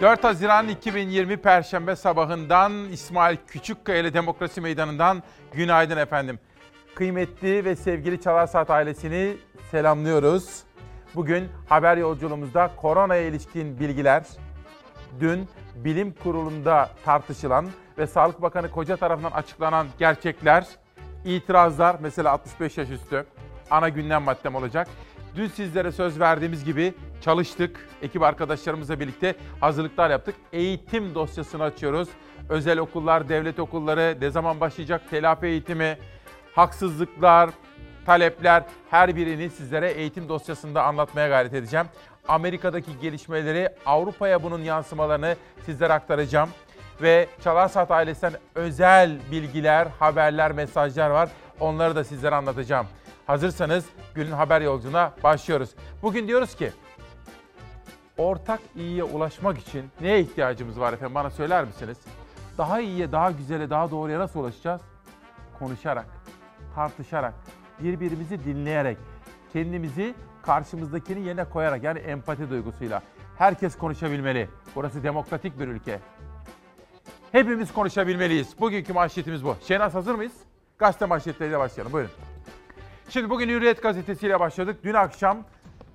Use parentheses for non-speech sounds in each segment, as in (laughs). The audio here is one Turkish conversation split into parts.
4 Haziran 2020 Perşembe sabahından İsmail Küçükkaya ile Demokrasi Meydanı'ndan günaydın efendim. Kıymetli ve sevgili Çalar Saat ailesini selamlıyoruz. Bugün haber yolculuğumuzda koronaya ilişkin bilgiler, dün bilim kurulunda tartışılan ve Sağlık Bakanı Koca tarafından açıklanan gerçekler, itirazlar mesela 65 yaş üstü ana gündem maddem olacak. Dün sizlere söz verdiğimiz gibi çalıştık. Ekip arkadaşlarımızla birlikte hazırlıklar yaptık. Eğitim dosyasını açıyoruz. Özel okullar, devlet okulları, ne zaman başlayacak telafi eğitimi, haksızlıklar, talepler her birini sizlere eğitim dosyasında anlatmaya gayret edeceğim. Amerika'daki gelişmeleri, Avrupa'ya bunun yansımalarını sizlere aktaracağım. Ve Çalar Saat ailesinden özel bilgiler, haberler, mesajlar var. Onları da sizlere anlatacağım. Hazırsanız günün haber yolculuğuna başlıyoruz. Bugün diyoruz ki ortak iyiye ulaşmak için neye ihtiyacımız var efendim bana söyler misiniz? Daha iyiye, daha güzele, daha doğruya nasıl ulaşacağız? Konuşarak, tartışarak, birbirimizi dinleyerek, kendimizi karşımızdakinin yerine koyarak yani empati duygusuyla. Herkes konuşabilmeli. Burası demokratik bir ülke. Hepimiz konuşabilmeliyiz. Bugünkü manşetimiz bu. Şenaz hazır mıyız? Gazete manşetleriyle başlayalım. Buyurun. Şimdi bugün Hürriyet gazetesiyle başladık. Dün akşam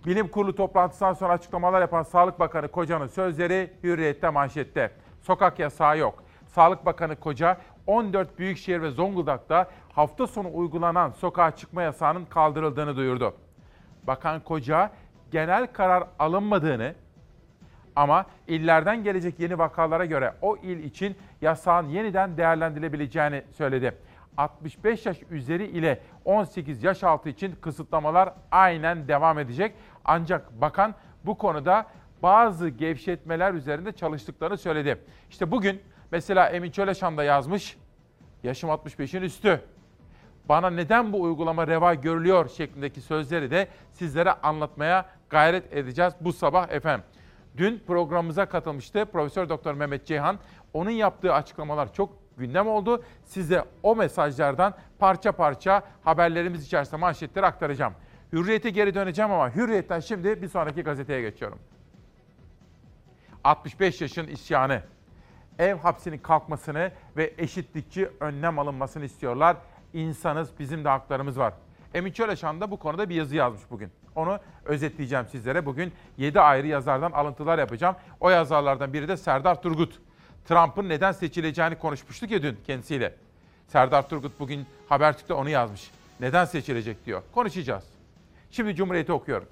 bilim kurulu toplantısından sonra açıklamalar yapan Sağlık Bakanı Koca'nın sözleri Hürriyet'te manşette. Sokak yasağı yok. Sağlık Bakanı Koca 14 büyükşehir ve Zonguldak'ta hafta sonu uygulanan sokağa çıkma yasağının kaldırıldığını duyurdu. Bakan Koca genel karar alınmadığını ama illerden gelecek yeni vakalara göre o il için yasağın yeniden değerlendirilebileceğini söyledi. 65 yaş üzeri ile 18 yaş altı için kısıtlamalar aynen devam edecek. Ancak bakan bu konuda bazı gevşetmeler üzerinde çalıştıklarını söyledi. İşte bugün mesela Emin Çöleşan da yazmış. Yaşım 65'in üstü. Bana neden bu uygulama reva görülüyor şeklindeki sözleri de sizlere anlatmaya gayret edeceğiz bu sabah efendim. Dün programımıza katılmıştı Profesör Doktor Mehmet Ceyhan. Onun yaptığı açıklamalar çok gündem oldu. Size o mesajlardan parça parça haberlerimiz içerisinde manşetleri aktaracağım. Hürriyete geri döneceğim ama Hürriyet'ten şimdi bir sonraki gazeteye geçiyorum. 65 yaşın isyanı. Ev hapsinin kalkmasını ve eşitlikçi önlem alınmasını istiyorlar. İnsanız, bizim de haklarımız var. Emin Çöleşan da bu konuda bir yazı yazmış bugün. Onu özetleyeceğim sizlere. Bugün 7 ayrı yazardan alıntılar yapacağım. O yazarlardan biri de Serdar Turgut. Trump'ın neden seçileceğini konuşmuştuk ya dün kendisiyle. Serdar Turgut bugün Habertürk'te onu yazmış. Neden seçilecek diyor. Konuşacağız. Şimdi Cumhuriyet'i okuyorum.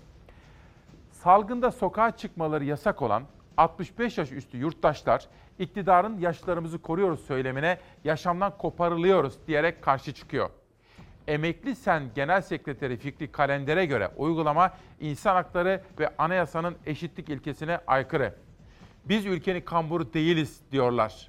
Salgında sokağa çıkmaları yasak olan 65 yaş üstü yurttaşlar iktidarın yaşlarımızı koruyoruz söylemine yaşamdan koparılıyoruz diyerek karşı çıkıyor. Emekli Sen Genel Sekreteri Fikri Kalender'e göre uygulama insan hakları ve anayasanın eşitlik ilkesine aykırı. Biz ülkenin kamburu değiliz diyorlar.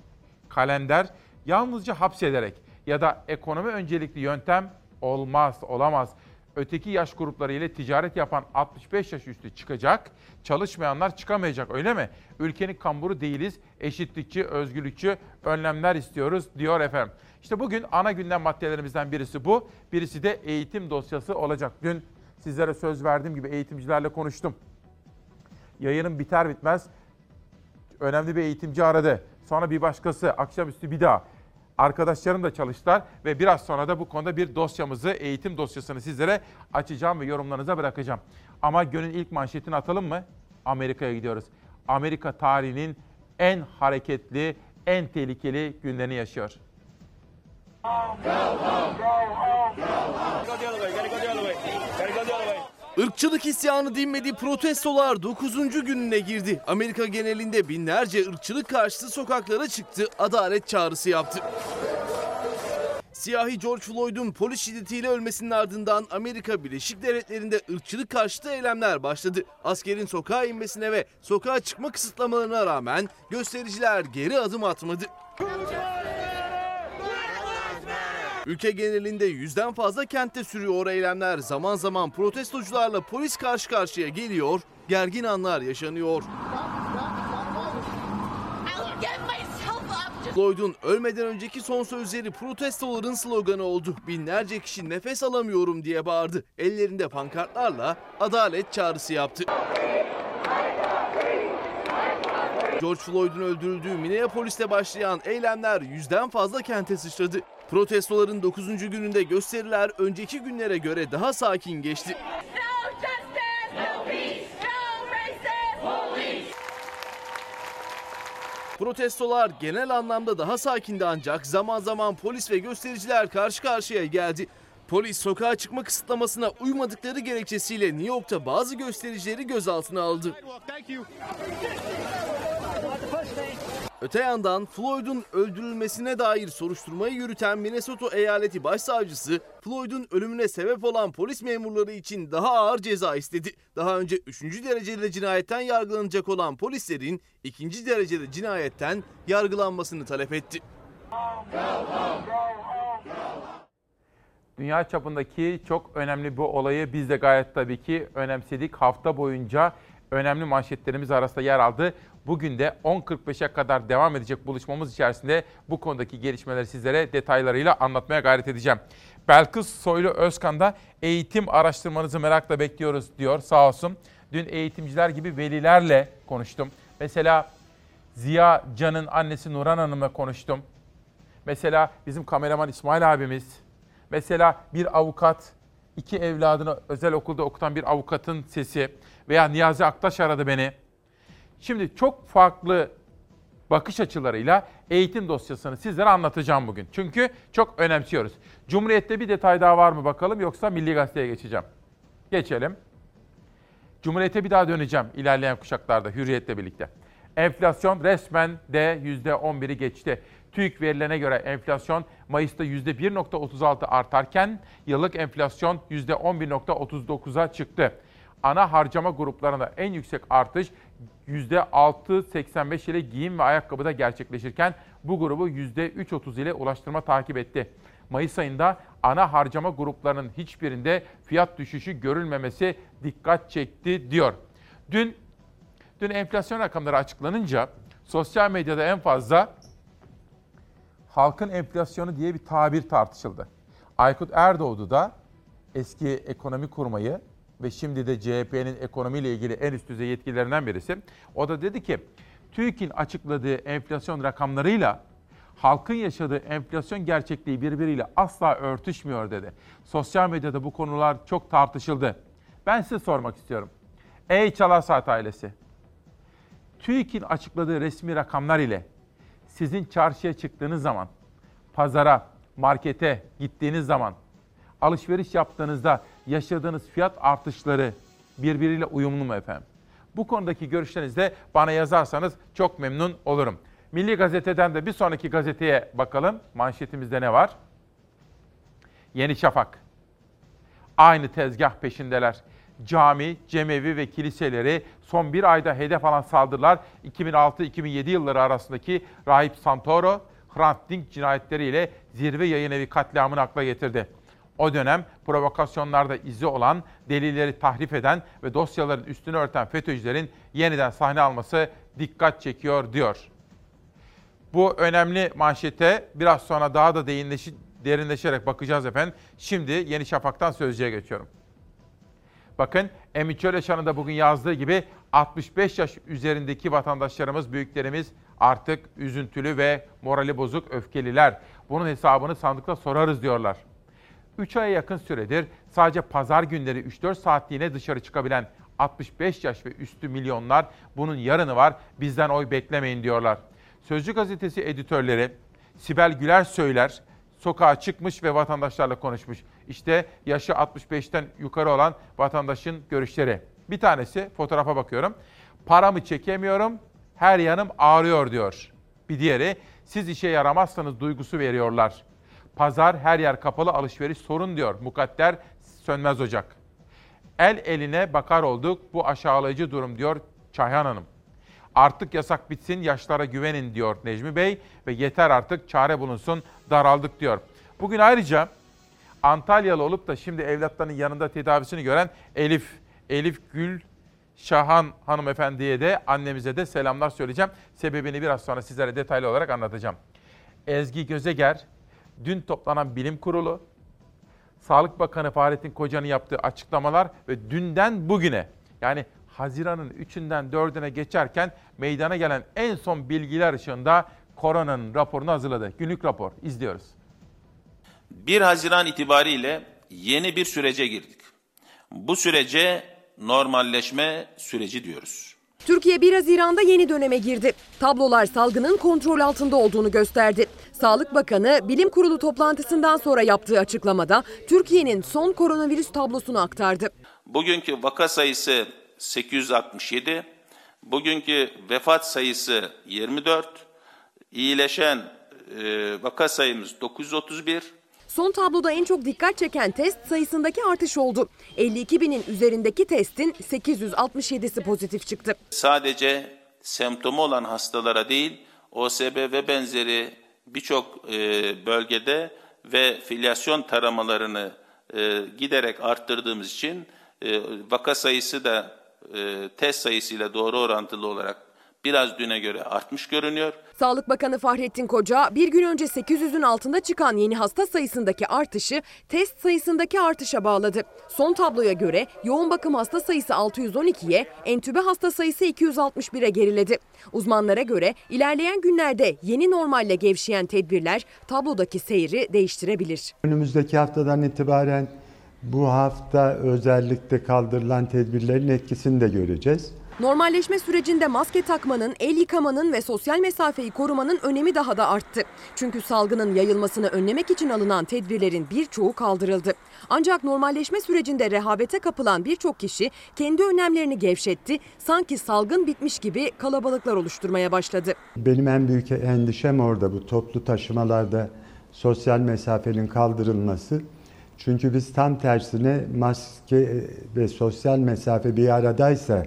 Kalender yalnızca hapsederek ya da ekonomi öncelikli yöntem olmaz, olamaz. Öteki yaş grupları ile ticaret yapan 65 yaş üstü çıkacak, çalışmayanlar çıkamayacak öyle mi? Ülkenin kamburu değiliz, eşitlikçi, özgürlükçü önlemler istiyoruz diyor efendim. İşte bugün ana gündem maddelerimizden birisi bu. Birisi de eğitim dosyası olacak. Dün sizlere söz verdiğim gibi eğitimcilerle konuştum. Yayının biter bitmez önemli bir eğitimci aradı. Sonra bir başkası akşamüstü bir daha. Arkadaşlarım da çalıştılar ve biraz sonra da bu konuda bir dosyamızı, eğitim dosyasını sizlere açacağım ve yorumlarınıza bırakacağım. Ama günün ilk manşetini atalım mı? Amerika'ya gidiyoruz. Amerika tarihinin en hareketli, en tehlikeli günlerini yaşıyor. Irkçılık isyanı dinmediği protestolar 9. gününe girdi. Amerika genelinde binlerce ırkçılık karşıtı sokaklara çıktı, adalet çağrısı yaptı. Siyahi George Floyd'un polis şiddetiyle ölmesinin ardından Amerika Birleşik Devletleri'nde ırkçılık karşıtı eylemler başladı. Askerin sokağa inmesine ve sokağa çıkma kısıtlamalarına rağmen göstericiler geri adım atmadı. Ülke genelinde yüzden fazla kentte sürüyor eylemler. Zaman zaman protestocularla polis karşı karşıya geliyor, gergin anlar yaşanıyor. Floyd'un ölmeden önceki son sözleri protestoların sloganı oldu. Binlerce kişi nefes alamıyorum diye bağırdı. Ellerinde pankartlarla adalet çağrısı yaptı. George Floyd'un öldürüldüğü Minneapolis'te başlayan eylemler yüzden fazla kente sıçradı. Protestoların 9. gününde gösteriler önceki günlere göre daha sakin geçti. Protestolar genel anlamda daha sakindi ancak zaman zaman polis ve göstericiler karşı karşıya geldi. Polis sokağa çıkma kısıtlamasına uymadıkları gerekçesiyle New York'ta bazı göstericileri gözaltına aldı. Öte yandan Floyd'un öldürülmesine dair soruşturmayı yürüten Minnesota Eyaleti Başsavcısı Floyd'un ölümüne sebep olan polis memurları için daha ağır ceza istedi. Daha önce 3. derecede cinayetten yargılanacak olan polislerin 2. derecede cinayetten yargılanmasını talep etti. Dünya çapındaki çok önemli bu olayı biz de gayet tabii ki önemsedik. Hafta boyunca önemli manşetlerimiz arasında yer aldı. Bugün de 10.45'e kadar devam edecek buluşmamız içerisinde bu konudaki gelişmeleri sizlere detaylarıyla anlatmaya gayret edeceğim. Belkıs Soylu Özkan da eğitim araştırmanızı merakla bekliyoruz diyor sağ olsun. Dün eğitimciler gibi velilerle konuştum. Mesela Ziya Can'ın annesi Nuran Hanım'la konuştum. Mesela bizim kameraman İsmail abimiz, mesela bir avukat, iki evladını özel okulda okutan bir avukatın sesi veya Niyazi Aktaş aradı beni. Şimdi çok farklı bakış açılarıyla eğitim dosyasını sizlere anlatacağım bugün. Çünkü çok önemsiyoruz. Cumhuriyet'te bir detay daha var mı bakalım yoksa Milli Gazete'ye geçeceğim. Geçelim. Cumhuriyet'e bir daha döneceğim ilerleyen kuşaklarda Hürriyet'le birlikte. Enflasyon resmen de %11'i geçti. TÜİK verilerine göre enflasyon Mayıs'ta %1.36 artarken yıllık enflasyon %11.39'a çıktı. Ana harcama gruplarında en yüksek artış %6.85 ile giyim ve ayakkabıda gerçekleşirken bu grubu %3.30 ile ulaştırma takip etti. Mayıs ayında ana harcama gruplarının hiçbirinde fiyat düşüşü görülmemesi dikkat çekti diyor. Dün dün enflasyon rakamları açıklanınca sosyal medyada en fazla halkın enflasyonu diye bir tabir tartışıldı. Aykut Erdoğdu da eski ekonomi kurmayı ve şimdi de CHP'nin ekonomiyle ilgili en üst düzey yetkililerinden birisi. O da dedi ki TÜİK'in açıkladığı enflasyon rakamlarıyla halkın yaşadığı enflasyon gerçekliği birbiriyle asla örtüşmüyor dedi. Sosyal medyada bu konular çok tartışıldı. Ben size sormak istiyorum. Ey Çalar ailesi, TÜİK'in açıkladığı resmi rakamlar ile sizin çarşıya çıktığınız zaman, pazara, markete gittiğiniz zaman, alışveriş yaptığınızda yaşadığınız fiyat artışları birbiriyle uyumlu mu efendim? Bu konudaki görüşlerinizi de bana yazarsanız çok memnun olurum. Milli Gazete'den de bir sonraki gazeteye bakalım. Manşetimizde ne var? Yeni Şafak. Aynı tezgah peşindeler. Cami, cemevi ve kiliseleri son bir ayda hedef alan saldırılar 2006-2007 yılları arasındaki Rahip Santoro, Hrant Dink cinayetleriyle zirve yayın evi katliamını akla getirdi. O dönem provokasyonlarda izi olan, delilleri tahrif eden ve dosyaların üstünü örten FETÖ'cülerin yeniden sahne alması dikkat çekiyor diyor. Bu önemli manşete biraz sonra daha da derinleşi, derinleşerek bakacağız efendim. Şimdi Yeni Şafak'tan Sözcü'ye geçiyorum. Bakın Emin Çöleşan'ın da bugün yazdığı gibi 65 yaş üzerindeki vatandaşlarımız, büyüklerimiz artık üzüntülü ve morali bozuk, öfkeliler. Bunun hesabını sandıkta sorarız diyorlar. 3 aya yakın süredir sadece pazar günleri 3-4 saatliğine dışarı çıkabilen 65 yaş ve üstü milyonlar bunun yarını var bizden oy beklemeyin diyorlar. Sözcü gazetesi editörleri Sibel Güler söyler sokağa çıkmış ve vatandaşlarla konuşmuş. İşte yaşı 65'ten yukarı olan vatandaşın görüşleri. Bir tanesi fotoğrafa bakıyorum. Paramı çekemiyorum, her yanım ağrıyor diyor. Bir diğeri siz işe yaramazsanız duygusu veriyorlar. Pazar her yer kapalı alışveriş sorun diyor Mukadder Sönmez Ocak. El eline bakar olduk bu aşağılayıcı durum diyor Çayhan Hanım. Artık yasak bitsin yaşlara güvenin diyor Necmi Bey ve yeter artık çare bulunsun daraldık diyor. Bugün ayrıca Antalyalı olup da şimdi evlatlarının yanında tedavisini gören Elif, Elif Gül Şahan hanımefendiye de annemize de selamlar söyleyeceğim. Sebebini biraz sonra sizlere detaylı olarak anlatacağım. Ezgi Gözeger, dün toplanan bilim kurulu, Sağlık Bakanı Fahrettin Koca'nın yaptığı açıklamalar ve dünden bugüne yani Haziran'ın 3'ünden 4'üne geçerken meydana gelen en son bilgiler ışığında koronanın raporunu hazırladı. Günlük rapor izliyoruz. 1 Haziran itibariyle yeni bir sürece girdik. Bu sürece normalleşme süreci diyoruz. Türkiye 1 Haziran'da yeni döneme girdi. Tablolar salgının kontrol altında olduğunu gösterdi. Sağlık Bakanı Bilim Kurulu toplantısından sonra yaptığı açıklamada Türkiye'nin son koronavirüs tablosunu aktardı. Bugünkü vaka sayısı 867, bugünkü vefat sayısı 24, iyileşen e, vaka sayımız 931, Son tabloda en çok dikkat çeken test sayısındaki artış oldu. 52 binin üzerindeki testin 867'si pozitif çıktı. sadece semptomu olan hastalara değil, OSB ve benzeri birçok e, bölgede ve filyasyon taramalarını e, giderek arttırdığımız için e, vaka sayısı da test sayısıyla doğru orantılı olarak biraz düne göre artmış görünüyor. Sağlık Bakanı Fahrettin Koca bir gün önce 800'ün altında çıkan yeni hasta sayısındaki artışı test sayısındaki artışa bağladı. Son tabloya göre yoğun bakım hasta sayısı 612'ye, entübe hasta sayısı 261'e geriledi. Uzmanlara göre ilerleyen günlerde yeni normalle gevşeyen tedbirler tablodaki seyri değiştirebilir. Önümüzdeki haftadan itibaren bu hafta özellikle kaldırılan tedbirlerin etkisini de göreceğiz. Normalleşme sürecinde maske takmanın, el yıkamanın ve sosyal mesafeyi korumanın önemi daha da arttı. Çünkü salgının yayılmasını önlemek için alınan tedbirlerin birçoğu kaldırıldı. Ancak normalleşme sürecinde rehavete kapılan birçok kişi kendi önlemlerini gevşetti. Sanki salgın bitmiş gibi kalabalıklar oluşturmaya başladı. Benim en büyük endişem orada bu toplu taşımalarda sosyal mesafenin kaldırılması. Çünkü biz tam tersine maske ve sosyal mesafe bir aradaysa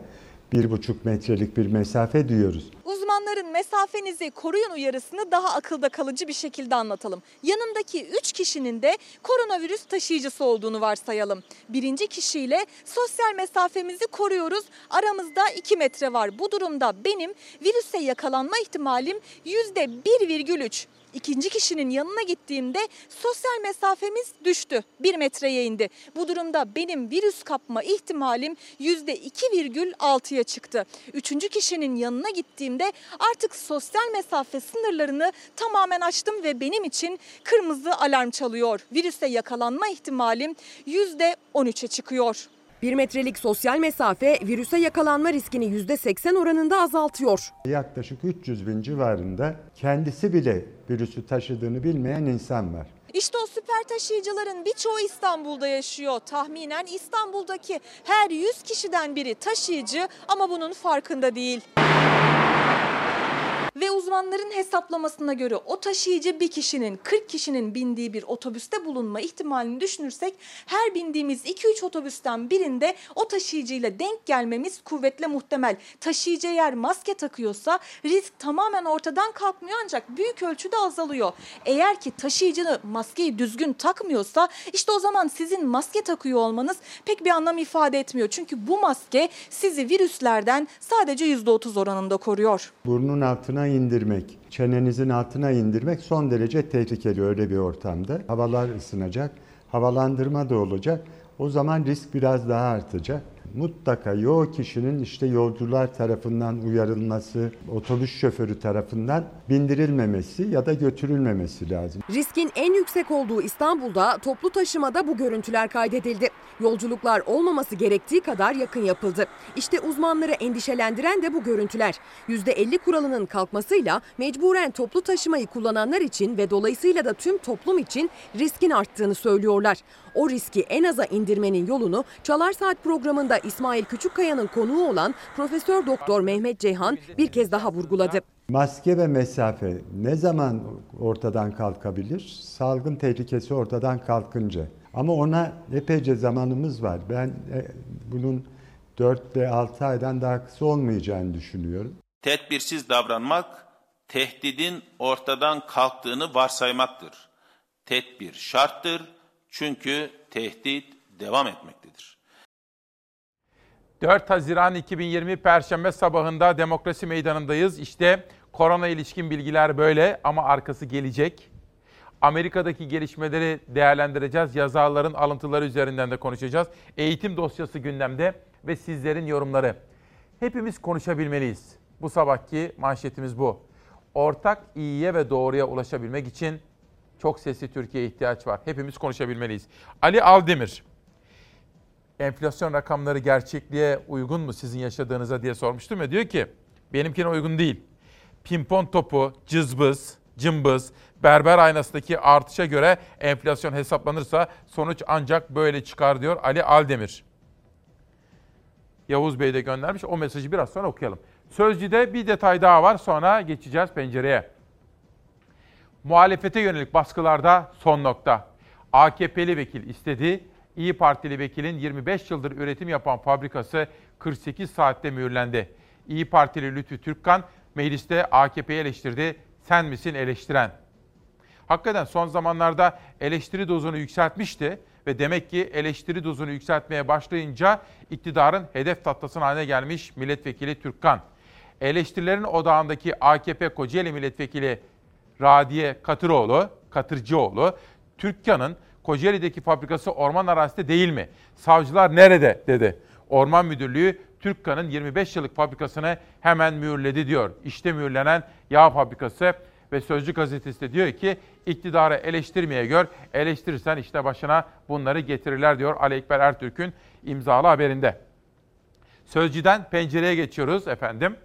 bir buçuk metrelik bir mesafe diyoruz. Uzmanların mesafenizi koruyun uyarısını daha akılda kalıcı bir şekilde anlatalım. Yanımdaki 3 kişinin de koronavirüs taşıyıcısı olduğunu varsayalım. Birinci kişiyle sosyal mesafemizi koruyoruz. Aramızda 2 metre var. Bu durumda benim virüse yakalanma ihtimalim %1,3. İkinci kişinin yanına gittiğimde sosyal mesafemiz düştü. 1 metreye indi. Bu durumda benim virüs kapma ihtimalim %2,6'ya çıktı. Üçüncü kişinin yanına gittiğimde artık sosyal mesafe sınırlarını tamamen açtım ve benim için kırmızı alarm çalıyor. Virüse yakalanma ihtimalim %13'e çıkıyor. 1 metrelik sosyal mesafe virüse yakalanma riskini %80 oranında azaltıyor. Yaklaşık 300 bin civarında kendisi bile virüsü taşıdığını bilmeyen insan var. İşte o süper taşıyıcıların birçoğu İstanbul'da yaşıyor. Tahminen İstanbul'daki her 100 kişiden biri taşıyıcı ama bunun farkında değil. Ve uzmanların hesaplamasına göre o taşıyıcı bir kişinin 40 kişinin bindiği bir otobüste bulunma ihtimalini düşünürsek her bindiğimiz 2-3 otobüsten birinde o taşıyıcıyla denk gelmemiz kuvvetle muhtemel. Taşıyıcı eğer maske takıyorsa risk tamamen ortadan kalkmıyor ancak büyük ölçüde azalıyor. Eğer ki taşıyıcı maskeyi düzgün takmıyorsa işte o zaman sizin maske takıyor olmanız pek bir anlam ifade etmiyor. Çünkü bu maske sizi virüslerden sadece %30 oranında koruyor. Burnun altına indirmek, çenenizin altına indirmek son derece tehlikeli öyle bir ortamda. Havalar ısınacak, havalandırma da olacak. O zaman risk biraz daha artacak. Mutlaka o kişinin işte yolcular tarafından uyarılması, otobüs şoförü tarafından bindirilmemesi ya da götürülmemesi lazım. Riskin en yüksek olduğu İstanbul'da toplu taşımada bu görüntüler kaydedildi. Yolculuklar olmaması gerektiği kadar yakın yapıldı. İşte uzmanları endişelendiren de bu görüntüler. %50 kuralının kalkmasıyla mecburen toplu taşımayı kullananlar için ve dolayısıyla da tüm toplum için riskin arttığını söylüyorlar. O riski en aza indirmenin yolunu Çalar Saat programında İsmail Küçükkaya'nın konuğu olan Profesör Doktor Mehmet Ceyhan bir kez daha vurguladı. Maske ve mesafe ne zaman ortadan kalkabilir? Salgın tehlikesi ortadan kalkınca. Ama ona epeyce zamanımız var. Ben e, bunun 4 ve 6 aydan daha kısa olmayacağını düşünüyorum. Tedbirsiz davranmak, tehdidin ortadan kalktığını varsaymaktır. Tedbir şarttır çünkü tehdit devam etmektedir. 4 Haziran 2020 Perşembe sabahında Demokrasi Meydanı'ndayız. İşte korona ilişkin bilgiler böyle ama arkası gelecek. Amerika'daki gelişmeleri değerlendireceğiz. Yazarların alıntıları üzerinden de konuşacağız. Eğitim dosyası gündemde ve sizlerin yorumları. Hepimiz konuşabilmeliyiz. Bu sabahki manşetimiz bu. Ortak iyiye ve doğruya ulaşabilmek için çok sesli Türkiye'ye ihtiyaç var. Hepimiz konuşabilmeliyiz. Ali Aldemir, enflasyon rakamları gerçekliğe uygun mu sizin yaşadığınıza diye sormuştum ya. Diyor ki benimkine uygun değil. Pimpon topu, cızbız, cımbız, berber aynasındaki artışa göre enflasyon hesaplanırsa sonuç ancak böyle çıkar diyor Ali Aldemir. Yavuz Bey de göndermiş. O mesajı biraz sonra okuyalım. Sözcü'de bir detay daha var. Sonra geçeceğiz pencereye. Muhalefete yönelik baskılarda son nokta. AKP'li vekil istedi. İyi Partili vekilin 25 yıldır üretim yapan fabrikası 48 saatte mühürlendi. İyi Partili Lütfü Türkkan mecliste AKP'yi eleştirdi. Sen misin eleştiren? Hakikaten son zamanlarda eleştiri dozunu yükseltmişti ve demek ki eleştiri dozunu yükseltmeye başlayınca iktidarın hedef tahtasına haline gelmiş milletvekili Türkkan. Eleştirilerin odağındaki AKP Kocaeli milletvekili Radiye Katıroğlu, Katırcıoğlu, Türkkan'ın Kocaeli'deki fabrikası orman arazisinde değil mi? Savcılar nerede dedi. Orman Müdürlüğü Türkkan'ın 25 yıllık fabrikasını hemen mühürledi diyor. İşte mühürlenen yağ fabrikası ve Sözcü gazetesi de diyor ki iktidarı eleştirmeye gör, eleştirirsen işte başına bunları getirirler diyor Ali Ekber Ertürk'ün imzalı haberinde. Sözcüden pencereye geçiyoruz efendim.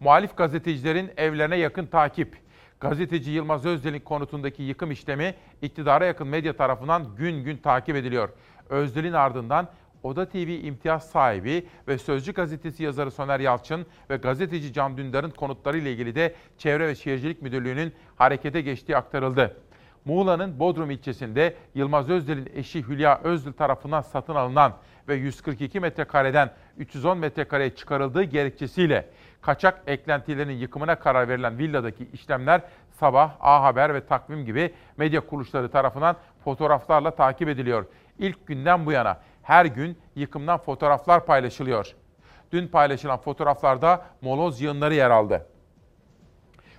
Muhalif gazetecilerin evlerine yakın takip. Gazeteci Yılmaz Özdel'in konutundaki yıkım işlemi iktidara yakın medya tarafından gün gün takip ediliyor. Özdel'in ardından Oda TV imtiyaz sahibi ve Sözcü gazetesi yazarı Soner Yalçın ve gazeteci Can Dündar'ın konutları ile ilgili de Çevre ve Şehircilik Müdürlüğü'nün harekete geçtiği aktarıldı. Muğla'nın Bodrum ilçesinde Yılmaz Özdel'in eşi Hülya Özdil tarafından satın alınan ve 142 metrekareden 310 metrekareye çıkarıldığı gerekçesiyle kaçak eklentilerinin yıkımına karar verilen villadaki işlemler sabah, A Haber ve Takvim gibi medya kuruluşları tarafından fotoğraflarla takip ediliyor. İlk günden bu yana her gün yıkımdan fotoğraflar paylaşılıyor. Dün paylaşılan fotoğraflarda moloz yığınları yer aldı.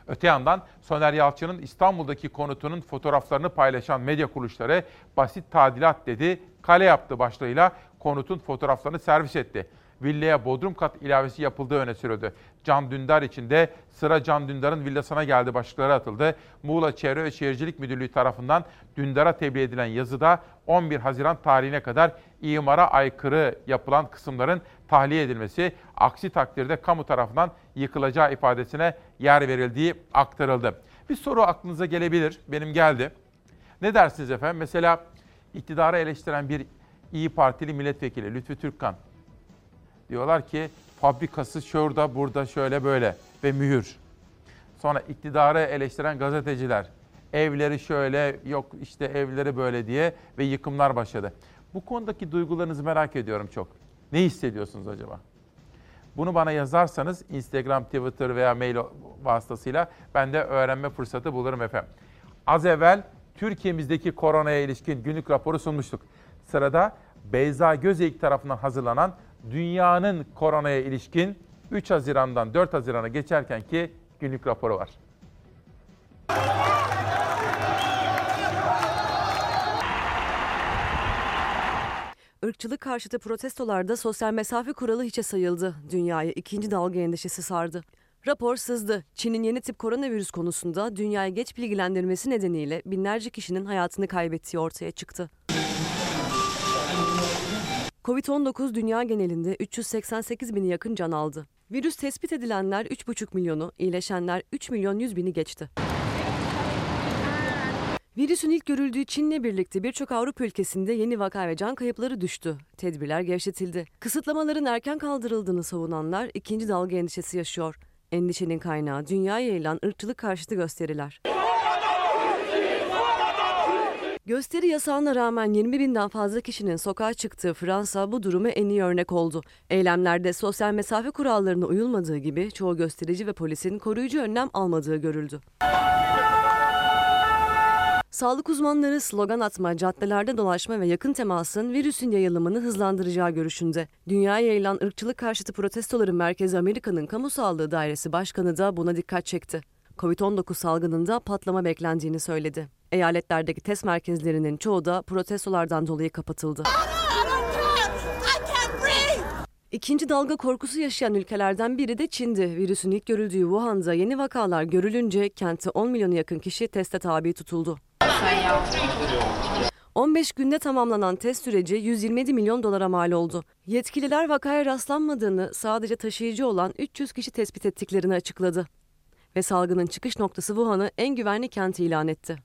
Öte yandan Soner Yalçın'ın İstanbul'daki konutunun fotoğraflarını paylaşan medya kuruluşları basit tadilat dedi, kale yaptı başlığıyla konutun fotoğraflarını servis etti. Villaya bodrum kat ilavesi yapıldığı öne sürüldü. Can Dündar için de sıra Can Dündar'ın villasına geldi başlıkları atıldı. Muğla Çevre ve Şehircilik Müdürlüğü tarafından Dündar'a tebliğ edilen yazıda 11 Haziran tarihine kadar imara aykırı yapılan kısımların tahliye edilmesi, aksi takdirde kamu tarafından yıkılacağı ifadesine yer verildiği aktarıldı. Bir soru aklınıza gelebilir, benim geldi. Ne dersiniz efendim? Mesela iktidarı eleştiren bir İyi Partili milletvekili Lütfü Türkkan diyorlar ki fabrikası şurada, burada, şöyle, böyle ve mühür. Sonra iktidarı eleştiren gazeteciler evleri şöyle, yok işte evleri böyle diye ve yıkımlar başladı. Bu konudaki duygularınızı merak ediyorum çok. Ne hissediyorsunuz acaba? Bunu bana yazarsanız Instagram, Twitter veya mail vasıtasıyla ben de öğrenme fırsatı bulurum efendim. Az evvel Türkiye'mizdeki koronaya ilişkin günlük raporu sunmuştuk. Sırada Beyza Gözeyik tarafından hazırlanan dünyanın koronaya ilişkin 3 Haziran'dan 4 Haziran'a geçerken ki günlük raporu var. Irkçılık karşıtı protestolarda sosyal mesafe kuralı hiçe sayıldı. Dünyayı ikinci dalga endişesi sardı. Rapor sızdı. Çin'in yeni tip koronavirüs konusunda dünyayı geç bilgilendirmesi nedeniyle binlerce kişinin hayatını kaybettiği ortaya çıktı. Covid-19 dünya genelinde 388 bini yakın can aldı. Virüs tespit edilenler 3,5 milyonu, iyileşenler 3 milyon 100 bini geçti. Virüsün ilk görüldüğü Çin'le birlikte birçok Avrupa ülkesinde yeni vaka ve can kayıpları düştü. Tedbirler gevşetildi. Kısıtlamaların erken kaldırıldığını savunanlar ikinci dalga endişesi yaşıyor. Endişenin kaynağı dünyaya yayılan ırkçılık karşıtı gösteriler. Gösteri yasağına rağmen 20 binden fazla kişinin sokağa çıktığı Fransa bu duruma en iyi örnek oldu. Eylemlerde sosyal mesafe kurallarına uyulmadığı gibi çoğu gösterici ve polisin koruyucu önlem almadığı görüldü. Sağlık uzmanları slogan atma, caddelerde dolaşma ve yakın temasın virüsün yayılımını hızlandıracağı görüşünde. Dünyaya yayılan ırkçılık karşıtı protestoların merkezi Amerika'nın Kamu Sağlığı Dairesi Başkanı da buna dikkat çekti. Covid-19 salgınında patlama beklendiğini söyledi. Eyaletlerdeki test merkezlerinin çoğu da protestolardan dolayı kapatıldı. İkinci dalga korkusu yaşayan ülkelerden biri de Çin'di. Virüsün ilk görüldüğü Wuhan'da yeni vakalar görülünce kente 10 milyona yakın kişi teste tabi tutuldu. 15 günde tamamlanan test süreci 127 milyon dolara mal oldu. Yetkililer vakaya rastlanmadığını, sadece taşıyıcı olan 300 kişi tespit ettiklerini açıkladı. Ve salgının çıkış noktası Wuhan'ı en güvenli kent ilan etti.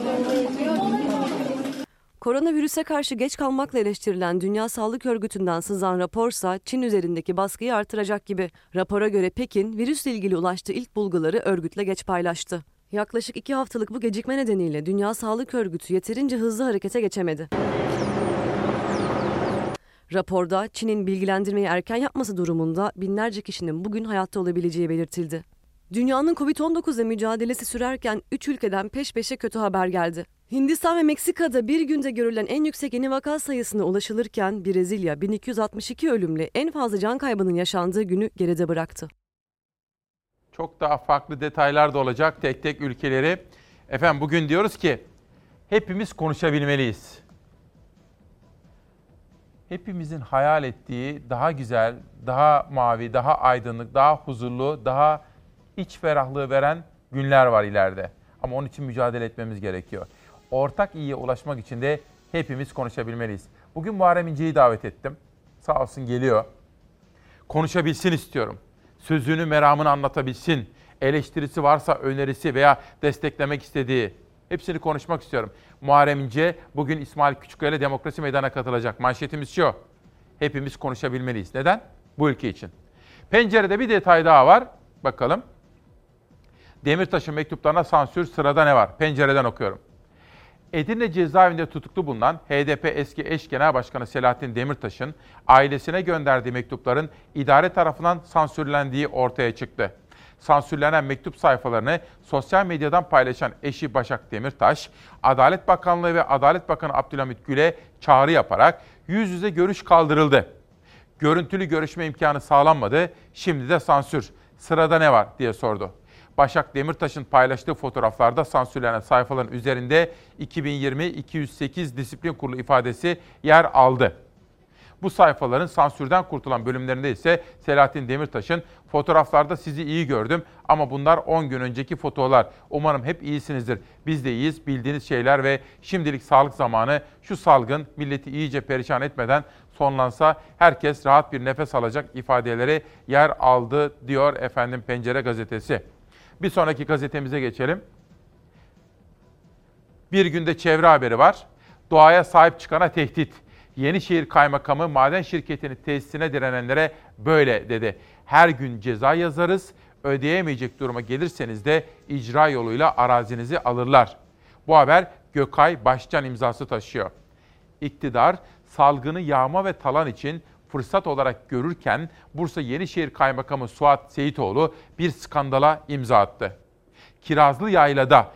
Koronavirüse karşı geç kalmakla eleştirilen Dünya Sağlık Örgütü'nden sızan raporsa Çin üzerindeki baskıyı artıracak gibi. Rapora göre Pekin, virüsle ilgili ulaştığı ilk bulguları örgütle geç paylaştı. Yaklaşık iki haftalık bu gecikme nedeniyle Dünya Sağlık Örgütü yeterince hızlı harekete geçemedi. Raporda Çin'in bilgilendirmeyi erken yapması durumunda binlerce kişinin bugün hayatta olabileceği belirtildi. Dünyanın Covid-19 mücadelesi sürerken 3 ülkeden peş peşe kötü haber geldi. Hindistan ve Meksika'da bir günde görülen en yüksek yeni vaka sayısına ulaşılırken Brezilya 1262 ölümle en fazla can kaybının yaşandığı günü geride bıraktı. Çok daha farklı detaylar da olacak tek tek ülkeleri. Efendim bugün diyoruz ki hepimiz konuşabilmeliyiz. Hepimizin hayal ettiği daha güzel, daha mavi, daha aydınlık, daha huzurlu, daha iç ferahlığı veren günler var ileride. Ama onun için mücadele etmemiz gerekiyor. Ortak iyiye ulaşmak için de hepimiz konuşabilmeliyiz. Bugün Muharrem İnce'yi davet ettim. Sağ olsun geliyor. Konuşabilsin istiyorum. Sözünü, meramını anlatabilsin. Eleştirisi varsa önerisi veya desteklemek istediği hepsini konuşmak istiyorum. Muharrem İnce bugün İsmail Küçükkaya ile Demokrasi Meydanı'na katılacak. Manşetimiz şu. Hepimiz konuşabilmeliyiz. Neden? Bu ülke için. Pencerede bir detay daha var. Bakalım. Demirtaş'ın mektuplarına sansür sırada ne var? Pencereden okuyorum. Edirne cezaevinde tutuklu bulunan HDP eski eş genel başkanı Selahattin Demirtaş'ın ailesine gönderdiği mektupların idare tarafından sansürlendiği ortaya çıktı. Sansürlenen mektup sayfalarını sosyal medyadan paylaşan eşi Başak Demirtaş, Adalet Bakanlığı ve Adalet Bakanı Abdülhamit Gül'e çağrı yaparak yüz yüze görüş kaldırıldı. Görüntülü görüşme imkanı sağlanmadı, şimdi de sansür. Sırada ne var diye sordu. Başak Demirtaş'ın paylaştığı fotoğraflarda sansürlenen sayfaların üzerinde 2020-208 disiplin kurulu ifadesi yer aldı. Bu sayfaların sansürden kurtulan bölümlerinde ise Selahattin Demirtaş'ın fotoğraflarda sizi iyi gördüm ama bunlar 10 gün önceki fotoğraflar. Umarım hep iyisinizdir. Biz de iyiyiz. Bildiğiniz şeyler ve şimdilik sağlık zamanı şu salgın milleti iyice perişan etmeden sonlansa herkes rahat bir nefes alacak ifadeleri yer aldı diyor efendim Pencere gazetesi. Bir sonraki gazetemize geçelim. Bir günde çevre haberi var. Doğaya sahip çıkana tehdit. Yenişehir Kaymakamı maden şirketinin tesisine direnenlere böyle dedi. Her gün ceza yazarız. Ödeyemeyecek duruma gelirseniz de icra yoluyla arazinizi alırlar. Bu haber Gökay Başcan imzası taşıyor. İktidar salgını yağma ve talan için fırsat olarak görürken Bursa Yenişehir Kaymakamı Suat Seyitoğlu bir skandala imza attı. Kirazlı Yayla'da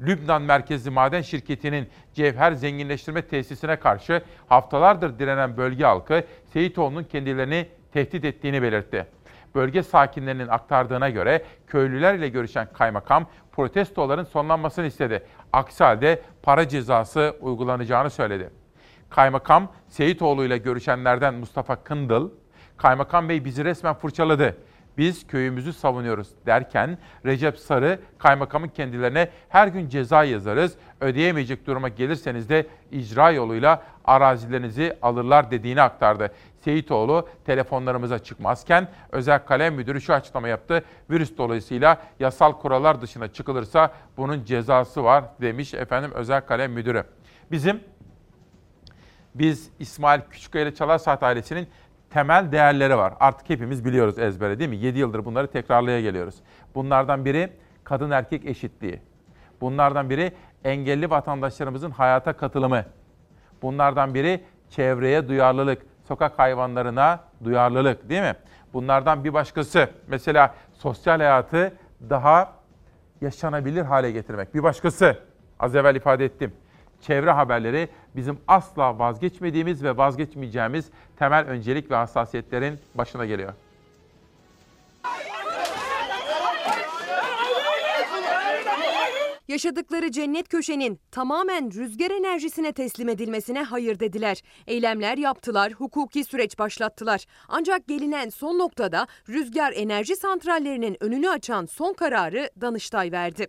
Lübnan merkezli maden şirketinin cevher zenginleştirme tesisine karşı haftalardır direnen bölge halkı Seyitoğlu'nun kendilerini tehdit ettiğini belirtti. Bölge sakinlerinin aktardığına göre köylüler ile görüşen kaymakam protestoların sonlanmasını istedi. Aksi halde para cezası uygulanacağını söyledi. Kaymakam Seyitoğlu ile görüşenlerden Mustafa Kındıl, Kaymakam Bey bizi resmen fırçaladı. Biz köyümüzü savunuyoruz derken Recep Sarı kaymakamın kendilerine her gün ceza yazarız. Ödeyemeyecek duruma gelirseniz de icra yoluyla arazilerinizi alırlar dediğini aktardı. Seyitoğlu telefonlarımıza çıkmazken özel kalem müdürü şu açıklama yaptı. Virüs dolayısıyla yasal kurallar dışına çıkılırsa bunun cezası var demiş efendim özel kalem müdürü. Bizim biz İsmail Küçükkaya ile Çalar Saat ailesinin temel değerleri var. Artık hepimiz biliyoruz ezbere değil mi? 7 yıldır bunları tekrarlaya geliyoruz. Bunlardan biri kadın erkek eşitliği. Bunlardan biri engelli vatandaşlarımızın hayata katılımı. Bunlardan biri çevreye duyarlılık, sokak hayvanlarına duyarlılık değil mi? Bunlardan bir başkası mesela sosyal hayatı daha yaşanabilir hale getirmek. Bir başkası az evvel ifade ettim çevre haberleri bizim asla vazgeçmediğimiz ve vazgeçmeyeceğimiz temel öncelik ve hassasiyetlerin başına geliyor. Yaşadıkları cennet köşenin tamamen rüzgar enerjisine teslim edilmesine hayır dediler. Eylemler yaptılar, hukuki süreç başlattılar. Ancak gelinen son noktada rüzgar enerji santrallerinin önünü açan son kararı Danıştay verdi.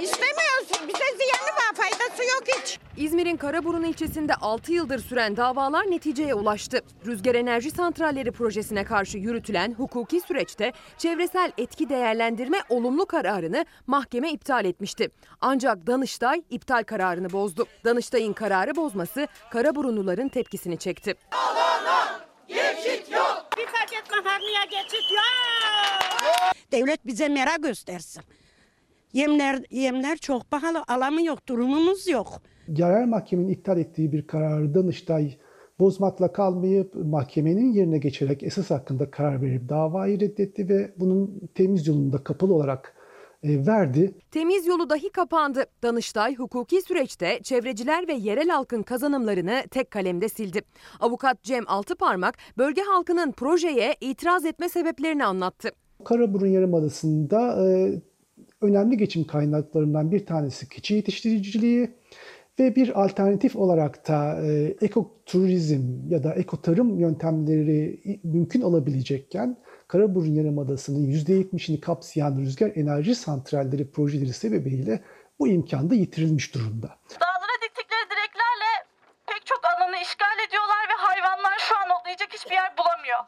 İstemiyoruz. Bize ziyanı var. Faydası yok hiç. İzmir'in Karaburun ilçesinde 6 yıldır süren davalar neticeye ulaştı. Rüzgar Enerji Santralleri projesine karşı yürütülen hukuki süreçte çevresel etki değerlendirme olumlu kararını mahkeme iptal etmişti. Ancak Danıştay iptal kararını bozdu. Danıştay'ın kararı bozması Karaburunluların tepkisini çekti. Bir paket makarnaya geçit yok. Devlet bize mera göstersin. Yemler yemler çok pahalı alamıyor durumumuz yok. Yerel mahkemenin iptal ettiği bir kararı Danıştay bozmakla kalmayıp mahkemenin yerine geçerek esas hakkında karar verip davayı reddetti ve bunun temiz yolunda kapalı olarak e, verdi. Temiz yolu dahi kapandı. Danıştay hukuki süreçte çevreciler ve yerel halkın kazanımlarını tek kalemde sildi. Avukat Cem Altıparmak bölge halkının projeye itiraz etme sebeplerini anlattı. Karaburun Yarımadası'nda e, önemli geçim kaynaklarından bir tanesi keçi yetiştiriciliği ve bir alternatif olarak da e, ekoturizm ya da ekotarım yöntemleri mümkün olabilecekken Karaburun Yarımadası'nın %70'ini kapsayan rüzgar enerji santralleri projeleri sebebiyle bu imkan da yitirilmiş durumda. Dağlara diktikleri direklerle pek çok alanı işgal ediyorlar ve hayvanlar şu an otlayacak hiçbir yer bulamıyor.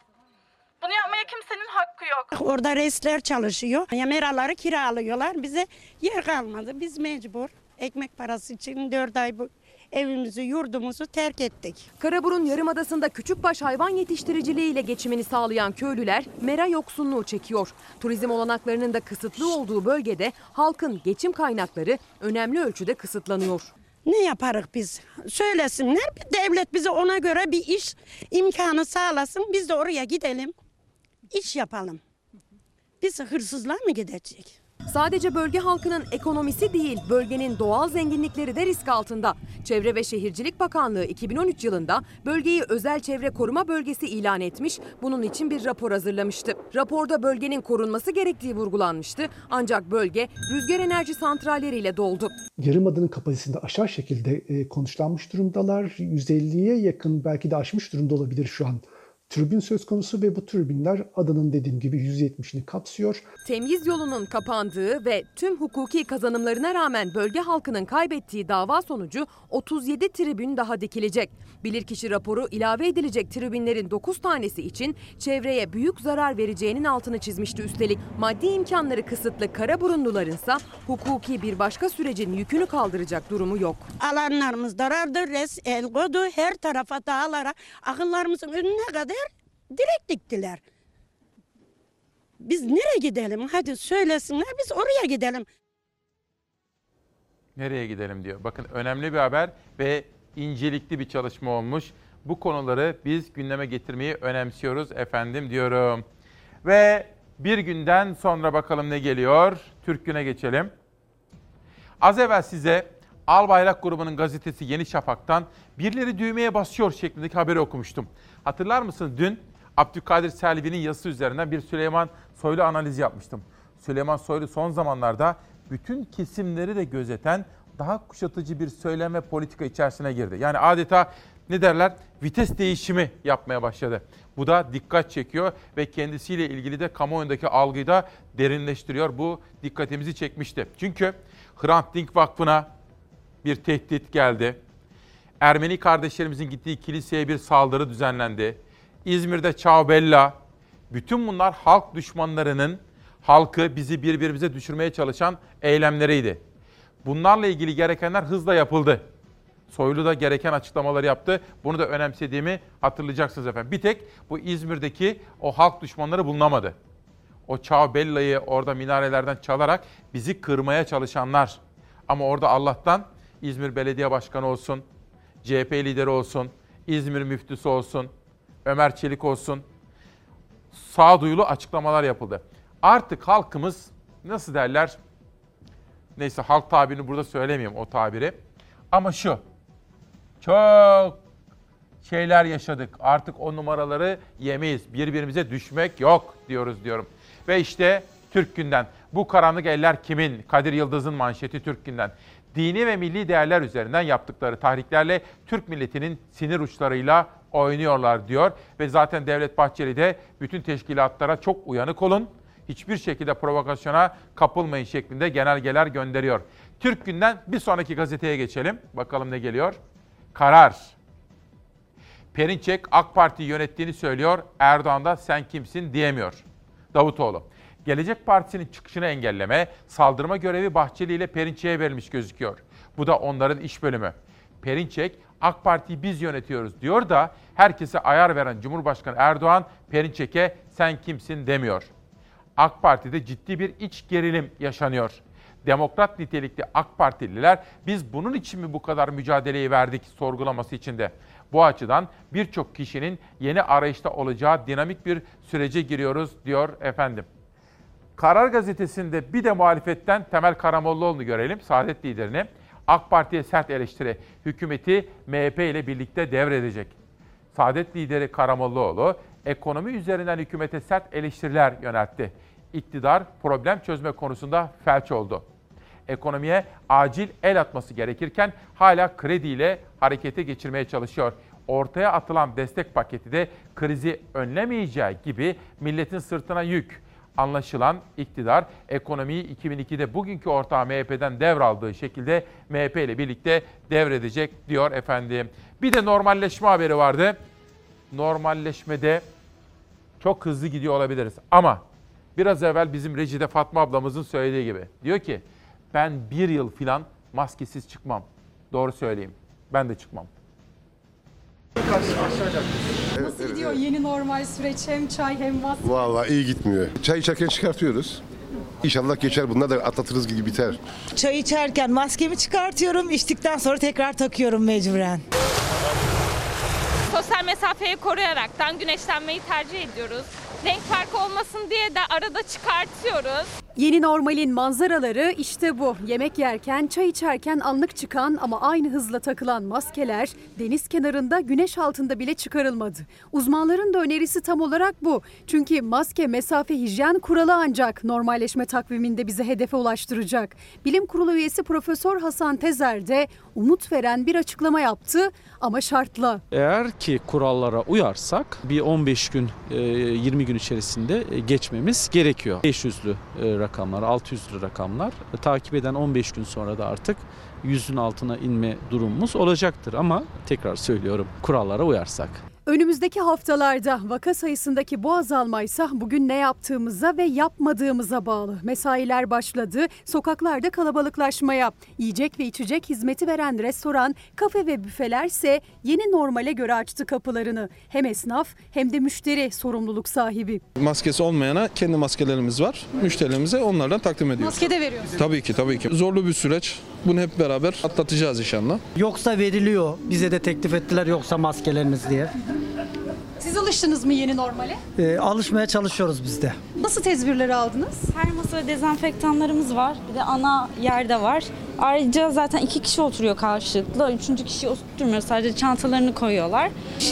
Bunu yapmaya kimsenin hakkı yok. Orada resler çalışıyor. Yemeraları kiralıyorlar. Bize yer kalmadı. Biz mecbur ekmek parası için 4 ay bu evimizi, yurdumuzu terk ettik. Karaburun Yarımadası'nda küçükbaş hayvan yetiştiriciliğiyle geçimini sağlayan köylüler mera yoksunluğu çekiyor. Turizm olanaklarının da kısıtlı olduğu bölgede halkın geçim kaynakları önemli ölçüde kısıtlanıyor. Ne yaparız biz? Söylesinler. Devlet bize ona göre bir iş imkanı sağlasın. Biz de oraya gidelim. iş yapalım. Biz hırsızlar mı gidecek? Sadece bölge halkının ekonomisi değil, bölgenin doğal zenginlikleri de risk altında. Çevre ve Şehircilik Bakanlığı 2013 yılında bölgeyi özel çevre koruma bölgesi ilan etmiş, bunun için bir rapor hazırlamıştı. Raporda bölgenin korunması gerektiği vurgulanmıştı ancak bölge rüzgar enerji santralleriyle doldu. Yarımada'nın kapasitesinde aşağı şekilde e, konuşlanmış durumdalar. 150'ye yakın belki de aşmış durumda olabilir şu an türbin söz konusu ve bu türbinler adanın dediğim gibi 170'ini kapsıyor. Temyiz yolunun kapandığı ve tüm hukuki kazanımlarına rağmen bölge halkının kaybettiği dava sonucu 37 tribün daha dikilecek. Bilirkişi raporu ilave edilecek tribünlerin 9 tanesi için çevreye büyük zarar vereceğinin altını çizmişti üstelik. Maddi imkanları kısıtlı Karaburunlularınsa hukuki bir başka sürecin yükünü kaldıracak durumu yok. Alanlarımız darardı, res el kodu her tarafa dağlara akıllarımızın önüne kadar direkt diktiler. Biz nereye gidelim? Hadi söylesinler biz oraya gidelim. Nereye gidelim diyor. Bakın önemli bir haber ve incelikli bir çalışma olmuş. Bu konuları biz gündeme getirmeyi önemsiyoruz efendim diyorum. Ve bir günden sonra bakalım ne geliyor. Türk Gün'e geçelim. Az evvel size Albayrak grubunun gazetesi Yeni Şafak'tan birileri düğmeye basıyor şeklindeki haberi okumuştum. Hatırlar mısınız dün Abdülkadir Selvi'nin yazısı üzerinden bir Süleyman Soylu analizi yapmıştım. Süleyman Soylu son zamanlarda bütün kesimleri de gözeten daha kuşatıcı bir söyleme politika içerisine girdi. Yani adeta ne derler vites değişimi yapmaya başladı. Bu da dikkat çekiyor ve kendisiyle ilgili de kamuoyundaki algıyı da derinleştiriyor. Bu dikkatimizi çekmişti. Çünkü Hrant Dink Vakfı'na bir tehdit geldi. Ermeni kardeşlerimizin gittiği kiliseye bir saldırı düzenlendi. İzmir'de Çağbella. Bütün bunlar halk düşmanlarının halkı bizi birbirimize düşürmeye çalışan eylemleriydi. Bunlarla ilgili gerekenler hızla yapıldı. Soylu da gereken açıklamaları yaptı. Bunu da önemsediğimi hatırlayacaksınız efendim. Bir tek bu İzmir'deki o halk düşmanları bulunamadı. O Çağbella'yı orada minarelerden çalarak bizi kırmaya çalışanlar. Ama orada Allah'tan İzmir Belediye Başkanı olsun, CHP lideri olsun, İzmir müftüsü olsun, Ömer Çelik olsun. Sağduyulu açıklamalar yapıldı. Artık halkımız nasıl derler? Neyse halk tabirini burada söylemiyorum o tabiri. Ama şu. Çok şeyler yaşadık. Artık o numaraları yemeyiz. Birbirimize düşmek yok diyoruz diyorum. Ve işte Türk günden. Bu karanlık eller kimin? Kadir Yıldız'ın manşeti Türk Günden. Dini ve milli değerler üzerinden yaptıkları tahriklerle Türk milletinin sinir uçlarıyla oynuyorlar diyor. Ve zaten Devlet Bahçeli de bütün teşkilatlara çok uyanık olun. Hiçbir şekilde provokasyona kapılmayın şeklinde genelgeler gönderiyor. Türk Günden bir sonraki gazeteye geçelim. Bakalım ne geliyor? Karar. Perinçek AK Parti yönettiğini söylüyor. Erdoğan da sen kimsin diyemiyor. Davutoğlu. Gelecek Partisi'nin çıkışını engelleme, saldırma görevi Bahçeli ile Perinçek'e verilmiş gözüküyor. Bu da onların iş bölümü. Perinçek, AK Parti'yi biz yönetiyoruz diyor da herkese ayar veren Cumhurbaşkanı Erdoğan Perinçek'e sen kimsin demiyor. AK Parti'de ciddi bir iç gerilim yaşanıyor. Demokrat nitelikli AK Partililer biz bunun için mi bu kadar mücadeleyi verdik sorgulaması içinde. Bu açıdan birçok kişinin yeni arayışta olacağı dinamik bir sürece giriyoruz diyor efendim. Karar Gazetesi'nde bir de muhalefetten Temel Karamollaoğlu'nu görelim, Saadet liderini. AK Parti'ye sert eleştiri, hükümeti MHP ile birlikte devredecek. Saadet lideri Karamollaoğlu, ekonomi üzerinden hükümete sert eleştiriler yöneltti. İktidar problem çözme konusunda felç oldu. Ekonomiye acil el atması gerekirken hala krediyle harekete geçirmeye çalışıyor. Ortaya atılan destek paketi de krizi önlemeyeceği gibi milletin sırtına yük. Anlaşılan iktidar ekonomiyi 2002'de bugünkü ortağı MHP'den devraldığı şekilde MHP ile birlikte devredecek diyor efendim. Bir de normalleşme haberi vardı. Normalleşmede çok hızlı gidiyor olabiliriz ama biraz evvel bizim rejide Fatma ablamızın söylediği gibi diyor ki ben bir yıl filan maskesiz çıkmam. Doğru söyleyeyim. Ben de çıkmam. Nasıl gidiyor yeni normal süreç hem çay hem maske? Vallahi iyi gitmiyor. Çay içerken çıkartıyoruz. İnşallah geçer bunlar da atlatırız gibi biter. Çay içerken maskemi çıkartıyorum, içtikten sonra tekrar takıyorum mecburen. Sosyal mesafeyi koruyaraktan güneşlenmeyi tercih ediyoruz. Renk farkı olmasın diye de arada çıkartıyoruz. Yeni normalin manzaraları işte bu. Yemek yerken, çay içerken anlık çıkan ama aynı hızla takılan maskeler deniz kenarında güneş altında bile çıkarılmadı. Uzmanların da önerisi tam olarak bu. Çünkü maske mesafe hijyen kuralı ancak normalleşme takviminde bizi hedefe ulaştıracak. Bilim Kurulu üyesi Profesör Hasan Tezer de umut veren bir açıklama yaptı ama şartla. Eğer ki kurallara uyarsak bir 15 gün e, 20 gün içerisinde e, geçmemiz gerekiyor. 500'lü rakamlar, 600'lü rakamlar E, takip eden 15 gün sonra da artık yüzün altına inme durumumuz olacaktır ama tekrar söylüyorum kurallara uyarsak. Önümüzdeki haftalarda vaka sayısındaki bu azalma ise bugün ne yaptığımıza ve yapmadığımıza bağlı. Mesailer başladı, sokaklarda kalabalıklaşmaya. Yiyecek ve içecek hizmeti veren restoran, kafe ve büfeler ise yeni normale göre açtı kapılarını. Hem esnaf hem de müşteri sorumluluk sahibi. Maskesi olmayana kendi maskelerimiz var. Müşterilerimize onlardan takdim ediyoruz. Maske de veriyorsunuz. Tabii ki tabii ki. Zorlu bir süreç. Bunu hep beraber atlatacağız inşallah. Yoksa veriliyor. Bize de teklif ettiler yoksa maskeleriniz diye. Thank you. Siz alıştınız mı yeni normale? Ee, alışmaya çalışıyoruz biz de. Nasıl tedbirleri aldınız? Her masada dezenfektanlarımız var. Bir de ana yerde var. Ayrıca zaten iki kişi oturuyor karşılıklı. Üçüncü kişiyi oturtmuyor. Sadece çantalarını koyuyorlar.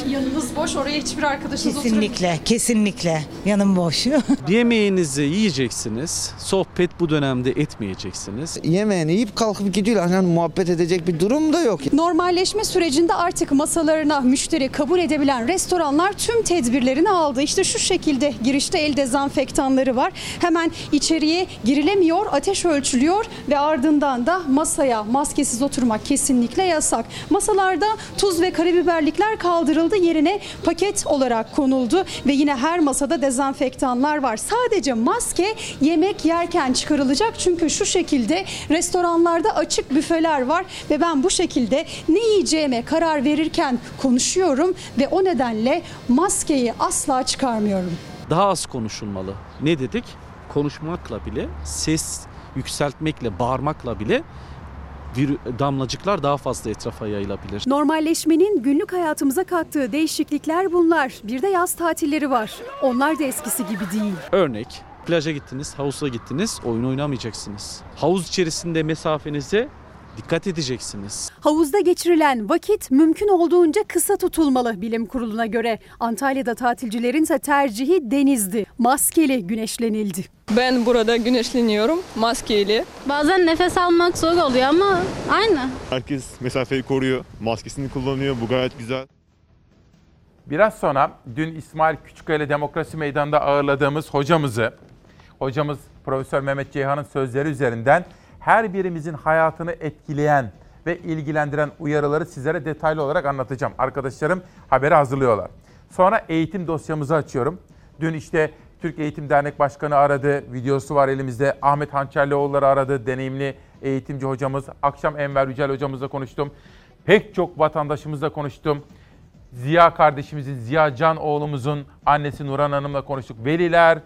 Yanınız boş, oraya hiçbir arkadaşınız oturamıyor. Kesinlikle, kesinlikle. Yanım boş. (laughs) Yemeğinizi yiyeceksiniz. Sohbet bu dönemde etmeyeceksiniz. Yemeğini yiyip kalkıp gidiyorlar. Hani muhabbet edecek bir durum da yok. Normalleşme sürecinde artık masalarına müşteri kabul edebilen restoranlar tüm tedbirlerini aldı. İşte şu şekilde girişte el dezenfektanları var. Hemen içeriye girilemiyor, ateş ölçülüyor ve ardından da masaya maskesiz oturmak kesinlikle yasak. Masalarda tuz ve karabiberlikler kaldırıldı, yerine paket olarak konuldu ve yine her masada dezenfektanlar var. Sadece maske yemek yerken çıkarılacak çünkü şu şekilde restoranlarda açık büfeler var ve ben bu şekilde ne yiyeceğime karar verirken konuşuyorum ve o nedenle maskeyi asla çıkarmıyorum. Daha az konuşulmalı. Ne dedik? Konuşmakla bile, ses yükseltmekle, bağırmakla bile vir- damlacıklar daha fazla etrafa yayılabilir. Normalleşmenin günlük hayatımıza kattığı değişiklikler bunlar. Bir de yaz tatilleri var. Onlar da eskisi gibi değil. Örnek plaja gittiniz, havuza gittiniz, oyun oynamayacaksınız. Havuz içerisinde mesafenizi dikkat edeceksiniz. Havuzda geçirilen vakit mümkün olduğunca kısa tutulmalı bilim kuruluna göre. Antalya'da tatilcilerin ise tercihi denizdi. Maskeli güneşlenildi. Ben burada güneşleniyorum maskeyle. Bazen nefes almak zor oluyor ama aynı. Herkes mesafeyi koruyor, maskesini kullanıyor. Bu gayet güzel. Biraz sonra dün İsmail Küçükkaya ile Demokrasi Meydanı'nda ağırladığımız hocamızı, hocamız Profesör Mehmet Ceyhan'ın sözleri üzerinden her birimizin hayatını etkileyen ve ilgilendiren uyarıları sizlere detaylı olarak anlatacağım. Arkadaşlarım haberi hazırlıyorlar. Sonra eğitim dosyamızı açıyorum. Dün işte Türk Eğitim Dernek Başkanı aradı, videosu var elimizde. Ahmet Hançerlioğulları aradı, deneyimli eğitimci hocamız. Akşam Enver Yücel hocamızla konuştum. Pek çok vatandaşımızla konuştum. Ziya kardeşimizin, Ziya Can oğlumuzun annesi Nurhan Hanım'la konuştuk. Veliler,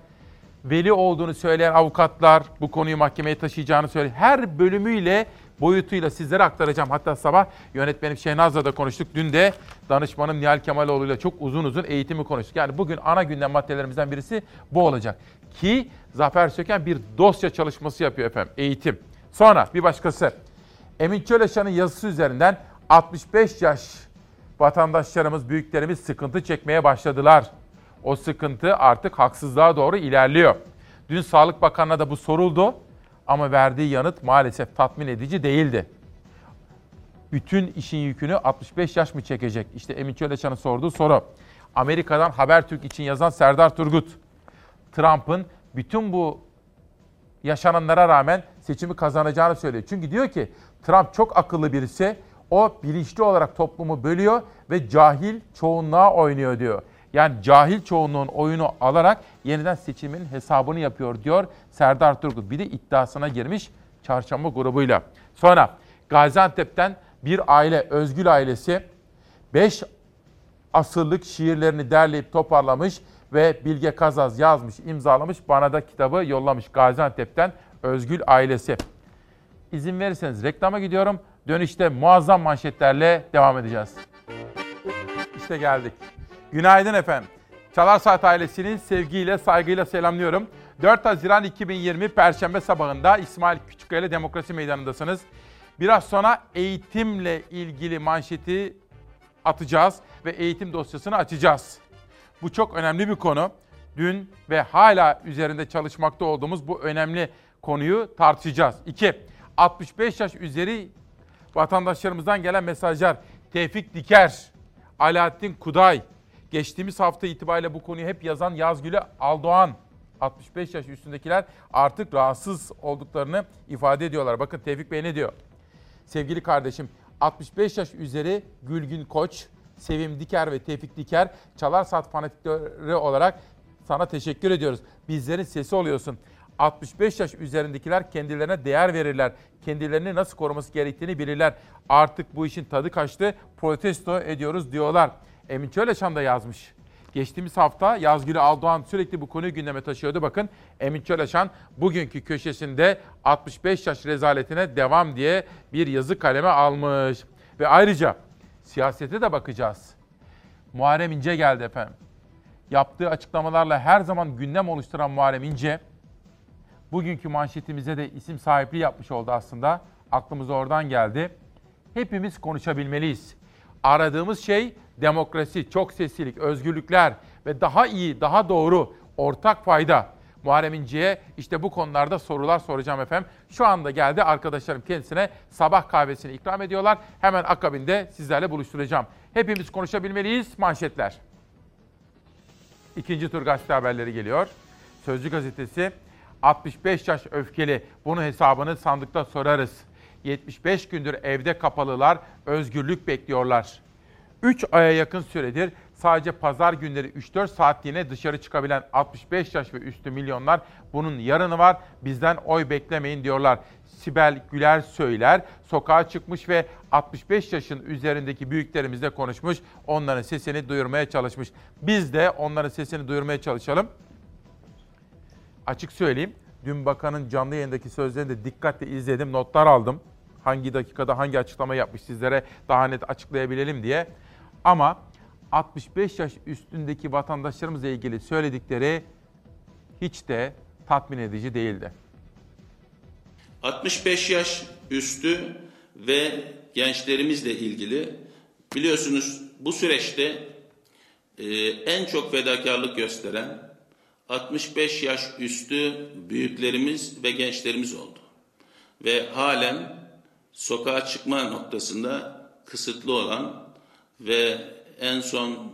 veli olduğunu söyleyen avukatlar bu konuyu mahkemeye taşıyacağını söyledi. Her bölümüyle boyutuyla sizlere aktaracağım. Hatta sabah yönetmenim Şehnaz'la da konuştuk. Dün de danışmanım Nihal Kemaloğlu ile çok uzun uzun eğitimi konuştuk. Yani bugün ana gündem maddelerimizden birisi bu olacak. Ki Zafer Söken bir dosya çalışması yapıyor efendim. Eğitim. Sonra bir başkası. Emin Çöleşan'ın yazısı üzerinden 65 yaş vatandaşlarımız, büyüklerimiz sıkıntı çekmeye başladılar. O sıkıntı artık haksızlığa doğru ilerliyor. Dün Sağlık Bakanı'na da bu soruldu ama verdiği yanıt maalesef tatmin edici değildi. Bütün işin yükünü 65 yaş mı çekecek? İşte Emin Çöleçan'ın sorduğu soru. Amerika'dan Habertürk için yazan Serdar Turgut. Trump'ın bütün bu yaşananlara rağmen seçimi kazanacağını söylüyor. Çünkü diyor ki Trump çok akıllı birisi. O bilinçli olarak toplumu bölüyor ve cahil çoğunluğa oynuyor diyor. Yani cahil çoğunluğun oyunu alarak yeniden seçimin hesabını yapıyor diyor Serdar Turgut. Bir de iddiasına girmiş çarşamba grubuyla. Sonra Gaziantep'ten bir aile, Özgül ailesi 5 asırlık şiirlerini derleyip toparlamış ve Bilge Kazaz yazmış, imzalamış. Bana da kitabı yollamış Gaziantep'ten Özgül ailesi. İzin verirseniz reklama gidiyorum. Dönüşte muazzam manşetlerle devam edeceğiz. İşte geldik. Günaydın efendim. Çalar Saat ailesini sevgiyle, saygıyla selamlıyorum. 4 Haziran 2020 Perşembe sabahında İsmail Küçükkaya Demokrasi Meydanı'ndasınız. Biraz sonra eğitimle ilgili manşeti atacağız ve eğitim dosyasını açacağız. Bu çok önemli bir konu. Dün ve hala üzerinde çalışmakta olduğumuz bu önemli konuyu tartışacağız. 2. 65 yaş üzeri vatandaşlarımızdan gelen mesajlar. Tevfik Diker, Alaaddin Kuday, geçtiğimiz hafta itibariyle bu konuyu hep yazan Yazgül'ü Aldoğan, 65 yaş üstündekiler artık rahatsız olduklarını ifade ediyorlar. Bakın Tevfik Bey ne diyor? Sevgili kardeşim 65 yaş üzeri Gülgün Koç, Sevim Diker ve Tevfik Diker Çalar Saat fanatikleri olarak sana teşekkür ediyoruz. Bizlerin sesi oluyorsun. 65 yaş üzerindekiler kendilerine değer verirler. Kendilerini nasıl koruması gerektiğini bilirler. Artık bu işin tadı kaçtı. Protesto ediyoruz diyorlar. Emin Çöleşan da yazmış. Geçtiğimiz hafta Yazgülü Aldoğan sürekli bu konuyu gündeme taşıyordu. Bakın Emin Çöleşan bugünkü köşesinde 65 yaş rezaletine devam diye bir yazı kaleme almış. Ve ayrıca siyasete de bakacağız. Muharrem İnce geldi efendim. Yaptığı açıklamalarla her zaman gündem oluşturan Muharrem İnce, bugünkü manşetimize de isim sahipliği yapmış oldu aslında. Aklımız oradan geldi. Hepimiz konuşabilmeliyiz. Aradığımız şey demokrasi, çok seslilik, özgürlükler ve daha iyi, daha doğru ortak fayda. Muharrem İnce'ye işte bu konularda sorular soracağım efendim. Şu anda geldi arkadaşlarım kendisine sabah kahvesini ikram ediyorlar. Hemen akabinde sizlerle buluşturacağım. Hepimiz konuşabilmeliyiz manşetler. İkinci tur gazete haberleri geliyor. Sözcü gazetesi 65 yaş öfkeli. Bunun hesabını sandıkta sorarız. 75 gündür evde kapalılar, özgürlük bekliyorlar. 3 aya yakın süredir sadece pazar günleri 3-4 saatliğine dışarı çıkabilen 65 yaş ve üstü milyonlar bunun yarını var. Bizden oy beklemeyin diyorlar. Sibel Güler söyler sokağa çıkmış ve 65 yaşın üzerindeki büyüklerimizle konuşmuş. Onların sesini duyurmaya çalışmış. Biz de onların sesini duyurmaya çalışalım. Açık söyleyeyim. Dün bakanın canlı yayındaki sözlerini de dikkatle izledim, notlar aldım. Hangi dakikada hangi açıklama yapmış sizlere daha net açıklayabilelim diye. Ama 65 yaş üstündeki vatandaşlarımızla ilgili söyledikleri hiç de tatmin edici değildi. 65 yaş üstü ve gençlerimizle ilgili biliyorsunuz bu süreçte e, en çok fedakarlık gösteren 65 yaş üstü büyüklerimiz ve gençlerimiz oldu. Ve halen sokağa çıkma noktasında kısıtlı olan ve en son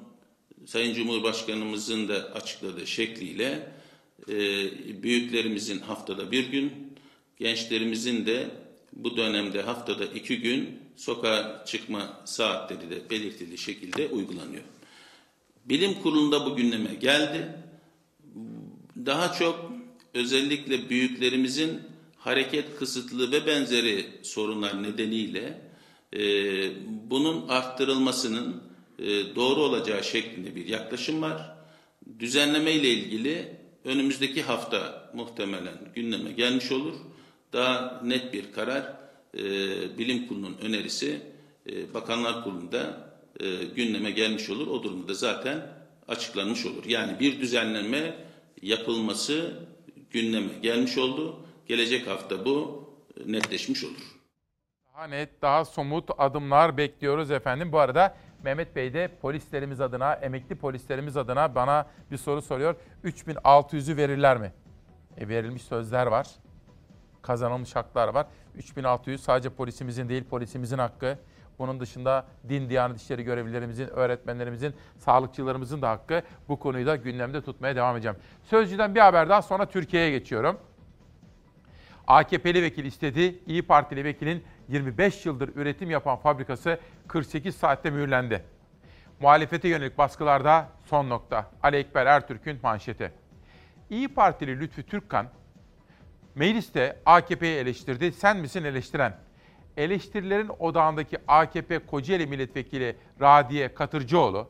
Sayın Cumhurbaşkanımızın da açıkladığı şekliyle e, büyüklerimizin haftada bir gün, gençlerimizin de bu dönemde haftada iki gün sokağa çıkma saatleri de belirtili şekilde uygulanıyor. Bilim kurulunda bu gündeme geldi. Daha çok özellikle büyüklerimizin hareket kısıtlı ve benzeri sorunlar nedeniyle e, bunun arttırılmasının e, doğru olacağı şeklinde bir yaklaşım var. Düzenleme ile ilgili önümüzdeki hafta muhtemelen gündeme gelmiş olur. Daha net bir karar e, bilim kurulunun önerisi e, bakanlar kurulunda e, gündeme gelmiş olur. O durumda zaten açıklanmış olur. Yani bir düzenleme yapılması gündeme gelmiş oldu. Gelecek hafta bu netleşmiş olur. Daha net, daha somut adımlar bekliyoruz efendim. Bu arada Mehmet Bey de polislerimiz adına, emekli polislerimiz adına bana bir soru soruyor. 3600'ü verirler mi? E, verilmiş sözler var. Kazanılmış haklar var. 3600 sadece polisimizin değil, polisimizin hakkı. Bunun dışında din, diyanet işleri görevlilerimizin, öğretmenlerimizin, sağlıkçılarımızın da hakkı. Bu konuyu da gündemde tutmaya devam edeceğim. Sözcüden bir haber daha sonra Türkiye'ye geçiyorum. AKP'li vekil istedi. İyi Partili vekilin 25 yıldır üretim yapan fabrikası 48 saatte mühürlendi. Muhalefete yönelik baskılarda son nokta. Ali Ekber Ertürk'ün manşeti. İyi Partili Lütfü Türkkan mecliste AKP'yi eleştirdi. Sen misin eleştiren? Eleştirilerin odağındaki AKP Kocaeli Milletvekili Radiye Katırcıoğlu,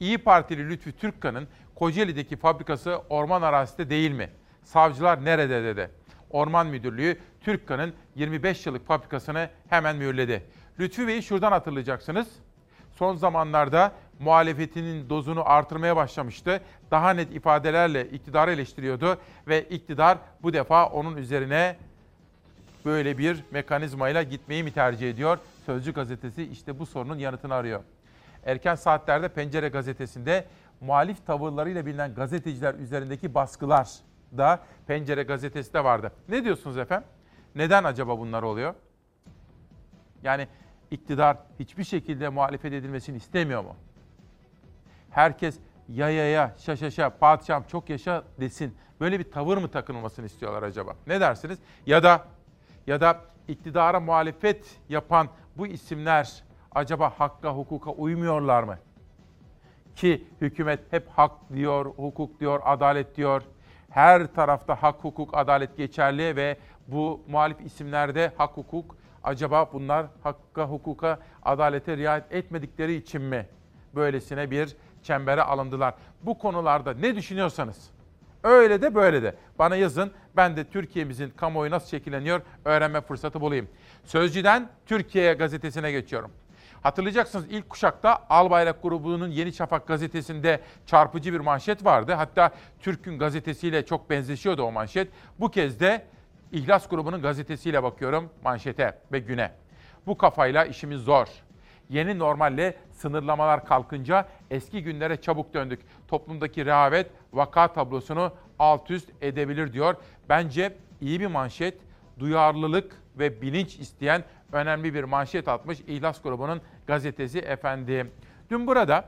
İyi Partili Lütfü Türkkan'ın Kocaeli'deki fabrikası orman arazisinde değil mi? Savcılar nerede dedi. Orman Müdürlüğü Türkkan'ın 25 yıllık fabrikasını hemen mühürledi. Lütfü Bey'i şuradan hatırlayacaksınız. Son zamanlarda muhalefetinin dozunu artırmaya başlamıştı. Daha net ifadelerle iktidarı eleştiriyordu ve iktidar bu defa onun üzerine böyle bir mekanizmayla gitmeyi mi tercih ediyor? Sözcü gazetesi işte bu sorunun yanıtını arıyor. Erken saatlerde Pencere gazetesinde muhalif tavırlarıyla bilinen gazeteciler üzerindeki baskılar da Pencere gazetesi de vardı. Ne diyorsunuz efendim? Neden acaba bunlar oluyor? Yani iktidar hiçbir şekilde muhalefet edilmesini istemiyor mu? Herkes ya ya ya, şa şa şa, padişahım çok yaşa desin. Böyle bir tavır mı takınılmasını istiyorlar acaba? Ne dersiniz? Ya da ya da iktidara muhalefet yapan bu isimler acaba hakka, hukuka uymuyorlar mı? Ki hükümet hep hak diyor, hukuk diyor, adalet diyor. Her tarafta hak, hukuk, adalet geçerli ve bu muhalif isimlerde hak, hukuk acaba bunlar hakka, hukuka, adalete riayet etmedikleri için mi böylesine bir çembere alındılar? Bu konularda ne düşünüyorsanız öyle de böyle de bana yazın. Ben de Türkiye'mizin kamuoyu nasıl şekilleniyor öğrenme fırsatı bulayım. Sözcüden Türkiye gazetesine geçiyorum. Hatırlayacaksınız ilk kuşakta Albayrak grubunun Yeni Şafak gazetesinde çarpıcı bir manşet vardı. Hatta Türk'ün gazetesiyle çok benzeşiyordu o manşet. Bu kez de İhlas grubunun gazetesiyle bakıyorum manşete ve güne. Bu kafayla işimiz zor. Yeni normalle sınırlamalar kalkınca eski günlere çabuk döndük. Toplumdaki rehavet vaka tablosunu alt üst edebilir diyor. Bence iyi bir manşet, duyarlılık ve bilinç isteyen önemli bir manşet atmış İhlas grubunun gazetesi efendim. Dün burada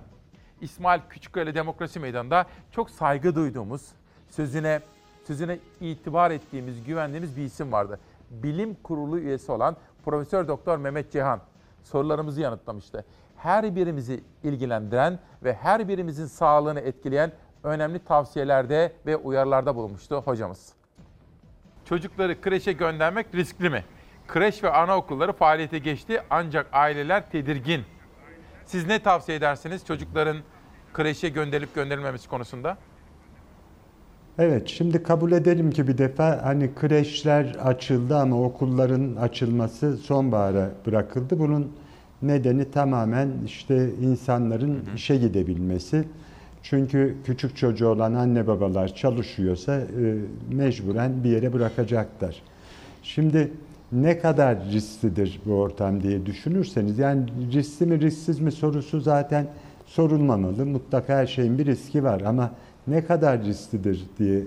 İsmail Küçükkaya Demokrasi Meydanı'nda çok saygı duyduğumuz, sözüne sözüne itibar ettiğimiz, güvendiğimiz bir isim vardı. Bilim Kurulu üyesi olan Profesör Doktor Mehmet Cihan sorularımızı yanıtlamıştı. Her birimizi ilgilendiren ve her birimizin sağlığını etkileyen önemli tavsiyelerde ve uyarılarda bulunmuştu hocamız. Çocukları kreşe göndermek riskli mi? Kreş ve anaokulları faaliyete geçti ancak aileler tedirgin. Siz ne tavsiye edersiniz çocukların kreşe gönderilip gönderilmemesi konusunda? Evet, şimdi kabul edelim ki bir defa hani kreşler açıldı ama okulların açılması sonbahara bırakıldı. Bunun nedeni tamamen işte insanların işe gidebilmesi. Çünkü küçük çocuğu olan anne babalar çalışıyorsa e, mecburen bir yere bırakacaklar. Şimdi ne kadar risklidir bu ortam diye düşünürseniz yani riskli mi risksiz mi sorusu zaten sorulmamalı. Mutlaka her şeyin bir riski var ama ne kadar risklidir diye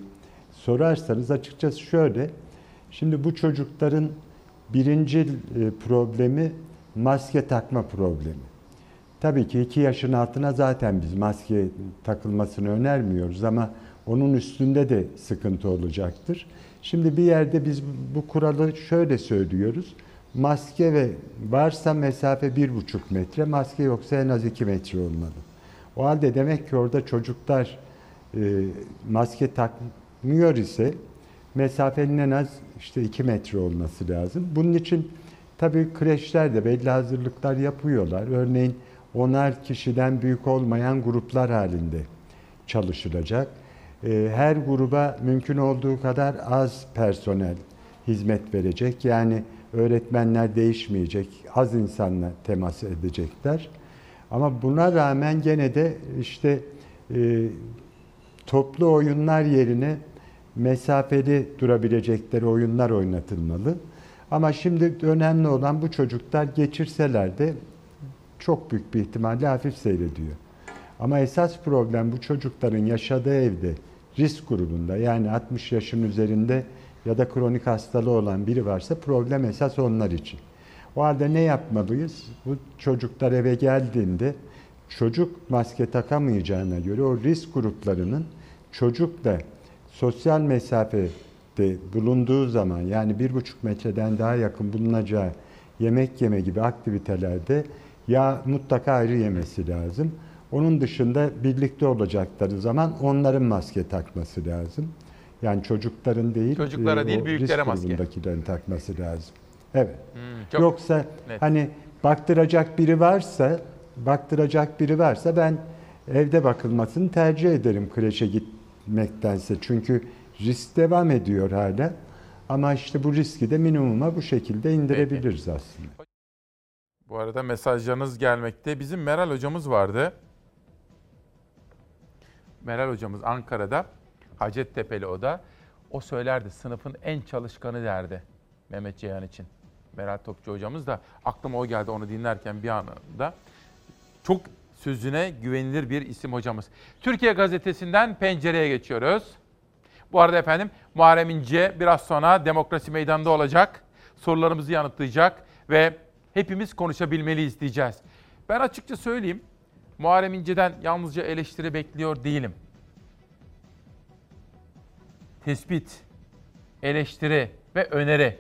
sorarsanız açıkçası şöyle. Şimdi bu çocukların birinci e, problemi maske takma problemi. Tabii ki 2 yaşın altına zaten biz maske takılmasını önermiyoruz ama onun üstünde de sıkıntı olacaktır. Şimdi bir yerde biz bu kuralı şöyle söylüyoruz. Maske ve varsa mesafe bir buçuk metre, maske yoksa en az iki metre olmalı. O halde demek ki orada çocuklar maske takmıyor ise mesafenin en az işte 2 metre olması lazım. Bunun için tabii kreşler de belli hazırlıklar yapıyorlar. Örneğin onar kişiden büyük olmayan gruplar halinde çalışılacak. Ee, her gruba mümkün olduğu kadar az personel hizmet verecek. Yani öğretmenler değişmeyecek, az insanla temas edecekler. Ama buna rağmen gene de işte e, toplu oyunlar yerine mesafeli durabilecekleri oyunlar oynatılmalı. Ama şimdi önemli olan bu çocuklar geçirseler de çok büyük bir ihtimalle hafif seyrediyor. Ama esas problem bu çocukların yaşadığı evde risk grubunda yani 60 yaşın üzerinde ya da kronik hastalığı olan biri varsa problem esas onlar için. O halde ne yapmalıyız? Bu çocuklar eve geldiğinde çocuk maske takamayacağına göre o risk gruplarının çocukla sosyal mesafede bulunduğu zaman yani bir buçuk metreden daha yakın bulunacağı yemek yeme gibi aktivitelerde ya mutlaka ayrı yemesi lazım. Onun dışında birlikte olacakları zaman onların maske takması lazım. Yani çocukların değil, Çocuklara e, değil, büyüklere maske. takması lazım. Evet. Hmm, çok Yoksa net. hani baktıracak biri varsa, baktıracak biri varsa ben evde bakılmasını tercih ederim kreşe gitmektense. Çünkü risk devam ediyor hala. Ama işte bu riski de minimuma bu şekilde indirebiliriz aslında. Bu arada mesajlarınız gelmekte. Bizim Meral hocamız vardı. Meral hocamız Ankara'da. Hacettepe'li o da. O söylerdi sınıfın en çalışkanı derdi Mehmet Ceyhan için. Meral Topçu hocamız da aklıma o geldi onu dinlerken bir anında. Çok sözüne güvenilir bir isim hocamız. Türkiye Gazetesi'nden pencereye geçiyoruz. Bu arada efendim Muharrem İnce biraz sonra demokrasi meydanında olacak. Sorularımızı yanıtlayacak ve hepimiz konuşabilmeliyiz diyeceğiz. Ben açıkça söyleyeyim. Muharrem İnce'den yalnızca eleştiri bekliyor değilim. Tespit, eleştiri ve öneri.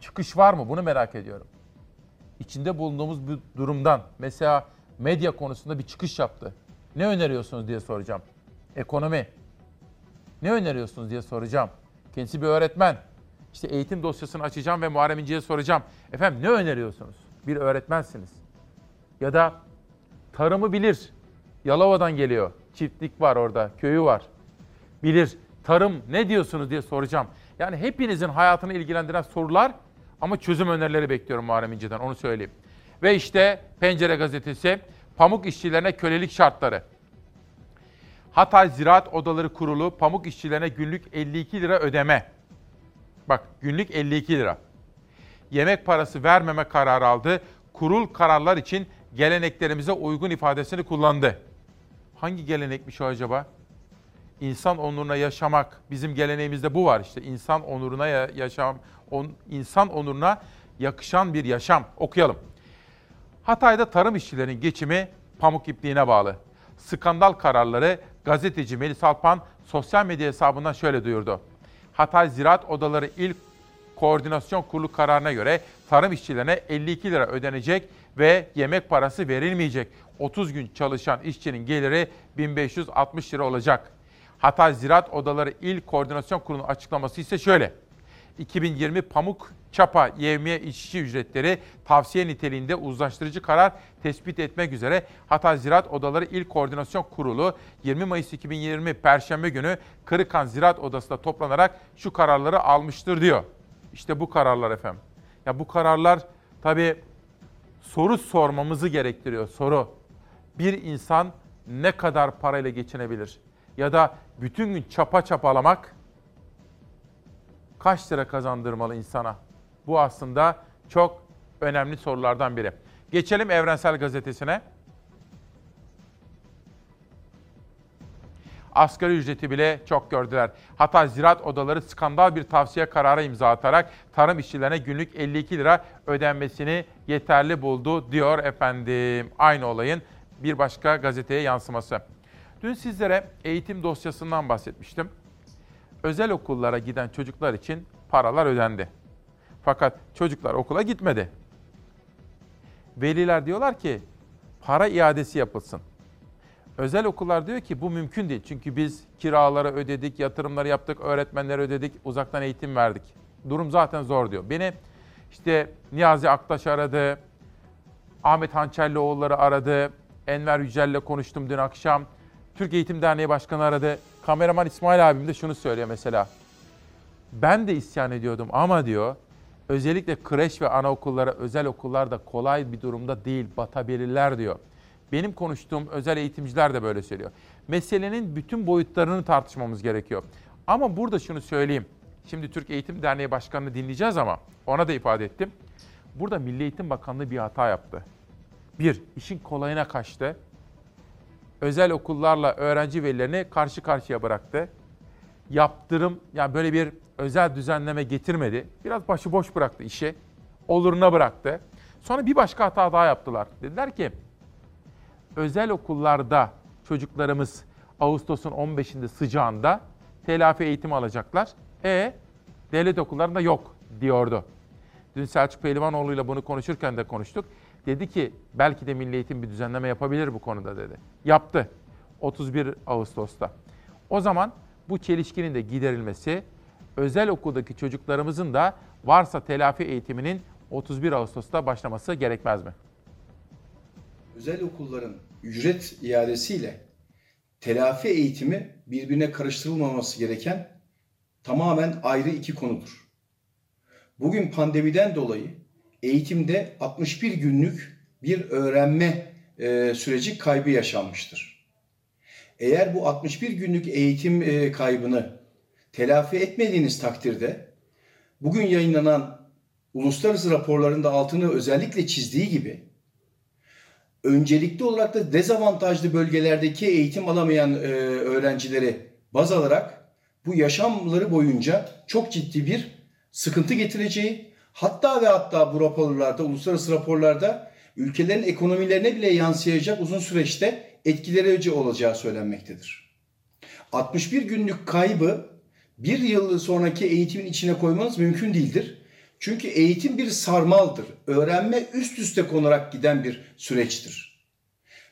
Çıkış var mı? Bunu merak ediyorum. İçinde bulunduğumuz bu durumdan mesela medya konusunda bir çıkış yaptı. Ne öneriyorsunuz diye soracağım. Ekonomi. Ne öneriyorsunuz diye soracağım. Kendisi bir öğretmen. İşte eğitim dosyasını açacağım ve Muharrem İnce'ye soracağım. Efendim ne öneriyorsunuz? Bir öğretmensiniz. Ya da tarımı bilir. Yalova'dan geliyor. Çiftlik var orada, köyü var. Bilir. Tarım ne diyorsunuz diye soracağım. Yani hepinizin hayatını ilgilendiren sorular ama çözüm önerileri bekliyorum Muharrem İnce'den onu söyleyeyim. Ve işte Pencere Gazetesi pamuk işçilerine kölelik şartları. Hatay Ziraat Odaları Kurulu pamuk işçilerine günlük 52 lira ödeme. Bak günlük 52 lira. Yemek parası vermeme kararı aldı. Kurul kararlar için geleneklerimize uygun ifadesini kullandı. Hangi gelenekmiş o acaba? İnsan onuruna yaşamak. Bizim geleneğimizde bu var işte. İnsan onuruna ya- yaşam, on, insan onuruna yakışan bir yaşam. Okuyalım. Hatay'da tarım işçilerinin geçimi pamuk ipliğine bağlı. Skandal kararları gazeteci Melis Alpan sosyal medya hesabından şöyle duyurdu. Hatay Ziraat Odaları İl Koordinasyon Kurulu kararına göre tarım işçilerine 52 lira ödenecek ve yemek parası verilmeyecek. 30 gün çalışan işçinin geliri 1560 lira olacak. Hatay Ziraat Odaları İl Koordinasyon Kurulu'nun açıklaması ise şöyle. 2020 pamuk çapa yevmiye işçi ücretleri tavsiye niteliğinde uzlaştırıcı karar tespit etmek üzere Hatay Ziraat Odaları İl Koordinasyon Kurulu 20 Mayıs 2020 Perşembe günü Kırıkan Ziraat Odası'nda toplanarak şu kararları almıştır diyor. İşte bu kararlar efendim. Ya bu kararlar tabii soru sormamızı gerektiriyor. Soru. Bir insan ne kadar parayla geçinebilir? Ya da bütün gün çapa çapalamak kaç lira kazandırmalı insana? Bu aslında çok önemli sorulardan biri. Geçelim Evrensel Gazetesi'ne. Asgari ücreti bile çok gördüler. Hatta ziraat odaları skandal bir tavsiye kararı imza atarak tarım işçilerine günlük 52 lira ödenmesini yeterli buldu diyor efendim. Aynı olayın bir başka gazeteye yansıması. Dün sizlere eğitim dosyasından bahsetmiştim. Özel okullara giden çocuklar için paralar ödendi. Fakat çocuklar okula gitmedi. Veliler diyorlar ki para iadesi yapılsın. Özel okullar diyor ki bu mümkün değil. Çünkü biz kiraları ödedik, yatırımları yaptık, öğretmenleri ödedik, uzaktan eğitim verdik. Durum zaten zor diyor. Beni işte Niyazi Aktaş aradı, Ahmet Hançerlioğulları aradı, Enver Yücel'le konuştum dün akşam. Türk Eğitim Derneği Başkanı aradı. Kameraman İsmail abim de şunu söylüyor mesela. Ben de isyan ediyordum ama diyor özellikle kreş ve anaokullara, özel okullar da kolay bir durumda değil, batabilirler diyor. Benim konuştuğum özel eğitimciler de böyle söylüyor. Meselenin bütün boyutlarını tartışmamız gerekiyor. Ama burada şunu söyleyeyim. Şimdi Türk Eğitim Derneği Başkanı'nı dinleyeceğiz ama ona da ifade ettim. Burada Milli Eğitim Bakanlığı bir hata yaptı. Bir, işin kolayına kaçtı. Özel okullarla öğrenci velilerini karşı karşıya bıraktı. Yaptırım, yani böyle bir özel düzenleme getirmedi. Biraz başıboş bıraktı işi. Oluruna bıraktı. Sonra bir başka hata daha yaptılar. Dediler ki özel okullarda çocuklarımız Ağustos'un 15'inde sıcağında telafi eğitimi alacaklar. E devlet okullarında yok diyordu. Dün Selçuk Pehlivanoğlu ile bunu konuşurken de konuştuk. Dedi ki belki de Milli Eğitim bir düzenleme yapabilir bu konuda dedi. Yaptı 31 Ağustos'ta. O zaman bu çelişkinin de giderilmesi, özel okuldaki çocuklarımızın da varsa telafi eğitiminin 31 Ağustos'ta başlaması gerekmez mi? özel okulların ücret iadesiyle telafi eğitimi birbirine karıştırılmaması gereken tamamen ayrı iki konudur. Bugün pandemiden dolayı eğitimde 61 günlük bir öğrenme e, süreci kaybı yaşanmıştır. Eğer bu 61 günlük eğitim e, kaybını telafi etmediğiniz takdirde bugün yayınlanan uluslararası raporların da altını özellikle çizdiği gibi öncelikli olarak da dezavantajlı bölgelerdeki eğitim alamayan e, öğrencileri baz alarak bu yaşamları boyunca çok ciddi bir sıkıntı getireceği hatta ve hatta bu raporlarda, uluslararası raporlarda ülkelerin ekonomilerine bile yansıyacak uzun süreçte etkileri olacağı söylenmektedir. 61 günlük kaybı bir yıl sonraki eğitimin içine koymanız mümkün değildir. Çünkü eğitim bir sarmaldır. Öğrenme üst üste konarak giden bir süreçtir.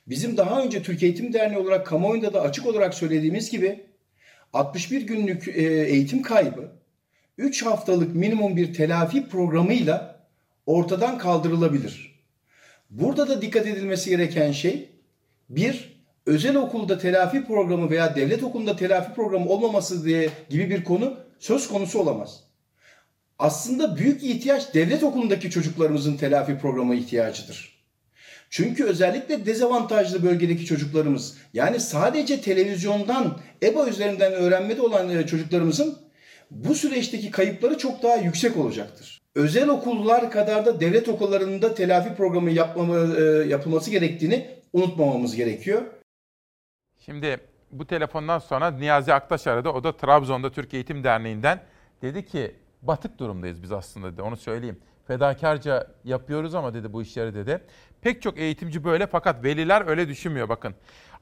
Bizim daha önce Türk Eğitim Derneği olarak kamuoyunda da açık olarak söylediğimiz gibi 61 günlük e, eğitim kaybı 3 haftalık minimum bir telafi programıyla ortadan kaldırılabilir. Burada da dikkat edilmesi gereken şey bir özel okulda telafi programı veya devlet okulunda telafi programı olmaması diye gibi bir konu söz konusu olamaz aslında büyük ihtiyaç devlet okulundaki çocuklarımızın telafi programı ihtiyacıdır. Çünkü özellikle dezavantajlı bölgedeki çocuklarımız yani sadece televizyondan, EBA üzerinden öğrenmede olan e, çocuklarımızın bu süreçteki kayıpları çok daha yüksek olacaktır. Özel okullar kadar da devlet okullarında telafi programı yapmama, e, yapılması gerektiğini unutmamamız gerekiyor. Şimdi bu telefondan sonra Niyazi Aktaş aradı. O da Trabzon'da Türk Eğitim Derneği'nden. Dedi ki batık durumdayız biz aslında dedi. Onu söyleyeyim. Fedakarca yapıyoruz ama dedi bu işleri dedi. Pek çok eğitimci böyle fakat veliler öyle düşünmüyor bakın.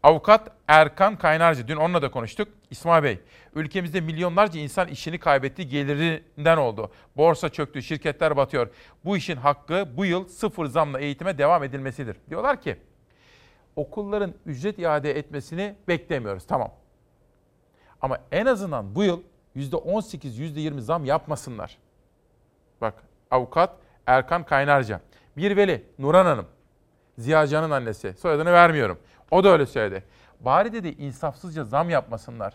Avukat Erkan Kaynarcı, dün onunla da konuştuk. İsmail Bey, ülkemizde milyonlarca insan işini kaybetti, gelirinden oldu. Borsa çöktü, şirketler batıyor. Bu işin hakkı bu yıl sıfır zamla eğitime devam edilmesidir. Diyorlar ki, okulların ücret iade etmesini beklemiyoruz, tamam. Ama en azından bu yıl %18, %20 zam yapmasınlar. Bak avukat Erkan Kaynarca. Bir veli Nuran Hanım. Ziya Can'ın annesi. Soyadını vermiyorum. O da öyle söyledi. Bari dedi insafsızca zam yapmasınlar.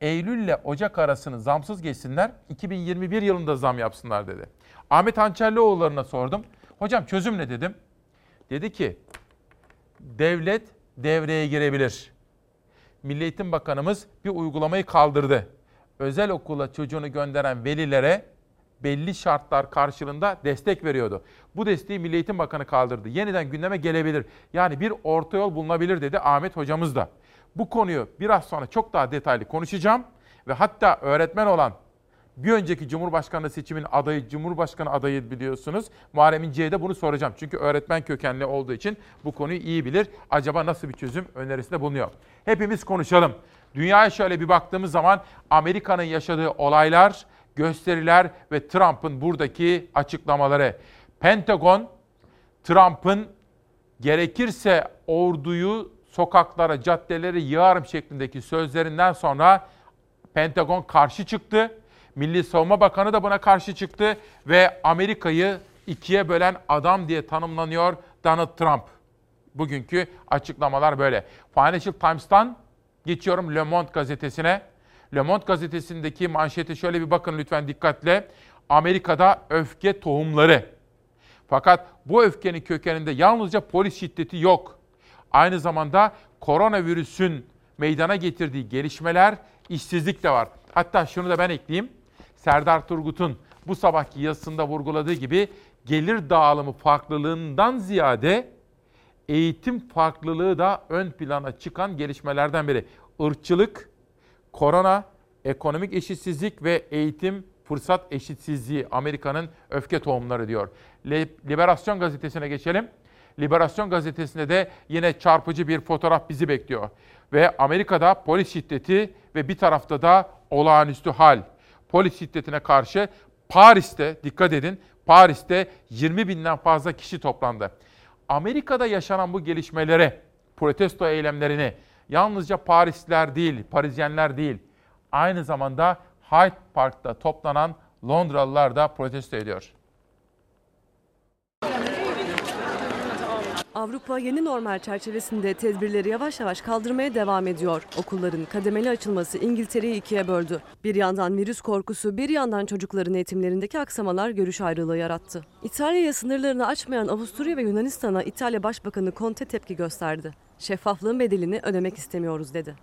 Eylül ile Ocak arasını zamsız geçsinler. 2021 yılında zam yapsınlar dedi. Ahmet Hançerlioğulları'na sordum. Hocam çözüm ne dedim. Dedi ki devlet devreye girebilir. Milli Eğitim Bakanımız bir uygulamayı kaldırdı özel okula çocuğunu gönderen velilere belli şartlar karşılığında destek veriyordu. Bu desteği Milli Eğitim Bakanı kaldırdı. Yeniden gündeme gelebilir. Yani bir orta yol bulunabilir dedi Ahmet hocamız da. Bu konuyu biraz sonra çok daha detaylı konuşacağım ve hatta öğretmen olan bir önceki Cumhurbaşkanlığı seçimin adayı, Cumhurbaşkanı adayı biliyorsunuz. Muharrem İnce'ye de bunu soracağım. Çünkü öğretmen kökenli olduğu için bu konuyu iyi bilir. Acaba nasıl bir çözüm önerisinde bulunuyor? Hepimiz konuşalım. Dünyaya şöyle bir baktığımız zaman Amerika'nın yaşadığı olaylar, gösteriler ve Trump'ın buradaki açıklamaları. Pentagon, Trump'ın gerekirse orduyu sokaklara, caddeleri yığarım şeklindeki sözlerinden sonra Pentagon karşı çıktı. Milli Savunma Bakanı da buna karşı çıktı ve Amerika'yı ikiye bölen adam diye tanımlanıyor Donald Trump. Bugünkü açıklamalar böyle. Financial Times'tan geçiyorum Le Monde gazetesine. Le Monde gazetesindeki manşete şöyle bir bakın lütfen dikkatle. Amerika'da öfke tohumları. Fakat bu öfkenin kökeninde yalnızca polis şiddeti yok. Aynı zamanda koronavirüsün meydana getirdiği gelişmeler, işsizlik de var. Hatta şunu da ben ekleyeyim. Serdar Turgut'un bu sabahki yazısında vurguladığı gibi gelir dağılımı farklılığından ziyade eğitim farklılığı da ön plana çıkan gelişmelerden biri. Irkçılık, korona, ekonomik eşitsizlik ve eğitim fırsat eşitsizliği Amerika'nın öfke tohumları diyor. Liberasyon gazetesine geçelim. Liberasyon gazetesinde de yine çarpıcı bir fotoğraf bizi bekliyor. Ve Amerika'da polis şiddeti ve bir tarafta da olağanüstü hal. Polis şiddetine karşı Paris'te, dikkat edin, Paris'te 20 binden fazla kişi toplandı. Amerika'da yaşanan bu gelişmelere, protesto eylemlerini yalnızca Parisliler değil, Parizyenler değil, aynı zamanda Hyde Park'ta toplanan Londralılar da protesto ediyor. Avrupa yeni normal çerçevesinde tedbirleri yavaş yavaş kaldırmaya devam ediyor. Okulların kademeli açılması İngiltere'yi ikiye böldü. Bir yandan virüs korkusu, bir yandan çocukların eğitimlerindeki aksamalar görüş ayrılığı yarattı. İtalya'ya sınırlarını açmayan Avusturya ve Yunanistan'a İtalya Başbakanı Conte tepki gösterdi. Şeffaflığın bedelini ödemek istemiyoruz dedi.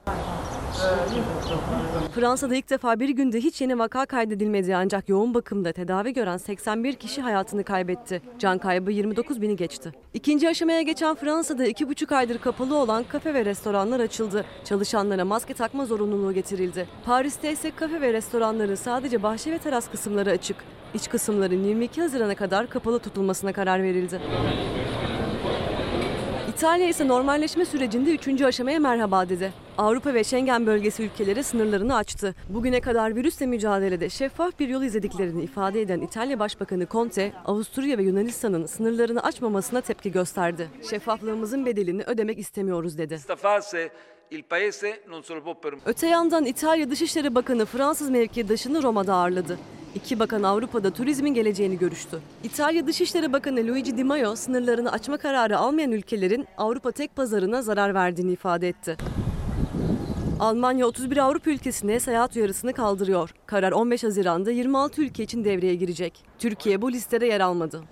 Fransa'da ilk defa bir günde hiç yeni vaka kaydedilmedi ancak yoğun bakımda tedavi gören 81 kişi hayatını kaybetti. Can kaybı 29 bini geçti. İkinci aşamaya geçen Fransa'da 2,5 aydır kapalı olan kafe ve restoranlar açıldı. Çalışanlara maske takma zorunluluğu getirildi. Paris'te ise kafe ve restoranların sadece bahçe ve teras kısımları açık. İç kısımların 22 Haziran'a kadar kapalı tutulmasına karar verildi. İtalya ise normalleşme sürecinde üçüncü aşamaya merhaba dedi. Avrupa ve Schengen bölgesi ülkeleri sınırlarını açtı. Bugüne kadar virüsle mücadelede şeffaf bir yol izlediklerini ifade eden İtalya Başbakanı Conte, Avusturya ve Yunanistan'ın sınırlarını açmamasına tepki gösterdi. Şeffaflığımızın bedelini ödemek istemiyoruz dedi. Öte yandan İtalya Dışişleri Bakanı Fransız mevkidaşını Roma'da ağırladı. İki bakan Avrupa'da turizmin geleceğini görüştü. İtalya Dışişleri Bakanı Luigi Di Maio sınırlarını açma kararı almayan ülkelerin Avrupa tek pazarına zarar verdiğini ifade etti. Almanya 31 Avrupa ülkesine seyahat uyarısını kaldırıyor. Karar 15 Haziran'da 26 ülke için devreye girecek. Türkiye bu listede yer almadı.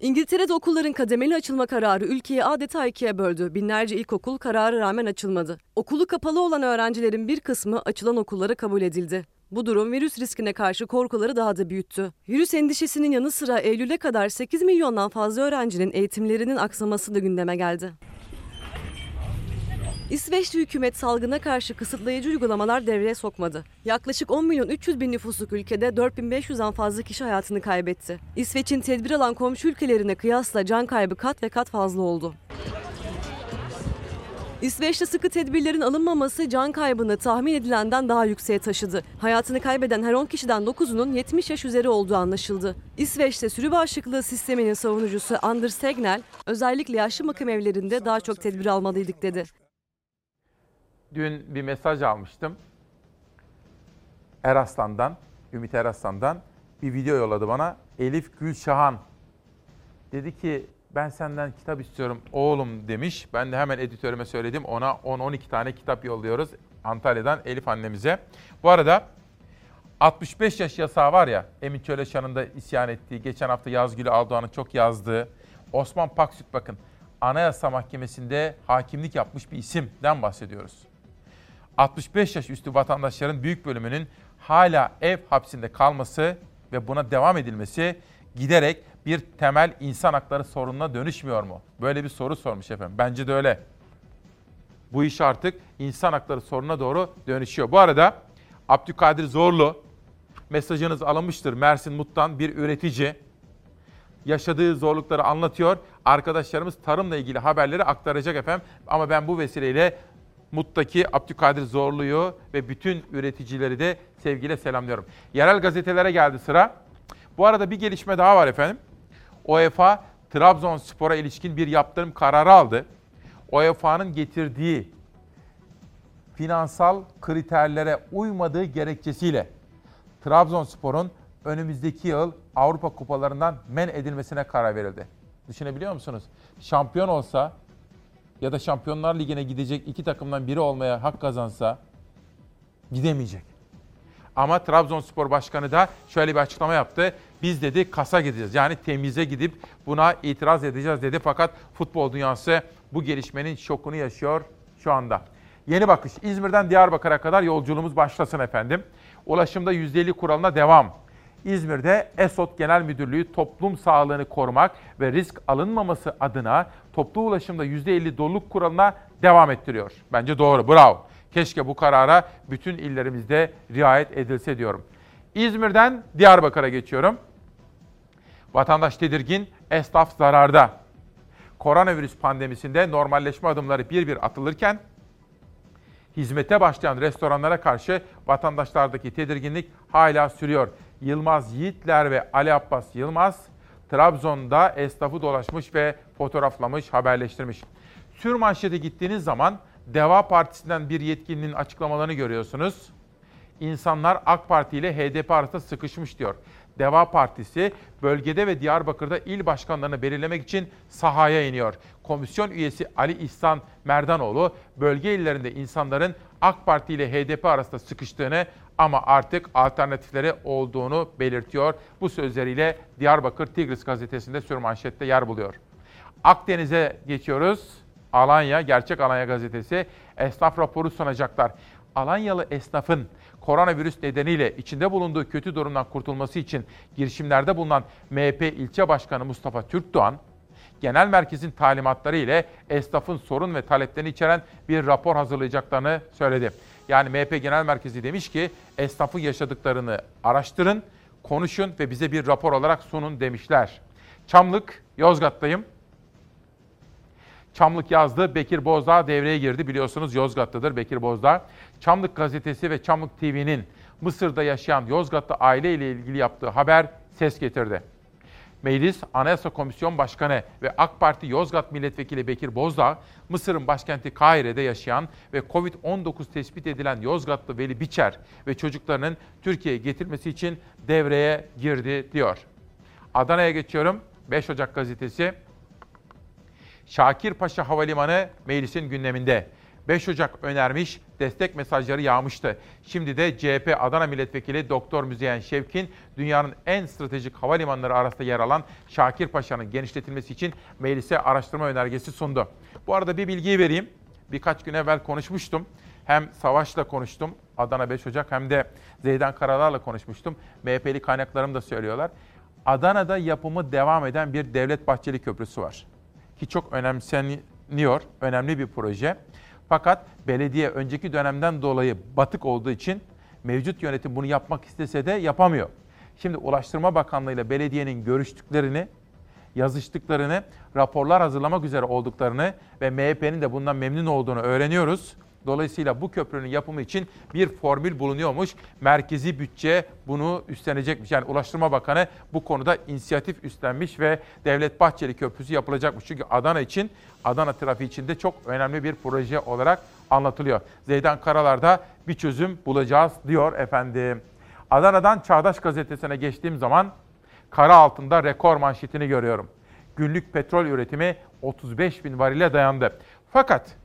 İngiltere'de okulların kademeli açılma kararı ülkeyi adeta ikiye böldü. Binlerce ilkokul karara rağmen açılmadı. Okulu kapalı olan öğrencilerin bir kısmı açılan okullara kabul edildi. Bu durum virüs riskine karşı korkuları daha da büyüttü. Virüs endişesinin yanı sıra Eylül'e kadar 8 milyondan fazla öğrencinin eğitimlerinin aksaması da gündeme geldi. İsveçli hükümet salgına karşı kısıtlayıcı uygulamalar devreye sokmadı. Yaklaşık 10 milyon 300 bin nüfusluk ülkede 4500'den fazla kişi hayatını kaybetti. İsveç'in tedbir alan komşu ülkelerine kıyasla can kaybı kat ve kat fazla oldu. İsveç'te sıkı tedbirlerin alınmaması can kaybını tahmin edilenden daha yükseğe taşıdı. Hayatını kaybeden her 10 kişiden 9'unun 70 yaş üzeri olduğu anlaşıldı. İsveç'te sürü bağışıklığı sisteminin savunucusu Anders Tegnell, özellikle yaşlı bakım evlerinde daha çok tedbir almalıydık dedi. Dün bir mesaj almıştım. Eraslan'dan, Ümit Eraslan'dan bir video yolladı bana. Elif Gülşahan dedi ki ben senden kitap istiyorum oğlum demiş. Ben de hemen editörüme söyledim. Ona 10-12 tane kitap yolluyoruz Antalya'dan Elif annemize. Bu arada 65 yaş yasağı var ya Emin Çöleşan'ın da isyan ettiği, geçen hafta Yazgül Aldoğan'ın çok yazdığı Osman Paksüt bakın Anayasa Mahkemesi'nde hakimlik yapmış bir isimden bahsediyoruz. 65 yaş üstü vatandaşların büyük bölümünün hala ev hapsinde kalması ve buna devam edilmesi giderek bir temel insan hakları sorununa dönüşmüyor mu? Böyle bir soru sormuş efendim. Bence de öyle. Bu iş artık insan hakları sorununa doğru dönüşüyor. Bu arada Abdülkadir Zorlu mesajınız alınmıştır. Mersin Mut'tan bir üretici yaşadığı zorlukları anlatıyor. Arkadaşlarımız tarımla ilgili haberleri aktaracak efendim. Ama ben bu vesileyle Mut'taki Abdülkadir Zorlu'yu ve bütün üreticileri de sevgiyle selamlıyorum. Yerel gazetelere geldi sıra. Bu arada bir gelişme daha var efendim. UEFA Trabzonspor'a ilişkin bir yaptırım kararı aldı. UEFA'nın getirdiği finansal kriterlere uymadığı gerekçesiyle Trabzonspor'un önümüzdeki yıl Avrupa kupalarından men edilmesine karar verildi. Düşünebiliyor musunuz? Şampiyon olsa ya da Şampiyonlar Ligi'ne gidecek iki takımdan biri olmaya hak kazansa gidemeyecek. Ama Trabzonspor Başkanı da şöyle bir açıklama yaptı. Biz dedi kasa gideceğiz. Yani temize gidip buna itiraz edeceğiz dedi. Fakat futbol dünyası bu gelişmenin şokunu yaşıyor şu anda. Yeni bakış İzmir'den Diyarbakır'a kadar yolculuğumuz başlasın efendim. Ulaşımda %50 kuralına devam. İzmir'de ESOT Genel Müdürlüğü toplum sağlığını korumak ve risk alınmaması adına toplu ulaşımda %50 doluluk kuralına devam ettiriyor. Bence doğru, bravo. Keşke bu karara bütün illerimizde riayet edilse diyorum. İzmir'den Diyarbakır'a geçiyorum. Vatandaş tedirgin, esnaf zararda. Koronavirüs pandemisinde normalleşme adımları bir bir atılırken hizmete başlayan restoranlara karşı vatandaşlardaki tedirginlik hala sürüyor. Yılmaz Yiğitler ve Ali Abbas Yılmaz Trabzon'da esnafı dolaşmış ve fotoğraflamış, haberleştirmiş. Sür manşete gittiğiniz zaman Deva Partisi'nden bir yetkilinin açıklamalarını görüyorsunuz. İnsanlar AK Parti ile HDP arasında sıkışmış diyor. Deva Partisi bölgede ve Diyarbakır'da il başkanlarını belirlemek için sahaya iniyor. Komisyon üyesi Ali İhsan Merdanoğlu bölge illerinde insanların AK Parti ile HDP arasında sıkıştığını ama artık alternatifleri olduğunu belirtiyor. Bu sözleriyle Diyarbakır Tigris gazetesinde sürmanşette yer buluyor. Akdeniz'e geçiyoruz. Alanya, Gerçek Alanya gazetesi esnaf raporu sunacaklar. Alanyalı esnafın koronavirüs nedeniyle içinde bulunduğu kötü durumdan kurtulması için girişimlerde bulunan MHP ilçe başkanı Mustafa Türkdoğan, genel merkezin talimatları ile esnafın sorun ve taleplerini içeren bir rapor hazırlayacaklarını söyledi. Yani MHP Genel Merkezi demiş ki esnafın yaşadıklarını araştırın, konuşun ve bize bir rapor olarak sunun demişler. Çamlık, Yozgat'tayım. Çamlık yazdı. Bekir Bozdağ devreye girdi. Biliyorsunuz Yozgat'tadır Bekir Bozdağ. Çamlık gazetesi ve Çamlık TV'nin Mısır'da yaşayan Yozgatlı aile ile ilgili yaptığı haber ses getirdi. Meclis Anayasa Komisyon Başkanı ve AK Parti Yozgat Milletvekili Bekir Bozdağ, Mısır'ın başkenti Kahire'de yaşayan ve Covid-19 tespit edilen Yozgatlı Veli Biçer ve çocuklarının Türkiye'ye getirmesi için devreye girdi diyor. Adana'ya geçiyorum. 5 Ocak gazetesi Şakirpaşa Havalimanı meclisin gündeminde. 5 Ocak önermiş, destek mesajları yağmıştı. Şimdi de CHP Adana Milletvekili Doktor Müzeyyen Şevkin, dünyanın en stratejik havalimanları arasında yer alan Şakirpaşa'nın genişletilmesi için meclise araştırma önergesi sundu. Bu arada bir bilgiyi vereyim. Birkaç gün evvel konuşmuştum. Hem Savaş'la konuştum, Adana 5 Ocak hem de Zeydan Karalar'la konuşmuştum. MHP'li kaynaklarım da söylüyorlar. Adana'da yapımı devam eden bir Devlet Bahçeli Köprüsü var ki çok önemseniyor, önemli bir proje. Fakat belediye önceki dönemden dolayı batık olduğu için mevcut yönetim bunu yapmak istese de yapamıyor. Şimdi Ulaştırma Bakanlığı ile belediyenin görüştüklerini, yazıştıklarını, raporlar hazırlamak üzere olduklarını ve MHP'nin de bundan memnun olduğunu öğreniyoruz. Dolayısıyla bu köprünün yapımı için bir formül bulunuyormuş. Merkezi bütçe bunu üstlenecekmiş. Yani Ulaştırma Bakanı bu konuda inisiyatif üstlenmiş ve Devlet Bahçeli Köprüsü yapılacakmış. Çünkü Adana için, Adana trafiği için de çok önemli bir proje olarak anlatılıyor. Zeydan Karalar'da bir çözüm bulacağız diyor efendim. Adana'dan Çağdaş Gazetesi'ne geçtiğim zaman kara altında rekor manşetini görüyorum. Günlük petrol üretimi 35 bin varile dayandı. Fakat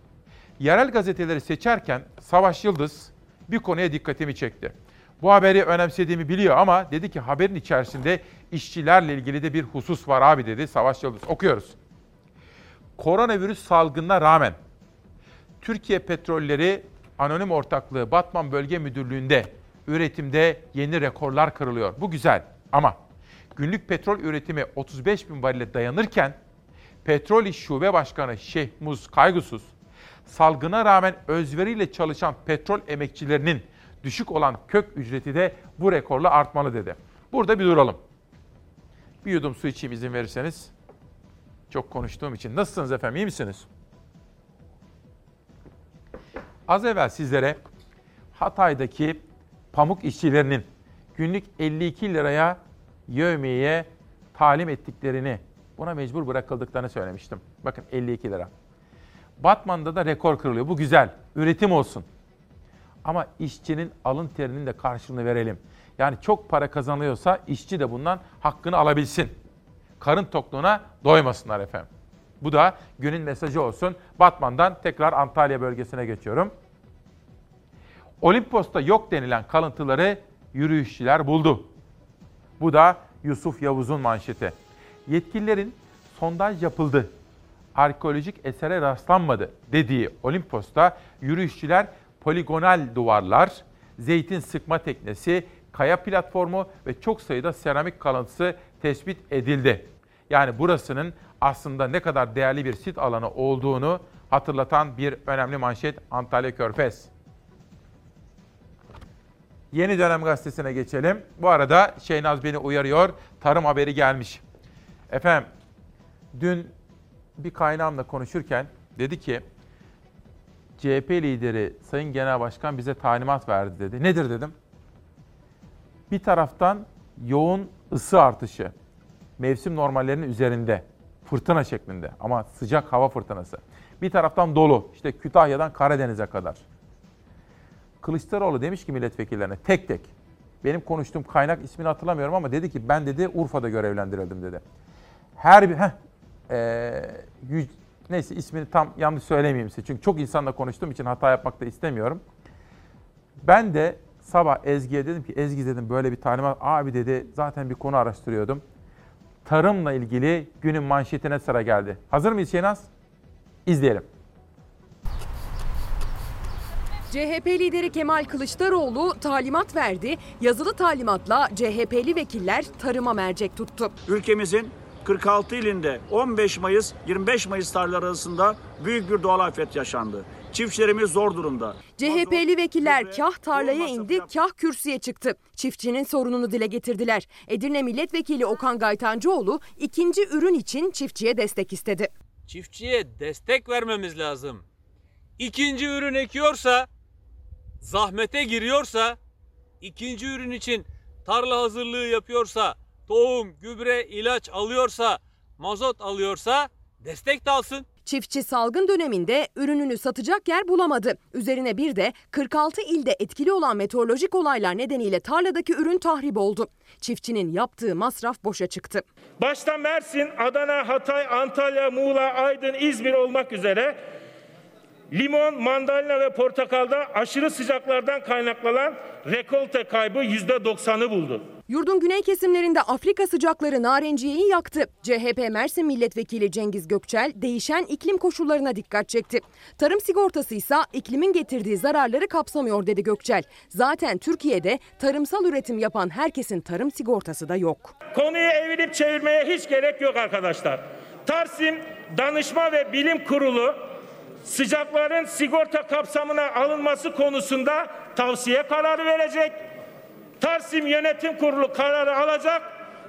yerel gazeteleri seçerken Savaş Yıldız bir konuya dikkatimi çekti. Bu haberi önemsediğimi biliyor ama dedi ki haberin içerisinde işçilerle ilgili de bir husus var abi dedi Savaş Yıldız. Okuyoruz. Koronavirüs salgınına rağmen Türkiye petrolleri Anonim Ortaklığı Batman Bölge Müdürlüğü'nde üretimde yeni rekorlar kırılıyor. Bu güzel ama günlük petrol üretimi 35 bin varile dayanırken Petrol İş Şube Başkanı Şehmuz Kaygısız, salgına rağmen özveriyle çalışan petrol emekçilerinin düşük olan kök ücreti de bu rekorla artmalı dedi. Burada bir duralım. Bir yudum su içeyim izin verirseniz. Çok konuştuğum için. Nasılsınız efendim? İyi misiniz? Az evvel sizlere Hatay'daki pamuk işçilerinin günlük 52 liraya yövmeye talim ettiklerini, buna mecbur bırakıldıklarını söylemiştim. Bakın 52 lira. Batman'da da rekor kırılıyor. Bu güzel. Üretim olsun. Ama işçinin alın terinin de karşılığını verelim. Yani çok para kazanıyorsa işçi de bundan hakkını alabilsin. Karın tokluğuna doymasınlar efendim. Bu da günün mesajı olsun. Batman'dan tekrar Antalya bölgesine geçiyorum. Olimpos'ta yok denilen kalıntıları yürüyüşçüler buldu. Bu da Yusuf Yavuz'un manşeti. Yetkililerin sondaj yapıldı, arkeolojik esere rastlanmadı dediği Olimpos'ta yürüyüşçüler poligonal duvarlar, zeytin sıkma teknesi, kaya platformu ve çok sayıda seramik kalıntısı tespit edildi. Yani burasının aslında ne kadar değerli bir sit alanı olduğunu hatırlatan bir önemli manşet Antalya Körfez. Yeni Dönem Gazetesi'ne geçelim. Bu arada Şeynaz beni uyarıyor. Tarım haberi gelmiş. Efendim, dün bir kaynağımla konuşurken dedi ki CHP lideri Sayın Genel Başkan bize talimat verdi dedi. Nedir dedim. Bir taraftan yoğun ısı artışı, mevsim normallerinin üzerinde, fırtına şeklinde ama sıcak hava fırtınası. Bir taraftan dolu, işte Kütahya'dan Karadeniz'e kadar. Kılıçdaroğlu demiş ki milletvekillerine tek tek, benim konuştuğum kaynak ismini hatırlamıyorum ama dedi ki ben dedi Urfa'da görevlendirildim dedi. Her bir, heh, ee, yüz, neyse ismini tam yanlış söylemeyeyim size. Çünkü çok insanla konuştuğum için hata yapmak da istemiyorum. Ben de sabah Ezgi'ye dedim ki Ezgi dedim böyle bir talimat. Abi dedi zaten bir konu araştırıyordum. Tarımla ilgili günün manşetine sıra geldi. Hazır mıyız Şenaz? İzleyelim. CHP lideri Kemal Kılıçdaroğlu talimat verdi. Yazılı talimatla CHP'li vekiller tarıma mercek tuttu. Ülkemizin 46 ilinde 15 Mayıs 25 Mayıs tarihleri arasında büyük bir doğal afet yaşandı. Çiftçilerimiz zor durumda. CHP'li vekiller kah tarlaya indi, kah kürsüye çıktı. Çiftçinin sorununu dile getirdiler. Edirne Milletvekili Okan Gaytancıoğlu ikinci ürün için çiftçiye destek istedi. Çiftçiye destek vermemiz lazım. İkinci ürün ekiyorsa, zahmete giriyorsa, ikinci ürün için tarla hazırlığı yapıyorsa, tohum, gübre, ilaç alıyorsa, mazot alıyorsa destek de alsın. Çiftçi salgın döneminde ürününü satacak yer bulamadı. Üzerine bir de 46 ilde etkili olan meteorolojik olaylar nedeniyle tarladaki ürün tahrip oldu. Çiftçinin yaptığı masraf boşa çıktı. Başta Mersin, Adana, Hatay, Antalya, Muğla, Aydın, İzmir olmak üzere limon, mandalina ve portakalda aşırı sıcaklardan kaynaklanan rekolte kaybı %90'ı buldu. Yurdun güney kesimlerinde Afrika sıcakları narenciyeyi yaktı. CHP Mersin Milletvekili Cengiz Gökçel değişen iklim koşullarına dikkat çekti. Tarım sigortası ise iklimin getirdiği zararları kapsamıyor dedi Gökçel. Zaten Türkiye'de tarımsal üretim yapan herkesin tarım sigortası da yok. Konuyu evirip çevirmeye hiç gerek yok arkadaşlar. Tarsim Danışma ve Bilim Kurulu sıcakların sigorta kapsamına alınması konusunda tavsiye kararı verecek. Tarsim Yönetim Kurulu kararı alacak.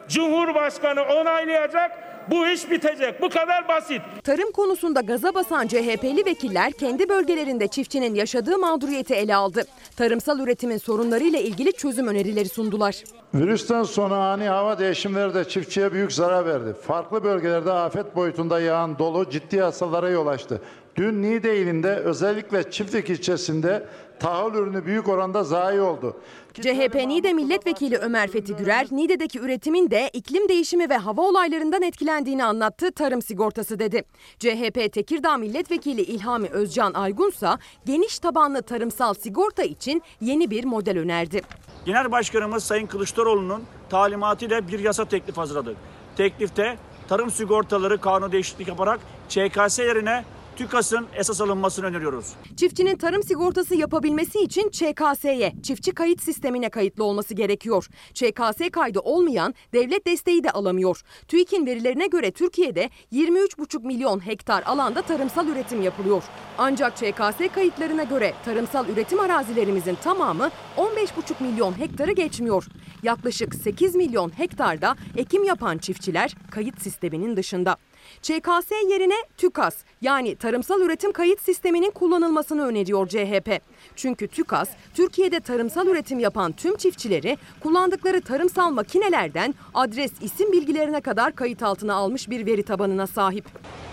Cumhurbaşkanı onaylayacak. Bu iş bitecek. Bu kadar basit. Tarım konusunda gaza basan CHP'li vekiller kendi bölgelerinde çiftçinin yaşadığı mağduriyeti ele aldı. Tarımsal üretimin sorunlarıyla ilgili çözüm önerileri sundular. Virüsten sonra ani hava değişimleri de çiftçiye büyük zarar verdi. Farklı bölgelerde afet boyutunda yağan dolu ciddi hasarlara yol açtı. Dün Niğde ilinde özellikle Çiftlik ilçesinde tahıl ürünü büyük oranda zayi oldu. CHP Niğde Milletvekili Ömer Fethi Gürer, Niğde'deki üretimin de iklim değişimi ve hava olaylarından etkilendiğini anlattı, tarım sigortası dedi. CHP Tekirdağ Milletvekili İlhami Özcan Aygunsa geniş tabanlı tarımsal sigorta için yeni bir model önerdi. Genel Başkanımız Sayın Kılıçdaroğlu'nun talimatıyla bir yasa teklif hazırladık. Teklifte tarım sigortaları kanunu değişiklik yaparak ÇKS yerine TÜKAS'ın esas alınmasını öneriyoruz. Çiftçinin tarım sigortası yapabilmesi için ÇKS'ye, çiftçi kayıt sistemine kayıtlı olması gerekiyor. ÇKS kaydı olmayan devlet desteği de alamıyor. TÜİK'in verilerine göre Türkiye'de 23,5 milyon hektar alanda tarımsal üretim yapılıyor. Ancak ÇKS kayıtlarına göre tarımsal üretim arazilerimizin tamamı 15,5 milyon hektarı geçmiyor. Yaklaşık 8 milyon hektarda ekim yapan çiftçiler kayıt sisteminin dışında. ÇKS yerine TÜKAS yani tarımsal üretim kayıt sisteminin kullanılmasını öneriyor CHP. Çünkü TÜKAS Türkiye'de tarımsal üretim yapan tüm çiftçileri kullandıkları tarımsal makinelerden adres isim bilgilerine kadar kayıt altına almış bir veri tabanına sahip.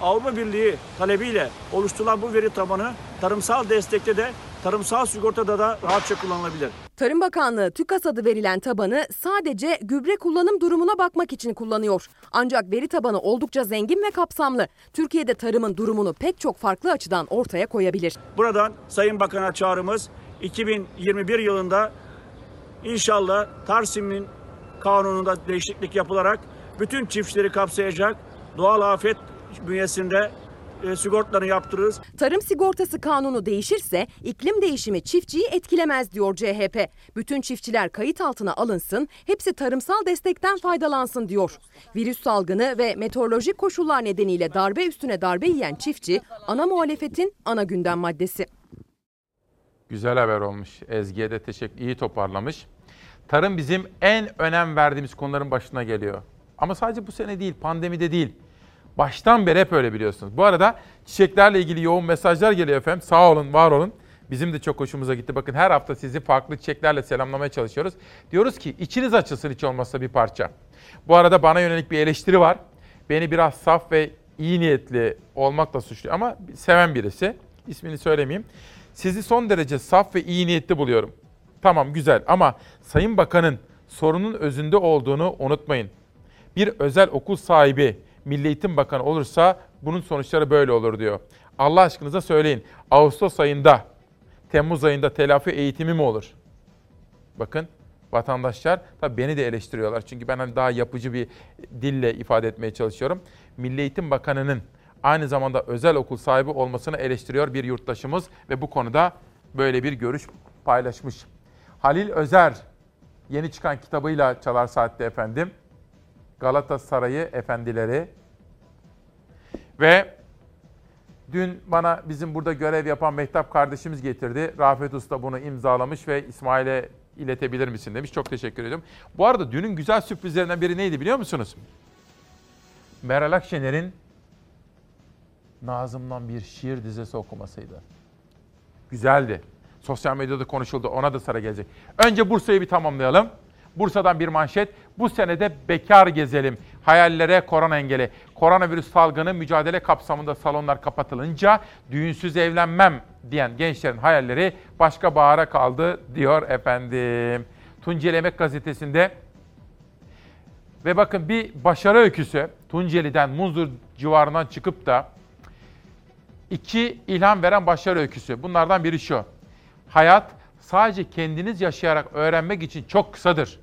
Avrupa Birliği talebiyle oluşturulan bu veri tabanı tarımsal destekte de tarımsal sigortada da rahatça kullanılabilir. Tarım Bakanlığı TÜKAS adı verilen tabanı sadece gübre kullanım durumuna bakmak için kullanıyor. Ancak veri tabanı oldukça zengin ve kapsamlı. Türkiye'de tarımın durumunu pek çok farklı açıdan ortaya koyabilir. Buradan Sayın Bakan'a çağrımız 2021 yılında inşallah Tarsim'in kanununda değişiklik yapılarak bütün çiftçileri kapsayacak doğal afet bünyesinde e, sigortalarını yaptırırız. Tarım sigortası kanunu değişirse iklim değişimi çiftçiyi etkilemez diyor CHP. Bütün çiftçiler kayıt altına alınsın, hepsi tarımsal destekten faydalansın diyor. Virüs salgını ve meteorolojik koşullar nedeniyle darbe üstüne darbe yiyen çiftçi ana muhalefetin ana gündem maddesi. Güzel haber olmuş. Ezgi'ye de teşekkür, iyi toparlamış. Tarım bizim en önem verdiğimiz konuların başına geliyor. Ama sadece bu sene değil, pandemide değil. Baştan beri hep öyle biliyorsunuz. Bu arada çiçeklerle ilgili yoğun mesajlar geliyor efendim. Sağ olun, var olun. Bizim de çok hoşumuza gitti. Bakın her hafta sizi farklı çiçeklerle selamlamaya çalışıyoruz. Diyoruz ki içiniz açılsın hiç olmazsa bir parça. Bu arada bana yönelik bir eleştiri var. Beni biraz saf ve iyi niyetli olmakla suçluyor ama seven birisi. İsmini söylemeyeyim. Sizi son derece saf ve iyi niyetli buluyorum. Tamam güzel ama Sayın Bakan'ın sorunun özünde olduğunu unutmayın. Bir özel okul sahibi Milli Eğitim Bakanı olursa bunun sonuçları böyle olur diyor. Allah aşkınıza söyleyin. Ağustos ayında, Temmuz ayında telafi eğitimi mi olur? Bakın vatandaşlar tabii beni de eleştiriyorlar. Çünkü ben hani daha yapıcı bir dille ifade etmeye çalışıyorum. Milli Eğitim Bakanı'nın aynı zamanda özel okul sahibi olmasını eleştiriyor bir yurttaşımız ve bu konuda böyle bir görüş paylaşmış. Halil Özer yeni çıkan kitabıyla Çalar Saat'te efendim. Galatasaray'ı efendileri ve dün bana bizim burada görev yapan Mehtap kardeşimiz getirdi. Rafet Usta bunu imzalamış ve İsmail'e iletebilir misin demiş. Çok teşekkür ediyorum. Bu arada dünün güzel sürprizlerinden biri neydi biliyor musunuz? Meral Akşener'in Nazım'dan bir şiir dizesi okumasıydı. Güzeldi. Sosyal medyada konuşuldu. Ona da sıra gelecek. Önce Bursa'yı bir tamamlayalım. Bursa'dan bir manşet. Bu senede bekar gezelim. Hayallere korona engeli. Koronavirüs salgını mücadele kapsamında salonlar kapatılınca düğünsüz evlenmem diyen gençlerin hayalleri başka bahara kaldı diyor efendim. Tunceli Emek Gazetesi'nde ve bakın bir başarı öyküsü Tunceli'den Muzur civarından çıkıp da iki ilham veren başarı öyküsü. Bunlardan biri şu. Hayat sadece kendiniz yaşayarak öğrenmek için çok kısadır.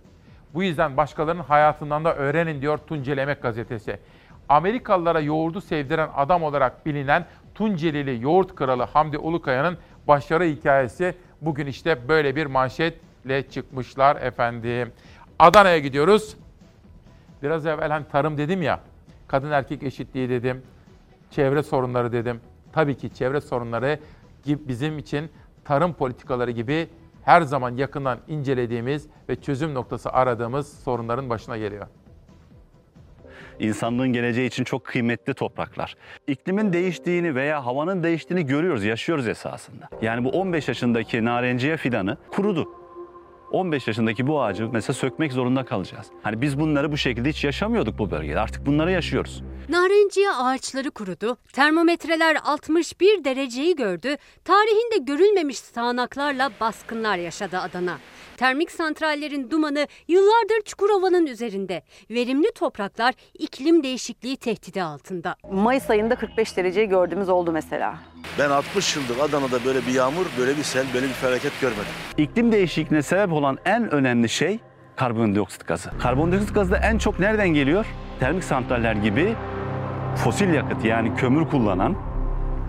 Bu yüzden başkalarının hayatından da öğrenin diyor Tunceli Emek Gazetesi. Amerikalılara yoğurdu sevdiren adam olarak bilinen Tuncelili yoğurt kralı Hamdi Ulukaya'nın başarı hikayesi bugün işte böyle bir manşetle çıkmışlar efendim. Adana'ya gidiyoruz. Biraz evvel hani tarım dedim ya, kadın erkek eşitliği dedim, çevre sorunları dedim. Tabii ki çevre sorunları bizim için tarım politikaları gibi her zaman yakından incelediğimiz ve çözüm noktası aradığımız sorunların başına geliyor. İnsanlığın geleceği için çok kıymetli topraklar. İklimin değiştiğini veya havanın değiştiğini görüyoruz, yaşıyoruz esasında. Yani bu 15 yaşındaki narenciye fidanı kurudu. 15 yaşındaki bu ağacı mesela sökmek zorunda kalacağız. Hani biz bunları bu şekilde hiç yaşamıyorduk bu bölgede. Artık bunları yaşıyoruz. Narenciye ağaçları kurudu, termometreler 61 dereceyi gördü, tarihinde görülmemiş sağanaklarla baskınlar yaşadı Adana. Termik santrallerin dumanı yıllardır Çukurova'nın üzerinde. Verimli topraklar iklim değişikliği tehdidi altında. Mayıs ayında 45 dereceyi gördüğümüz oldu mesela. Ben 60 yıldır Adana'da böyle bir yağmur, böyle bir sel, böyle bir felaket görmedim. İklim değişikliğine sebep olan en önemli şey karbondioksit gazı. Karbondioksit gazı da en çok nereden geliyor? Termik santraller gibi fosil yakıt yani kömür kullanan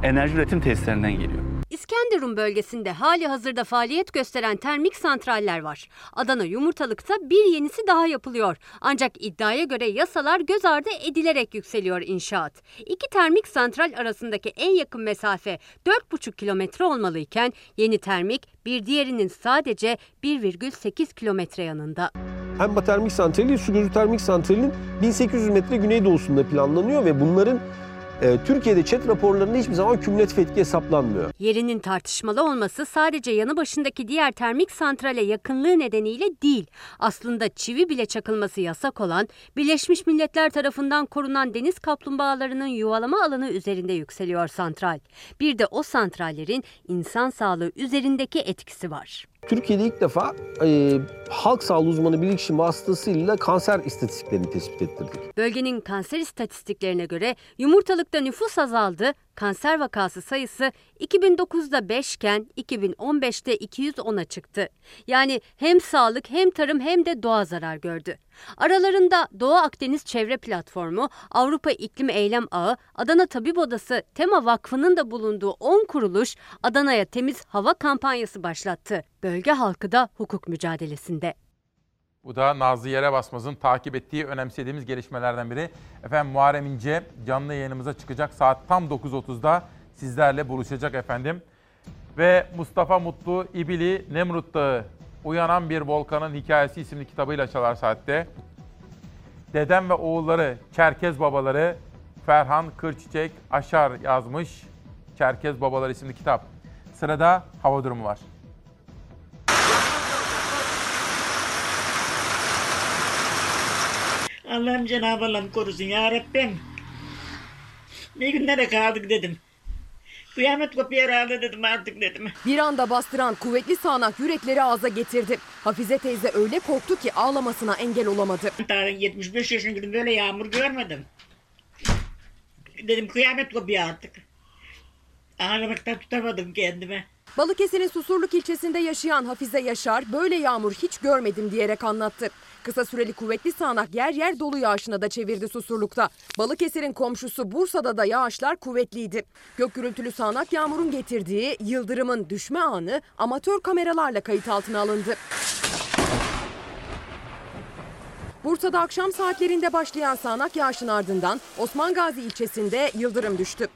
enerji üretim tesislerinden geliyor. İskenderun bölgesinde hali hazırda faaliyet gösteren termik santraller var. Adana Yumurtalık'ta bir yenisi daha yapılıyor. Ancak iddiaya göre yasalar göz ardı edilerek yükseliyor inşaat. İki termik santral arasındaki en yakın mesafe 4,5 kilometre olmalıyken yeni termik bir diğerinin sadece 1,8 kilometre yanında. Hem Termik Santrali, Su Termik Santrali'nin 1800 metre güneydoğusunda planlanıyor ve bunların e, Türkiye'de ÇED raporlarında hiçbir zaman kümülatif etki hesaplanmıyor. Yerinin tartışmalı olması sadece yanı başındaki diğer termik santrale yakınlığı nedeniyle değil. Aslında çivi bile çakılması yasak olan, Birleşmiş Milletler tarafından korunan deniz kaplumbağalarının yuvalama alanı üzerinde yükseliyor santral. Bir de o santrallerin insan sağlığı üzerindeki etkisi var. Türkiye'de ilk defa e, halk sağlığı uzmanı bilirkişim vasıtasıyla kanser istatistiklerini tespit ettirdik. Bölgenin kanser istatistiklerine göre yumurtalıkta nüfus azaldı, kanser vakası sayısı 2009'da 5 iken 2015'te 210'a çıktı. Yani hem sağlık hem tarım hem de doğa zarar gördü. Aralarında Doğu Akdeniz Çevre Platformu, Avrupa İklim Eylem Ağı, Adana Tabip Odası, Tema Vakfı'nın da bulunduğu 10 kuruluş Adana'ya temiz hava kampanyası başlattı. Bölge halkı da hukuk mücadelesinde. Bu da Nazlı Yere Basmaz'ın takip ettiği önemsediğimiz gelişmelerden biri. Efendim Muharrem İnce canlı yayınımıza çıkacak. Saat tam 9.30'da sizlerle buluşacak efendim. Ve Mustafa Mutlu İbili Nemrut Dağı Uyanan Bir Volkanın Hikayesi isimli kitabıyla Çalar Saat'te. Dedem ve oğulları, Çerkez babaları Ferhan Kırçiçek Aşar yazmış. Çerkez Babaları isimli kitap. Sırada hava durumu var. Allah'ım Cenab-ı Allah'ım korusun ya Rabbim. Ne günlere kaldık dedim. Kıyamet kopuyor herhalde dedim artık dedim. Bir anda bastıran kuvvetli sağanak yürekleri ağza getirdi. Hafize teyze öyle korktu ki ağlamasına engel olamadı. Daha 75 yaşındayım böyle yağmur görmedim. Dedim kıyamet kopuyor artık. Ağlamaktan tutamadım kendime. Balıkesir'in Susurluk ilçesinde yaşayan Hafize Yaşar böyle yağmur hiç görmedim diyerek anlattı. Kısa süreli kuvvetli sağanak yer yer dolu yağışına da çevirdi Susurluk'ta. Balıkesir'in komşusu Bursa'da da yağışlar kuvvetliydi. Gök gürültülü sağanak yağmurun getirdiği yıldırımın düşme anı amatör kameralarla kayıt altına alındı. Bursa'da akşam saatlerinde başlayan sağanak yağışın ardından Osman Gazi ilçesinde yıldırım düştü.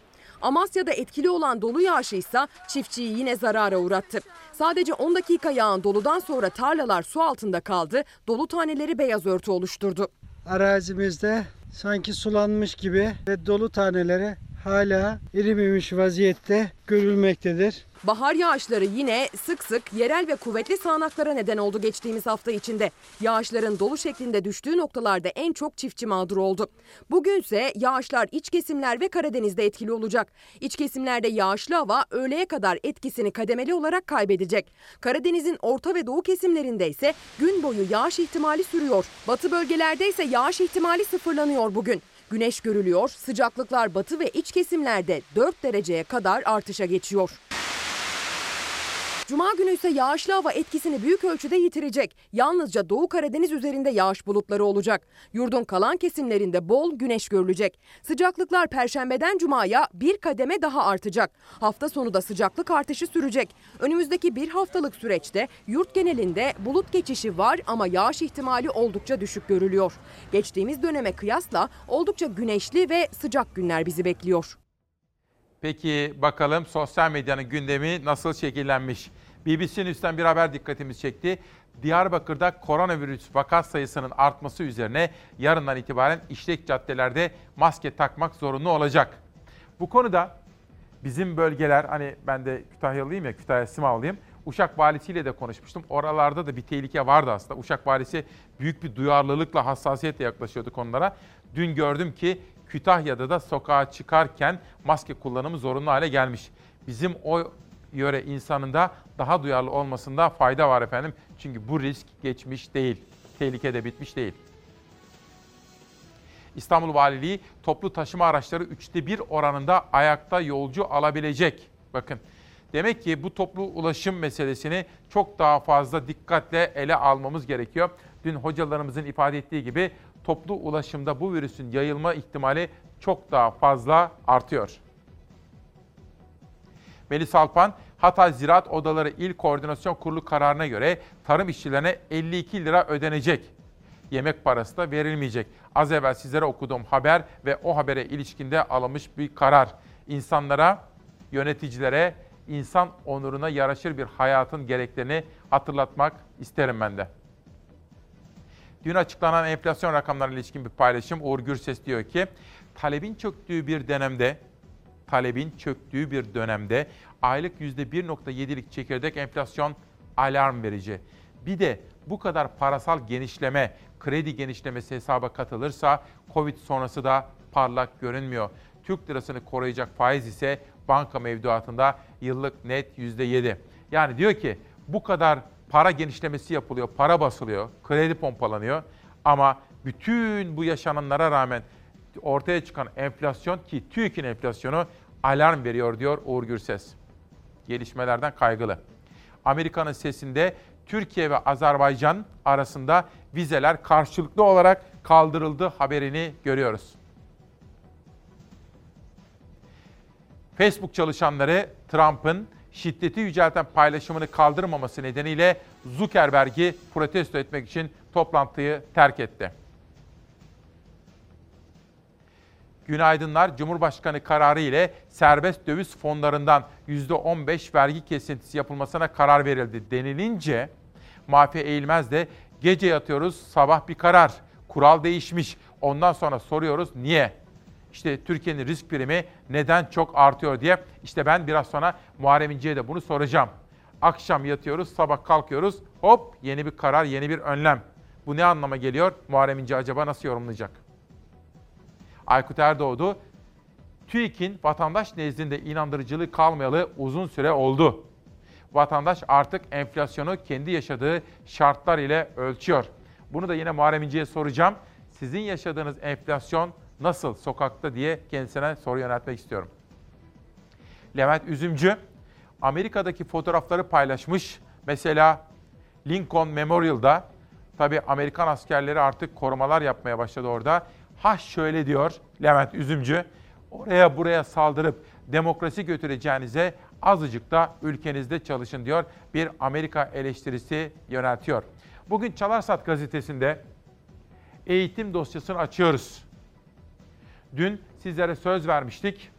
Amasya'da etkili olan dolu yağışı ise çiftçiyi yine zarara uğrattı. Sadece 10 dakika yağan doludan sonra tarlalar su altında kaldı, dolu taneleri beyaz örtü oluşturdu. Arazimizde sanki sulanmış gibi ve dolu taneleri hala erimemiş vaziyette görülmektedir. Bahar yağışları yine sık sık yerel ve kuvvetli sağanaklara neden oldu geçtiğimiz hafta içinde. Yağışların dolu şeklinde düştüğü noktalarda en çok çiftçi mağdur oldu. Bugünse yağışlar iç kesimler ve Karadeniz'de etkili olacak. İç kesimlerde yağışlı hava öğleye kadar etkisini kademeli olarak kaybedecek. Karadeniz'in orta ve doğu kesimlerinde ise gün boyu yağış ihtimali sürüyor. Batı bölgelerde ise yağış ihtimali sıfırlanıyor bugün. Güneş görülüyor, sıcaklıklar batı ve iç kesimlerde 4 dereceye kadar artışa geçiyor. Cuma günü ise yağışlı hava etkisini büyük ölçüde yitirecek. Yalnızca Doğu Karadeniz üzerinde yağış bulutları olacak. Yurdun kalan kesimlerinde bol güneş görülecek. Sıcaklıklar perşembeden cumaya bir kademe daha artacak. Hafta sonu da sıcaklık artışı sürecek. Önümüzdeki bir haftalık süreçte yurt genelinde bulut geçişi var ama yağış ihtimali oldukça düşük görülüyor. Geçtiğimiz döneme kıyasla oldukça güneşli ve sıcak günler bizi bekliyor. Peki bakalım sosyal medyanın gündemi nasıl şekillenmiş? BBC News'ten bir haber dikkatimizi çekti. Diyarbakır'da koronavirüs vaka sayısının artması üzerine yarından itibaren işlek caddelerde maske takmak zorunlu olacak. Bu konuda bizim bölgeler hani ben de Kütahyalıyım ya Kütahya Simavlıyım. Uşak valisiyle de konuşmuştum. Oralarda da bir tehlike vardı aslında. Uşak valisi büyük bir duyarlılıkla, hassasiyetle yaklaşıyordu konulara. Dün gördüm ki Kütahya'da da sokağa çıkarken maske kullanımı zorunlu hale gelmiş. Bizim o yöre insanında daha duyarlı olmasında fayda var efendim. Çünkü bu risk geçmiş değil. Tehlike de bitmiş değil. İstanbul Valiliği toplu taşıma araçları üçte bir oranında ayakta yolcu alabilecek. Bakın demek ki bu toplu ulaşım meselesini çok daha fazla dikkatle ele almamız gerekiyor. Dün hocalarımızın ifade ettiği gibi toplu ulaşımda bu virüsün yayılma ihtimali çok daha fazla artıyor. Melis Alpan, Hatay Ziraat Odaları İl Koordinasyon Kurulu kararına göre tarım işçilerine 52 lira ödenecek. Yemek parası da verilmeyecek. Az evvel sizlere okuduğum haber ve o habere ilişkinde alınmış bir karar. İnsanlara, yöneticilere, insan onuruna yaraşır bir hayatın gereklerini hatırlatmak isterim ben de. Dün açıklanan enflasyon rakamlarına ilişkin bir paylaşım. Uğur Gürses diyor ki, talebin çöktüğü bir dönemde, talebin çöktüğü bir dönemde aylık %1.7'lik çekirdek enflasyon alarm verici. Bir de bu kadar parasal genişleme, kredi genişlemesi hesaba katılırsa Covid sonrası da parlak görünmüyor. Türk lirasını koruyacak faiz ise banka mevduatında yıllık net %7. Yani diyor ki bu kadar para genişlemesi yapılıyor, para basılıyor, kredi pompalanıyor ama bütün bu yaşananlara rağmen ortaya çıkan enflasyon ki TÜİK'in enflasyonu alarm veriyor diyor Uğur Gürses. Gelişmelerden kaygılı. Amerika'nın sesinde Türkiye ve Azerbaycan arasında vizeler karşılıklı olarak kaldırıldı haberini görüyoruz. Facebook çalışanları Trump'ın şiddeti yücelten paylaşımını kaldırmaması nedeniyle Zuckerberg'i protesto etmek için toplantıyı terk etti. Günaydınlar Cumhurbaşkanı kararı ile serbest döviz fonlarından %15 vergi kesintisi yapılmasına karar verildi denilince Mahfi Eğilmez de gece yatıyoruz sabah bir karar. Kural değişmiş. Ondan sonra soruyoruz niye? İşte Türkiye'nin risk primi neden çok artıyor diye. İşte ben biraz sonra Muharrem İnce'ye de bunu soracağım. Akşam yatıyoruz, sabah kalkıyoruz. Hop yeni bir karar, yeni bir önlem. Bu ne anlama geliyor? Muharrem İnce acaba nasıl yorumlayacak? Aykut Erdoğdu, TÜİK'in vatandaş nezdinde inandırıcılığı kalmayalı uzun süre oldu. Vatandaş artık enflasyonu kendi yaşadığı şartlar ile ölçüyor. Bunu da yine Muharrem İnce'ye soracağım. Sizin yaşadığınız enflasyon nasıl sokakta diye kendisine soru yöneltmek istiyorum. Levent Üzümcü, Amerika'daki fotoğrafları paylaşmış. Mesela Lincoln Memorial'da, tabi Amerikan askerleri artık korumalar yapmaya başladı orada. Ha şöyle diyor Levent Üzümcü, oraya buraya saldırıp demokrasi götüreceğinize azıcık da ülkenizde çalışın diyor. Bir Amerika eleştirisi yöneltiyor. Bugün Çalarsat gazetesinde eğitim dosyasını açıyoruz. Dün sizlere söz vermiştik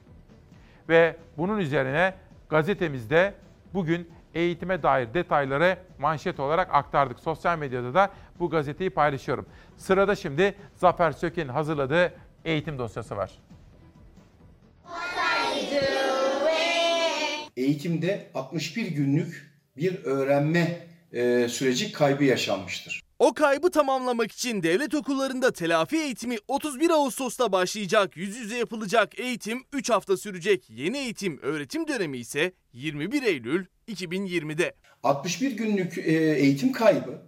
ve bunun üzerine gazetemizde bugün eğitime dair detayları manşet olarak aktardık. Sosyal medyada da bu gazeteyi paylaşıyorum. Sırada şimdi Zafer Söken'in hazırladığı eğitim dosyası var. Eğitimde 61 günlük bir öğrenme e, süreci kaybı yaşanmıştır. O kaybı tamamlamak için devlet okullarında telafi eğitimi 31 Ağustos'ta başlayacak. Yüz yüze yapılacak eğitim 3 hafta sürecek. Yeni eğitim öğretim dönemi ise 21 Eylül 2020'de. 61 günlük e, eğitim kaybı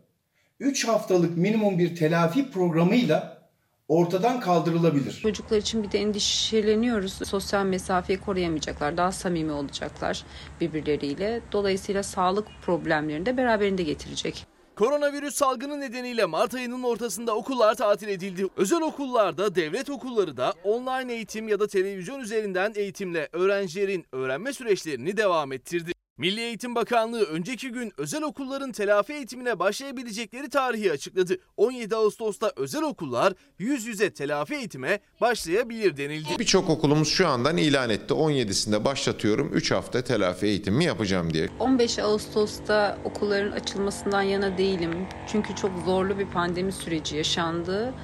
3 haftalık minimum bir telafi programıyla ortadan kaldırılabilir. Çocuklar için bir de endişeleniyoruz. Sosyal mesafeyi koruyamayacaklar, daha samimi olacaklar birbirleriyle. Dolayısıyla sağlık problemlerini de beraberinde getirecek. Koronavirüs salgını nedeniyle Mart ayının ortasında okullar tatil edildi. Özel okullarda, devlet okulları da online eğitim ya da televizyon üzerinden eğitimle öğrencilerin öğrenme süreçlerini devam ettirdi. Milli Eğitim Bakanlığı önceki gün özel okulların telafi eğitimine başlayabilecekleri tarihi açıkladı. 17 Ağustos'ta özel okullar yüz yüze telafi eğitime başlayabilir denildi. Birçok okulumuz şu andan ilan etti. 17'sinde başlatıyorum 3 hafta telafi eğitimi yapacağım diye. 15 Ağustos'ta okulların açılmasından yana değilim. Çünkü çok zorlu bir pandemi süreci yaşandı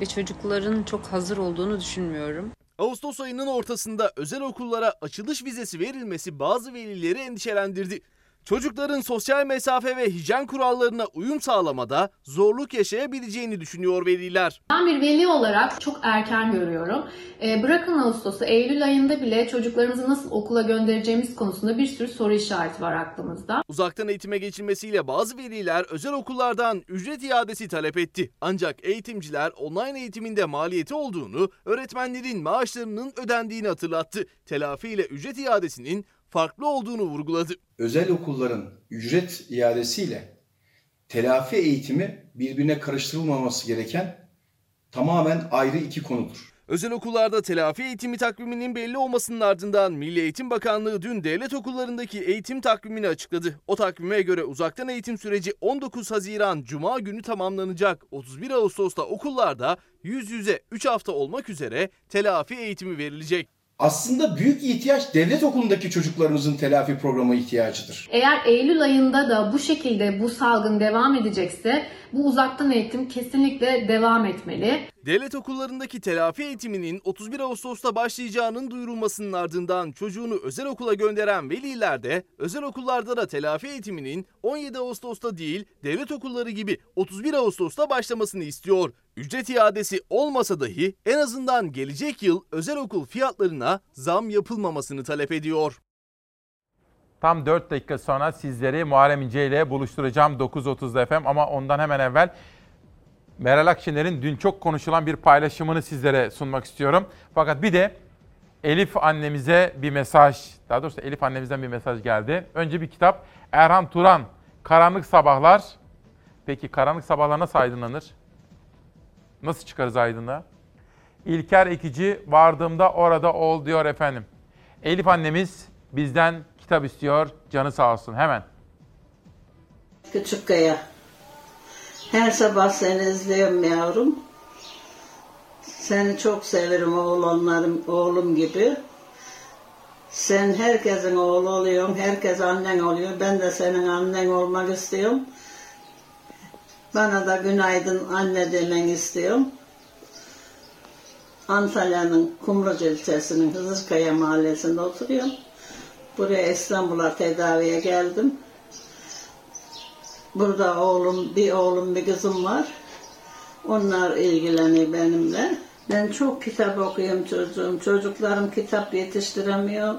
ve çocukların çok hazır olduğunu düşünmüyorum. Ağustos ayının ortasında özel okullara açılış vizesi verilmesi bazı velileri endişelendirdi. Çocukların sosyal mesafe ve hijyen kurallarına uyum sağlamada zorluk yaşayabileceğini düşünüyor veliler. Ben bir veli olarak çok erken görüyorum. E, bırakın Ağustos'u, Eylül ayında bile çocuklarımızı nasıl okula göndereceğimiz konusunda bir sürü soru işareti var aklımızda. Uzaktan eğitime geçilmesiyle bazı veliler özel okullardan ücret iadesi talep etti. Ancak eğitimciler online eğitiminde maliyeti olduğunu, öğretmenlerin maaşlarının ödendiğini hatırlattı. Telafi ile ücret iadesinin farklı olduğunu vurguladı. Özel okulların ücret iadesiyle telafi eğitimi birbirine karıştırılmaması gereken tamamen ayrı iki konudur. Özel okullarda telafi eğitimi takviminin belli olmasının ardından Milli Eğitim Bakanlığı dün devlet okullarındaki eğitim takvimini açıkladı. O takvime göre uzaktan eğitim süreci 19 Haziran Cuma günü tamamlanacak. 31 Ağustos'ta okullarda yüz yüze 3 hafta olmak üzere telafi eğitimi verilecek. Aslında büyük ihtiyaç devlet okulundaki çocuklarımızın telafi programı ihtiyacıdır. Eğer Eylül ayında da bu şekilde bu salgın devam edecekse bu uzaktan eğitim kesinlikle devam etmeli. Devlet okullarındaki telafi eğitiminin 31 Ağustos'ta başlayacağının duyurulmasının ardından çocuğunu özel okula gönderen veliler de özel okullarda da telafi eğitiminin 17 Ağustos'ta değil devlet okulları gibi 31 Ağustos'ta başlamasını istiyor. Ücret iadesi olmasa dahi en azından gelecek yıl özel okul fiyatlarına zam yapılmamasını talep ediyor. Tam 4 dakika sonra sizleri Muharrem İnce ile buluşturacağım 9.30'da efendim ama ondan hemen evvel Meral Akşener'in dün çok konuşulan bir paylaşımını sizlere sunmak istiyorum. Fakat bir de Elif annemize bir mesaj, daha doğrusu Elif annemizden bir mesaj geldi. Önce bir kitap Erhan Turan, Karanlık Sabahlar. Peki karanlık sabahlar nasıl aydınlanır? Nasıl çıkarız aydınlığa? İlker Ekici vardığımda orada ol diyor efendim. Elif annemiz bizden kitap istiyor. Canı sağ olsun hemen. Küçük Kaya. Her sabah seni izliyorum yavrum. Seni çok severim oğlanlarım, oğlum gibi. Sen herkesin oğlu oluyorsun, herkes annen oluyor. Ben de senin annen olmak istiyorum. Bana da günaydın anne demen istiyorum. Antalya'nın Kumrucu ilçesinin Hızırkaya mahallesinde oturuyorum. Buraya İstanbul'a tedaviye geldim. Burada oğlum, bir oğlum, bir kızım var. Onlar ilgileniyor benimle. Ben çok kitap okuyorum çocuğum. Çocuklarım kitap yetiştiremiyor.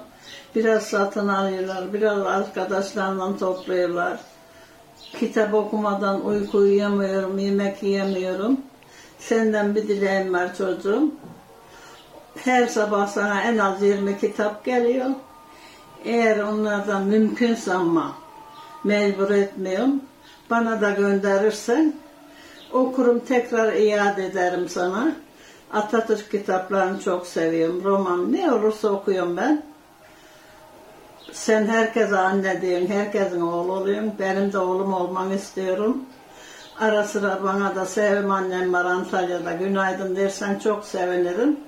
Biraz satın alıyorlar, biraz arkadaşlarla topluyorlar. Kitap okumadan uyku uyuyamıyorum, yemek yiyemiyorum. Senden bir dileğim var çocuğum. Her sabah sana en az 20 kitap geliyor. Eğer onlardan mümkünse ama mecbur etmiyorum. Bana da gönderirsen okurum tekrar iade ederim sana. Atatürk kitaplarını çok seviyorum. Roman ne olursa okuyorum ben. Sen herkese anne diyorsun, herkesin oğlu oluyorsun. Benim de oğlum olmanı istiyorum. Ara sıra bana da sevim annem var Antalya'da günaydın dersen çok sevinirim.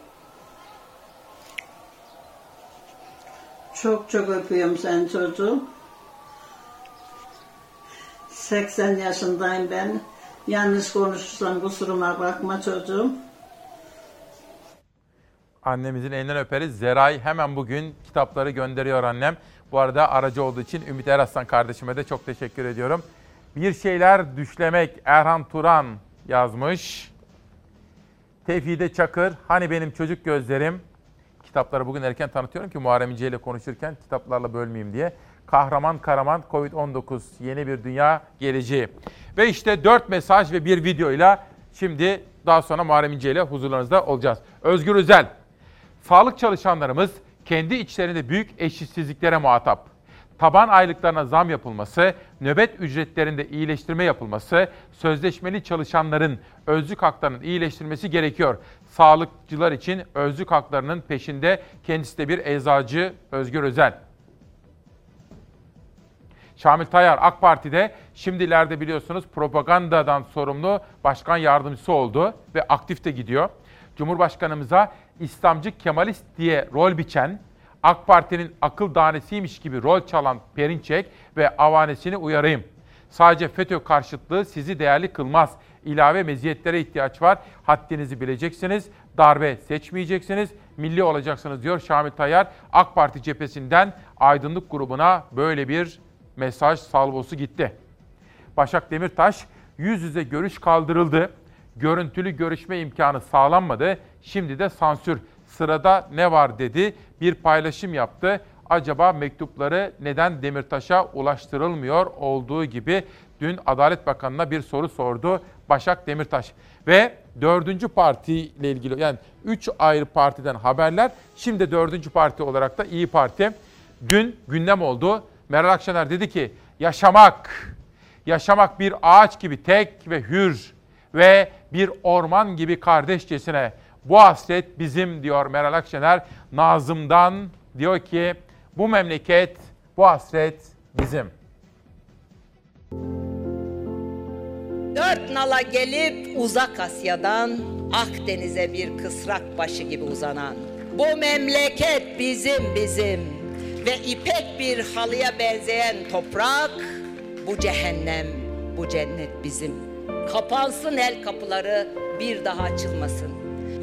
Çok çok öpüyorum sen çocuğum. 80 yaşındayım ben. Yanlış konuşursam kusuruma bakma çocuğum. Annemizin elinden öperiz. Zeray hemen bugün kitapları gönderiyor annem. Bu arada aracı olduğu için Ümit Eraslan kardeşime de çok teşekkür ediyorum. Bir şeyler düşlemek Erhan Turan yazmış. Tevhide Çakır, hani benim çocuk gözlerim. Kitapları bugün erken tanıtıyorum ki Muharrem İnce ile konuşurken kitaplarla bölmeyeyim diye. Kahraman Karaman Covid-19 yeni bir dünya geleceği. Ve işte dört mesaj ve bir videoyla şimdi daha sonra Muharrem İnce ile huzurlarınızda olacağız. Özgür Özel, sağlık çalışanlarımız kendi içlerinde büyük eşitsizliklere muhatap. Taban aylıklarına zam yapılması, nöbet ücretlerinde iyileştirme yapılması, sözleşmeli çalışanların özlük haklarının iyileştirilmesi gerekiyor. Sağlıkçılar için özlük haklarının peşinde kendisi de bir eczacı Özgür Özel. Şamil Tayyar AK Parti'de şimdilerde biliyorsunuz propagandadan sorumlu başkan yardımcısı oldu ve aktif de gidiyor. Cumhurbaşkanımıza İslamcı Kemalist diye rol biçen, AK Parti'nin akıl danesiymiş gibi rol çalan Perinçek ve avanesini uyarayım. Sadece FETÖ karşıtlığı sizi değerli kılmaz. İlave meziyetlere ihtiyaç var. Haddinizi bileceksiniz. Darbe seçmeyeceksiniz. Milli olacaksınız diyor Şamil Tayyar. AK Parti cephesinden aydınlık grubuna böyle bir mesaj salvosu gitti. Başak Demirtaş yüz yüze görüş kaldırıldı. Görüntülü görüşme imkanı sağlanmadı. Şimdi de sansür. Sırada ne var dedi. Bir paylaşım yaptı. Acaba mektupları neden Demirtaş'a ulaştırılmıyor olduğu gibi dün Adalet Bakanı'na bir soru sordu Başak Demirtaş. Ve dördüncü partiyle ilgili yani üç ayrı partiden haberler. Şimdi dördüncü parti olarak da İyi Parti. Dün gündem oldu. Meral Akşener dedi ki yaşamak, yaşamak bir ağaç gibi tek ve hür ve bir orman gibi kardeşçesine Bu hasret bizim diyor Meral Akşener. Nazım'dan diyor ki bu memleket, bu hasret bizim. Dört nala gelip uzak Asya'dan Akdeniz'e bir kısrak başı gibi uzanan Bu memleket bizim bizim ve ipek bir halıya benzeyen toprak Bu cehennem, bu cennet bizim Kapansın el kapıları bir daha açılmasın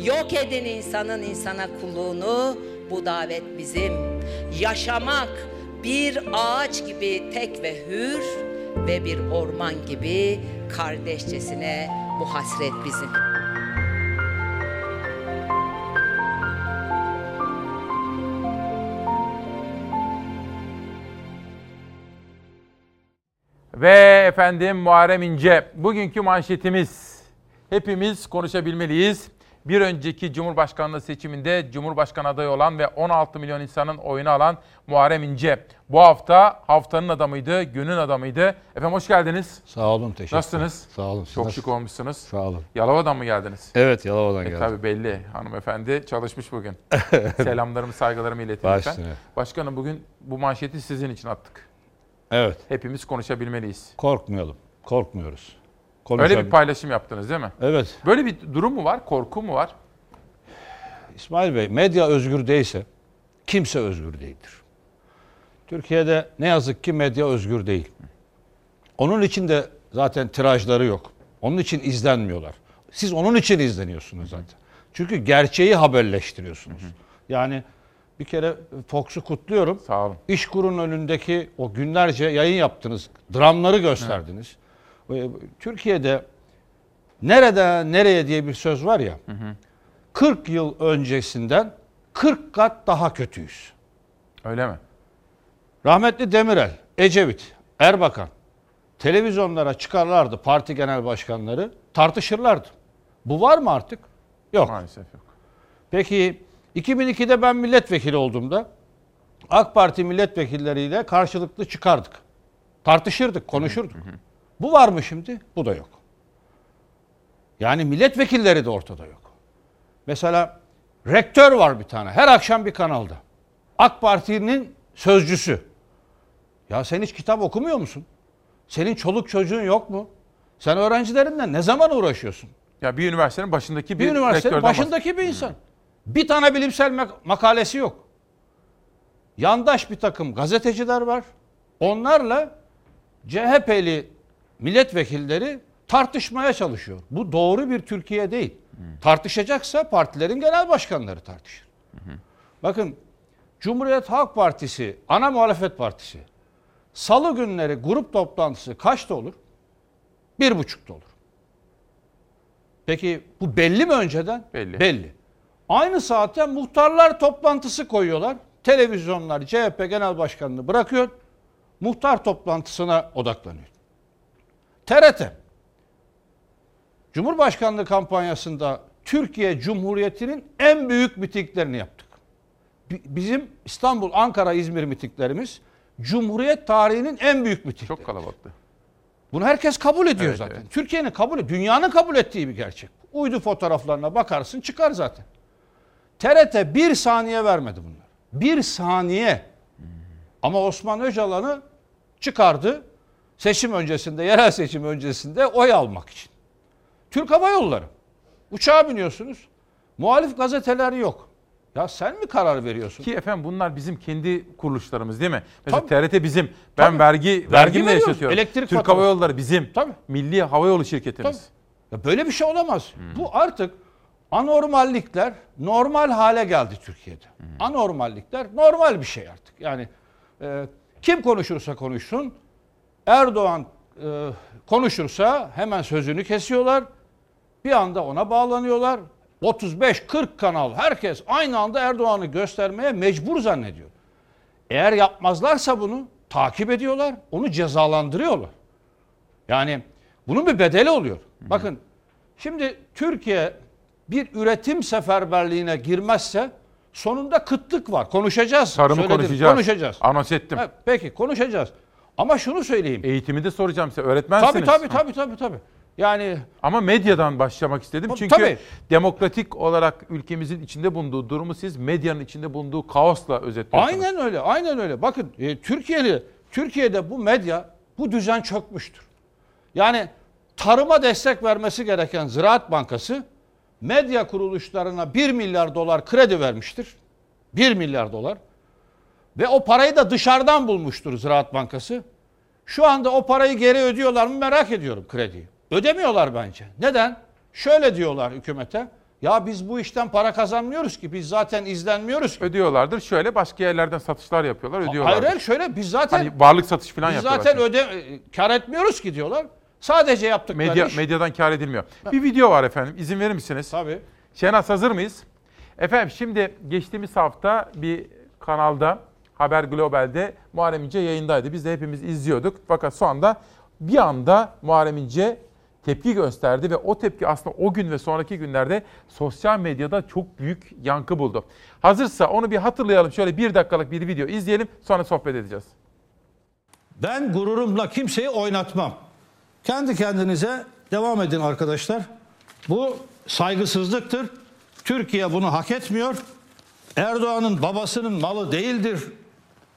Yok edin insanın insana kulluğunu Bu davet bizim Yaşamak bir ağaç gibi tek ve hür ve bir orman gibi kardeşçesine bu hasret bizim. Ve efendim Muharrem İnce. Bugünkü manşetimiz. Hepimiz konuşabilmeliyiz. Bir önceki Cumhurbaşkanlığı seçiminde Cumhurbaşkanı adayı olan ve 16 milyon insanın oyunu alan Muharrem İnce. Bu hafta haftanın adamıydı, günün adamıydı. Efendim hoş geldiniz. Sağ olun, teşekkür Nasılsınız? Sağ olun. siz Çok nasıl- şık olmuşsunuz. Sağ olun. Yalova'dan mı geldiniz? Evet, Yalova'dan e, geldim. Tabii belli. Hanımefendi çalışmış bugün. (laughs) Selamlarımı, saygılarımı iletin Baş lütfen. üstüne. Başkanım bugün bu manşeti sizin için attık. Evet. Hepimiz konuşabilmeliyiz. Korkmayalım. Korkmuyoruz. Öyle bir paylaşım yaptınız değil mi? Evet. Böyle bir durum mu var? Korku mu var? İsmail Bey, medya özgür değilse kimse özgür değildir. Türkiye'de ne yazık ki medya özgür değil. Onun için de zaten tirajları yok. Onun için izlenmiyorlar. Siz onun için izleniyorsunuz zaten. Çünkü gerçeği haberleştiriyorsunuz. Yani bir kere Fox'u kutluyorum. Sağ olun. İşkur'un önündeki o günlerce yayın yaptınız. Dramları gösterdiniz. Ee, Türkiye'de nereden nereye diye bir söz var ya. 40 yıl öncesinden 40 kat daha kötüyüz. Öyle mi? Rahmetli Demirel, Ecevit, Erbakan televizyonlara çıkarlardı parti genel başkanları tartışırlardı. Bu var mı artık? Yok. Maalesef yok. Peki 2002'de ben milletvekili olduğumda AK Parti milletvekilleriyle karşılıklı çıkardık. Tartışırdık, konuşurduk. Bu var mı şimdi? Bu da yok. Yani milletvekilleri de ortada yok. Mesela rektör var bir tane her akşam bir kanalda. AK Parti'nin sözcüsü. Ya sen hiç kitap okumuyor musun? Senin çoluk çocuğun yok mu? Sen öğrencilerinle ne zaman uğraşıyorsun? Ya bir üniversitenin başındaki bir, Bir üniversitenin başındaki bir insan. Bir tane bilimsel mak- makalesi yok. Yandaş bir takım gazeteciler var. Onlarla CHP'li milletvekilleri tartışmaya çalışıyor. Bu doğru bir Türkiye değil. Tartışacaksa partilerin genel başkanları tartışır. Bakın Cumhuriyet Halk Partisi, ana muhalefet partisi salı günleri grup toplantısı kaçta olur? Bir buçukta olur. Peki bu belli mi önceden? Belli. Belli. Aynı saatte muhtarlar toplantısı koyuyorlar. Televizyonlar CHP Genel Başkanı'nı bırakıyor. Muhtar toplantısına odaklanıyor. TRT. Cumhurbaşkanlığı kampanyasında Türkiye Cumhuriyeti'nin en büyük mitinglerini yaptık. Bi- Bizim İstanbul, Ankara, İzmir mitinglerimiz Cumhuriyet tarihinin en büyük mitingleri. Çok kalabalıktı. Bunu herkes kabul ediyor Evet, zaten. evet. Türkiye'nin kabul. Dünyanın kabul ettiği bir gerçek. Uydu fotoğraflarına bakarsın çıkar zaten. TRT bir saniye vermedi bunlar. Bir saniye. Ama Osman Öcalan'ı çıkardı. Seçim öncesinde, yerel seçim öncesinde oy almak için. Türk Hava Yolları. Uçağa biniyorsunuz. Muhalif gazeteler yok. Ya sen mi karar veriyorsun? Ki efendim bunlar bizim kendi kuruluşlarımız değil mi? Mesela TRT bizim. Ben Tabii. vergi Vergi vergimle veriyoruz. yaşatıyorum. Elektrik Türk faturası. Hava Yolları bizim. Tabii. Milli Hava Yolu şirketimiz. Ya böyle bir şey olamaz. Bu artık anormallikler normal hale geldi Türkiye'de. Anormallikler normal bir şey artık. Yani e, kim konuşursa konuşsun Erdoğan e, konuşursa hemen sözünü kesiyorlar. Bir anda ona bağlanıyorlar. 35-40 kanal herkes aynı anda Erdoğan'ı göstermeye mecbur zannediyor. Eğer yapmazlarsa bunu takip ediyorlar, onu cezalandırıyorlar. Yani bunun bir bedeli oluyor. Bakın şimdi Türkiye bir üretim seferberliğine girmezse sonunda kıtlık var. Konuşacağız. Tarımı Söyledim, konuşacağız. Konuşacağız. Anons ettim. Evet, peki konuşacağız. Ama şunu söyleyeyim. Eğitimi de soracağım size. Öğretmensiniz. Tabii tabii tabii tabii tabii. Yani Ama medyadan başlamak istedim. Tabii, Çünkü tabii. demokratik olarak ülkemizin içinde bulunduğu durumu siz medyanın içinde bulunduğu kaosla özetliyorsunuz. Aynen öyle, aynen öyle. Bakın e, Türkiye'de Türkiye'de bu medya, bu düzen çökmüştür. Yani tarıma destek vermesi gereken Ziraat Bankası medya kuruluşlarına 1 milyar dolar kredi vermiştir. 1 milyar dolar. Ve o parayı da dışarıdan bulmuştur Ziraat Bankası. Şu anda o parayı geri ödüyorlar mı merak ediyorum krediyi. Ödemiyorlar bence. Neden? Şöyle diyorlar hükümete. Ya biz bu işten para kazanmıyoruz ki. Biz zaten izlenmiyoruz ki. Ödüyorlardır. Şöyle başka yerlerden satışlar yapıyorlar, ödüyorlar. Hayır hayır şöyle biz zaten Hani varlık satış falan biz yapıyorlar. zaten öde kar etmiyoruz ki diyorlar. Sadece yaptıkları Medya, iş. medyadan kar edilmiyor. Bir video var efendim. İzin verir misiniz? Tabii. Şenaz hazır mıyız? Efendim şimdi geçtiğimiz hafta bir kanalda Haber Global'de Muharrem İnce yayındaydı. Biz de hepimiz izliyorduk. Fakat şu anda bir anda Muharrem İnce tepki gösterdi ve o tepki aslında o gün ve sonraki günlerde sosyal medyada çok büyük yankı buldu. Hazırsa onu bir hatırlayalım. Şöyle bir dakikalık bir video izleyelim sonra sohbet edeceğiz. Ben gururumla kimseyi oynatmam. Kendi kendinize devam edin arkadaşlar. Bu saygısızlıktır. Türkiye bunu hak etmiyor. Erdoğan'ın babasının malı değildir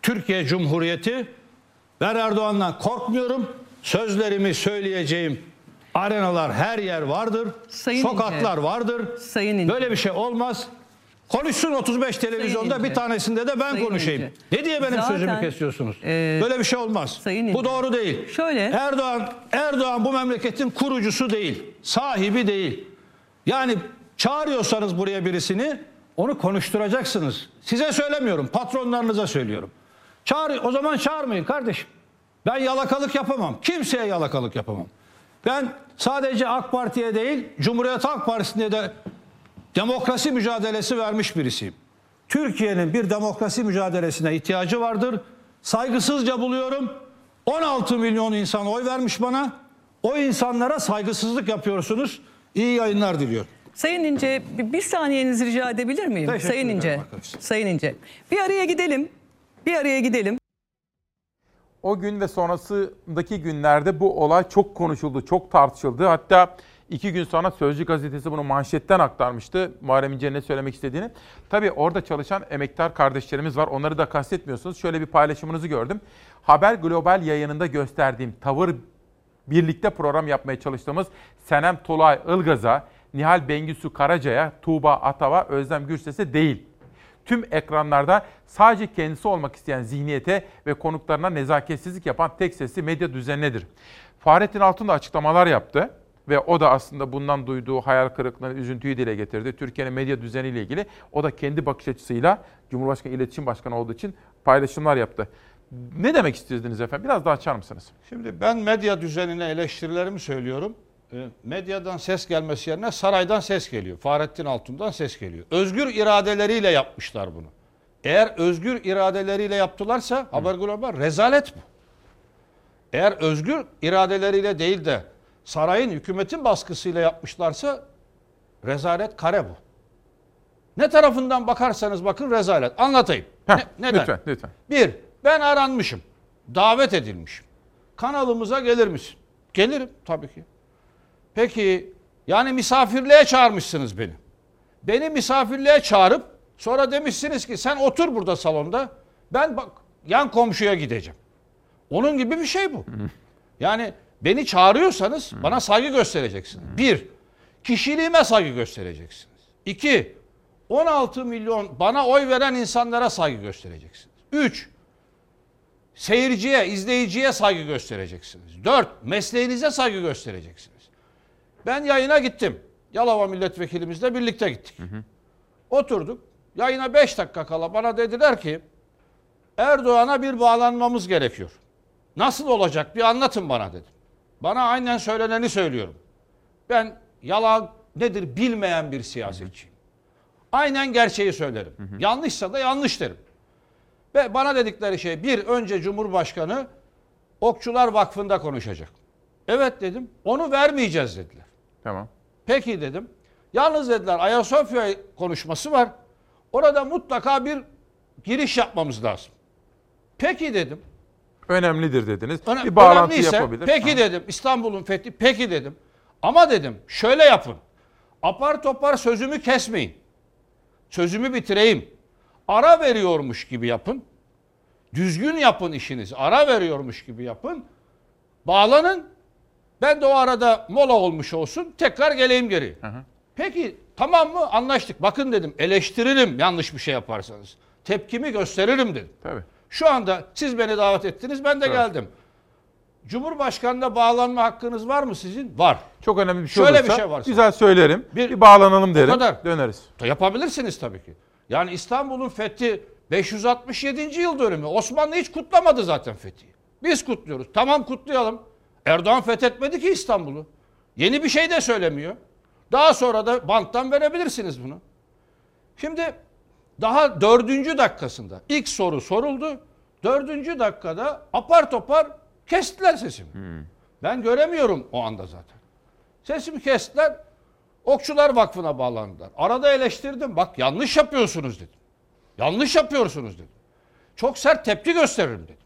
Türkiye Cumhuriyeti. Ben Erdoğan'dan korkmuyorum. Sözlerimi söyleyeceğim arenalar her yer vardır. Sayın Sokaklar İnce. vardır. Sayın İnce. Böyle bir şey olmaz. Konuşsun 35 televizyonda İnce. bir tanesinde de ben Sayın konuşayım. İnce. Ne diye benim Zaten, sözümü kesiyorsunuz? e, Böyle bir şey olmaz. Sayın Bu doğru değil. Şöyle. Erdoğan Erdoğan bu memleketin kurucusu değil, sahibi değil. Yani çağırıyorsanız buraya birisini onu konuşturacaksınız. Size söylemiyorum, patronlarınıza söylüyorum. Çağır, o zaman çağırmayın kardeşim. Ben yalakalık yapamam. Kimseye yalakalık yapamam. Ben sadece AK Parti'ye değil, Cumhuriyet Halk Partisi'ne de demokrasi mücadelesi vermiş birisiyim. Türkiye'nin bir demokrasi mücadelesine ihtiyacı vardır. Saygısızca buluyorum. 16 milyon insan oy vermiş bana. O insanlara saygısızlık yapıyorsunuz. İyi yayınlar diliyorum. Sayın İnce bir, saniyenizi rica edebilir miyim? Teşekkür Sayın İnce. arkadaşlar. Sayın İnce. Bir araya gidelim. Bir araya gidelim. O gün ve sonrasındaki günlerde bu olay çok konuşuldu, çok tartışıldı. Hatta iki gün sonra Sözcü gazetesi bunu manşetten aktarmıştı. Muharrem İnce'nin ne söylemek istediğini. Tabii orada çalışan emektar kardeşlerimiz var. Onları da kastetmiyorsunuz. Şöyle bir paylaşımınızı gördüm. Haber Global yayınında gösterdiğim tavır birlikte program yapmaya çalıştığımız Senem Tolay Ilgaz'a, Nihal Bengisu Karaca'ya, Tuğba Atav'a, Özlem Gürses'e değil tüm ekranlarda sadece kendisi olmak isteyen zihniyete ve konuklarına nezaketsizlik yapan tek sesli medya düzenidir. Fahrettin Altun da açıklamalar yaptı ve o da aslında bundan duyduğu hayal kırıklığını, üzüntüyü dile getirdi. Türkiye'nin medya düzeniyle ilgili o da kendi bakış açısıyla Cumhurbaşkanı İletişim Başkanı olduğu için paylaşımlar yaptı. Ne demek istediniz efendim? Biraz daha açar mısınız? Şimdi ben medya düzenine eleştirilerimi söylüyorum. E, Medyadan ses gelmesi yerine saraydan ses geliyor. Fahrettin Altun'dan ses geliyor. Özgür iradeleriyle yapmışlar bunu. Eğer özgür iradeleriyle yaptılarsa Haber Global rezalet bu. Eğer özgür iradeleriyle değil de sarayın, hükümetin baskısıyla yapmışlarsa rezalet kare bu. Ne tarafından bakarsanız bakın rezalet. Anlatayım. Heh, Ne- neden? Lütfen, lütfen. Bir, ben aranmışım. Davet edilmişim. Kanalımıza gelir misin? Gelirim tabii ki. Peki yani misafirliğe çağırmışsınız beni. Beni misafirliğe çağırıp sonra demişsiniz ki sen otur burada salonda. Ben bak yan komşuya gideceğim. Onun gibi bir şey bu. Yani beni çağırıyorsanız bana saygı göstereceksiniz. Bir, kişiliğime saygı göstereceksiniz. İki, 16 milyon bana oy veren insanlara saygı göstereceksiniz. Üç, seyirciye, izleyiciye saygı göstereceksiniz. Dört, mesleğinize saygı göstereceksiniz. Ben yayına gittim. Yalova milletvekilimizle birlikte gittik. Oturduk. Yayına 5 dakika kala bana dediler ki Erdoğan'a bir bağlanmamız gerekiyor. Nasıl olacak bir anlatın bana dedim. Bana aynen söyleneni söylüyorum. Ben yalan nedir bilmeyen bir siyasetçiyim. Aynen gerçeği söylerim. Yanlışsa da yanlış derim. Ve bana dedikleri şey bir önce Cumhurbaşkanı Okçular Vakfı'nda konuşacak. Evet dedim. Onu vermeyeceğiz dediler. Tamam. Peki dedim. Yalnız dediler Ayasofya konuşması var. Orada mutlaka bir giriş yapmamız lazım. Peki dedim. Önemlidir dediniz. Öne- bir bağlantı önemliyse, yapabilir. Peki Ha. dedim İstanbul'un fethi peki dedim. Ama dedim şöyle yapın. Apar topar sözümü kesmeyin. Sözümü bitireyim. Ara veriyormuş gibi yapın. Düzgün yapın işinizi. Ara veriyormuş gibi yapın. Bağlanın. Ben de o arada mola olmuş olsun. Tekrar geleyim geri. Peki tamam mı? Anlaştık. Bakın dedim eleştiririm yanlış bir şey yaparsanız. Tepkimi gösteririm dedim. Tabii. Şu anda siz beni davet ettiniz ben de Evet. geldim. Cumhurbaşkanına bağlanma hakkınız var mı sizin? Var. Çok önemli bir şey Şöyle olursa bir şey varsa. güzel söylerim. Bir, bağlanalım derim. kadar. Döneriz. Yapabilirsiniz tabii ki. Yani İstanbul'un fethi 567. yıl dönümü. Osmanlı hiç kutlamadı zaten fethi. Biz kutluyoruz. Tamam kutlayalım. Erdoğan fethetmedi ki İstanbul'u. Yeni bir şey de söylemiyor. Daha sonra da banttan verebilirsiniz bunu. Şimdi daha dördüncü dakikasında ilk soru soruldu. Dördüncü dakikada apar topar kestiler sesimi. Ben göremiyorum o anda zaten. Sesimi kestiler. Okçular Vakfı'na bağlandılar. Arada eleştirdim. Bak yanlış yapıyorsunuz dedim. Yanlış yapıyorsunuz dedim. Çok sert tepki gösteririm dedim.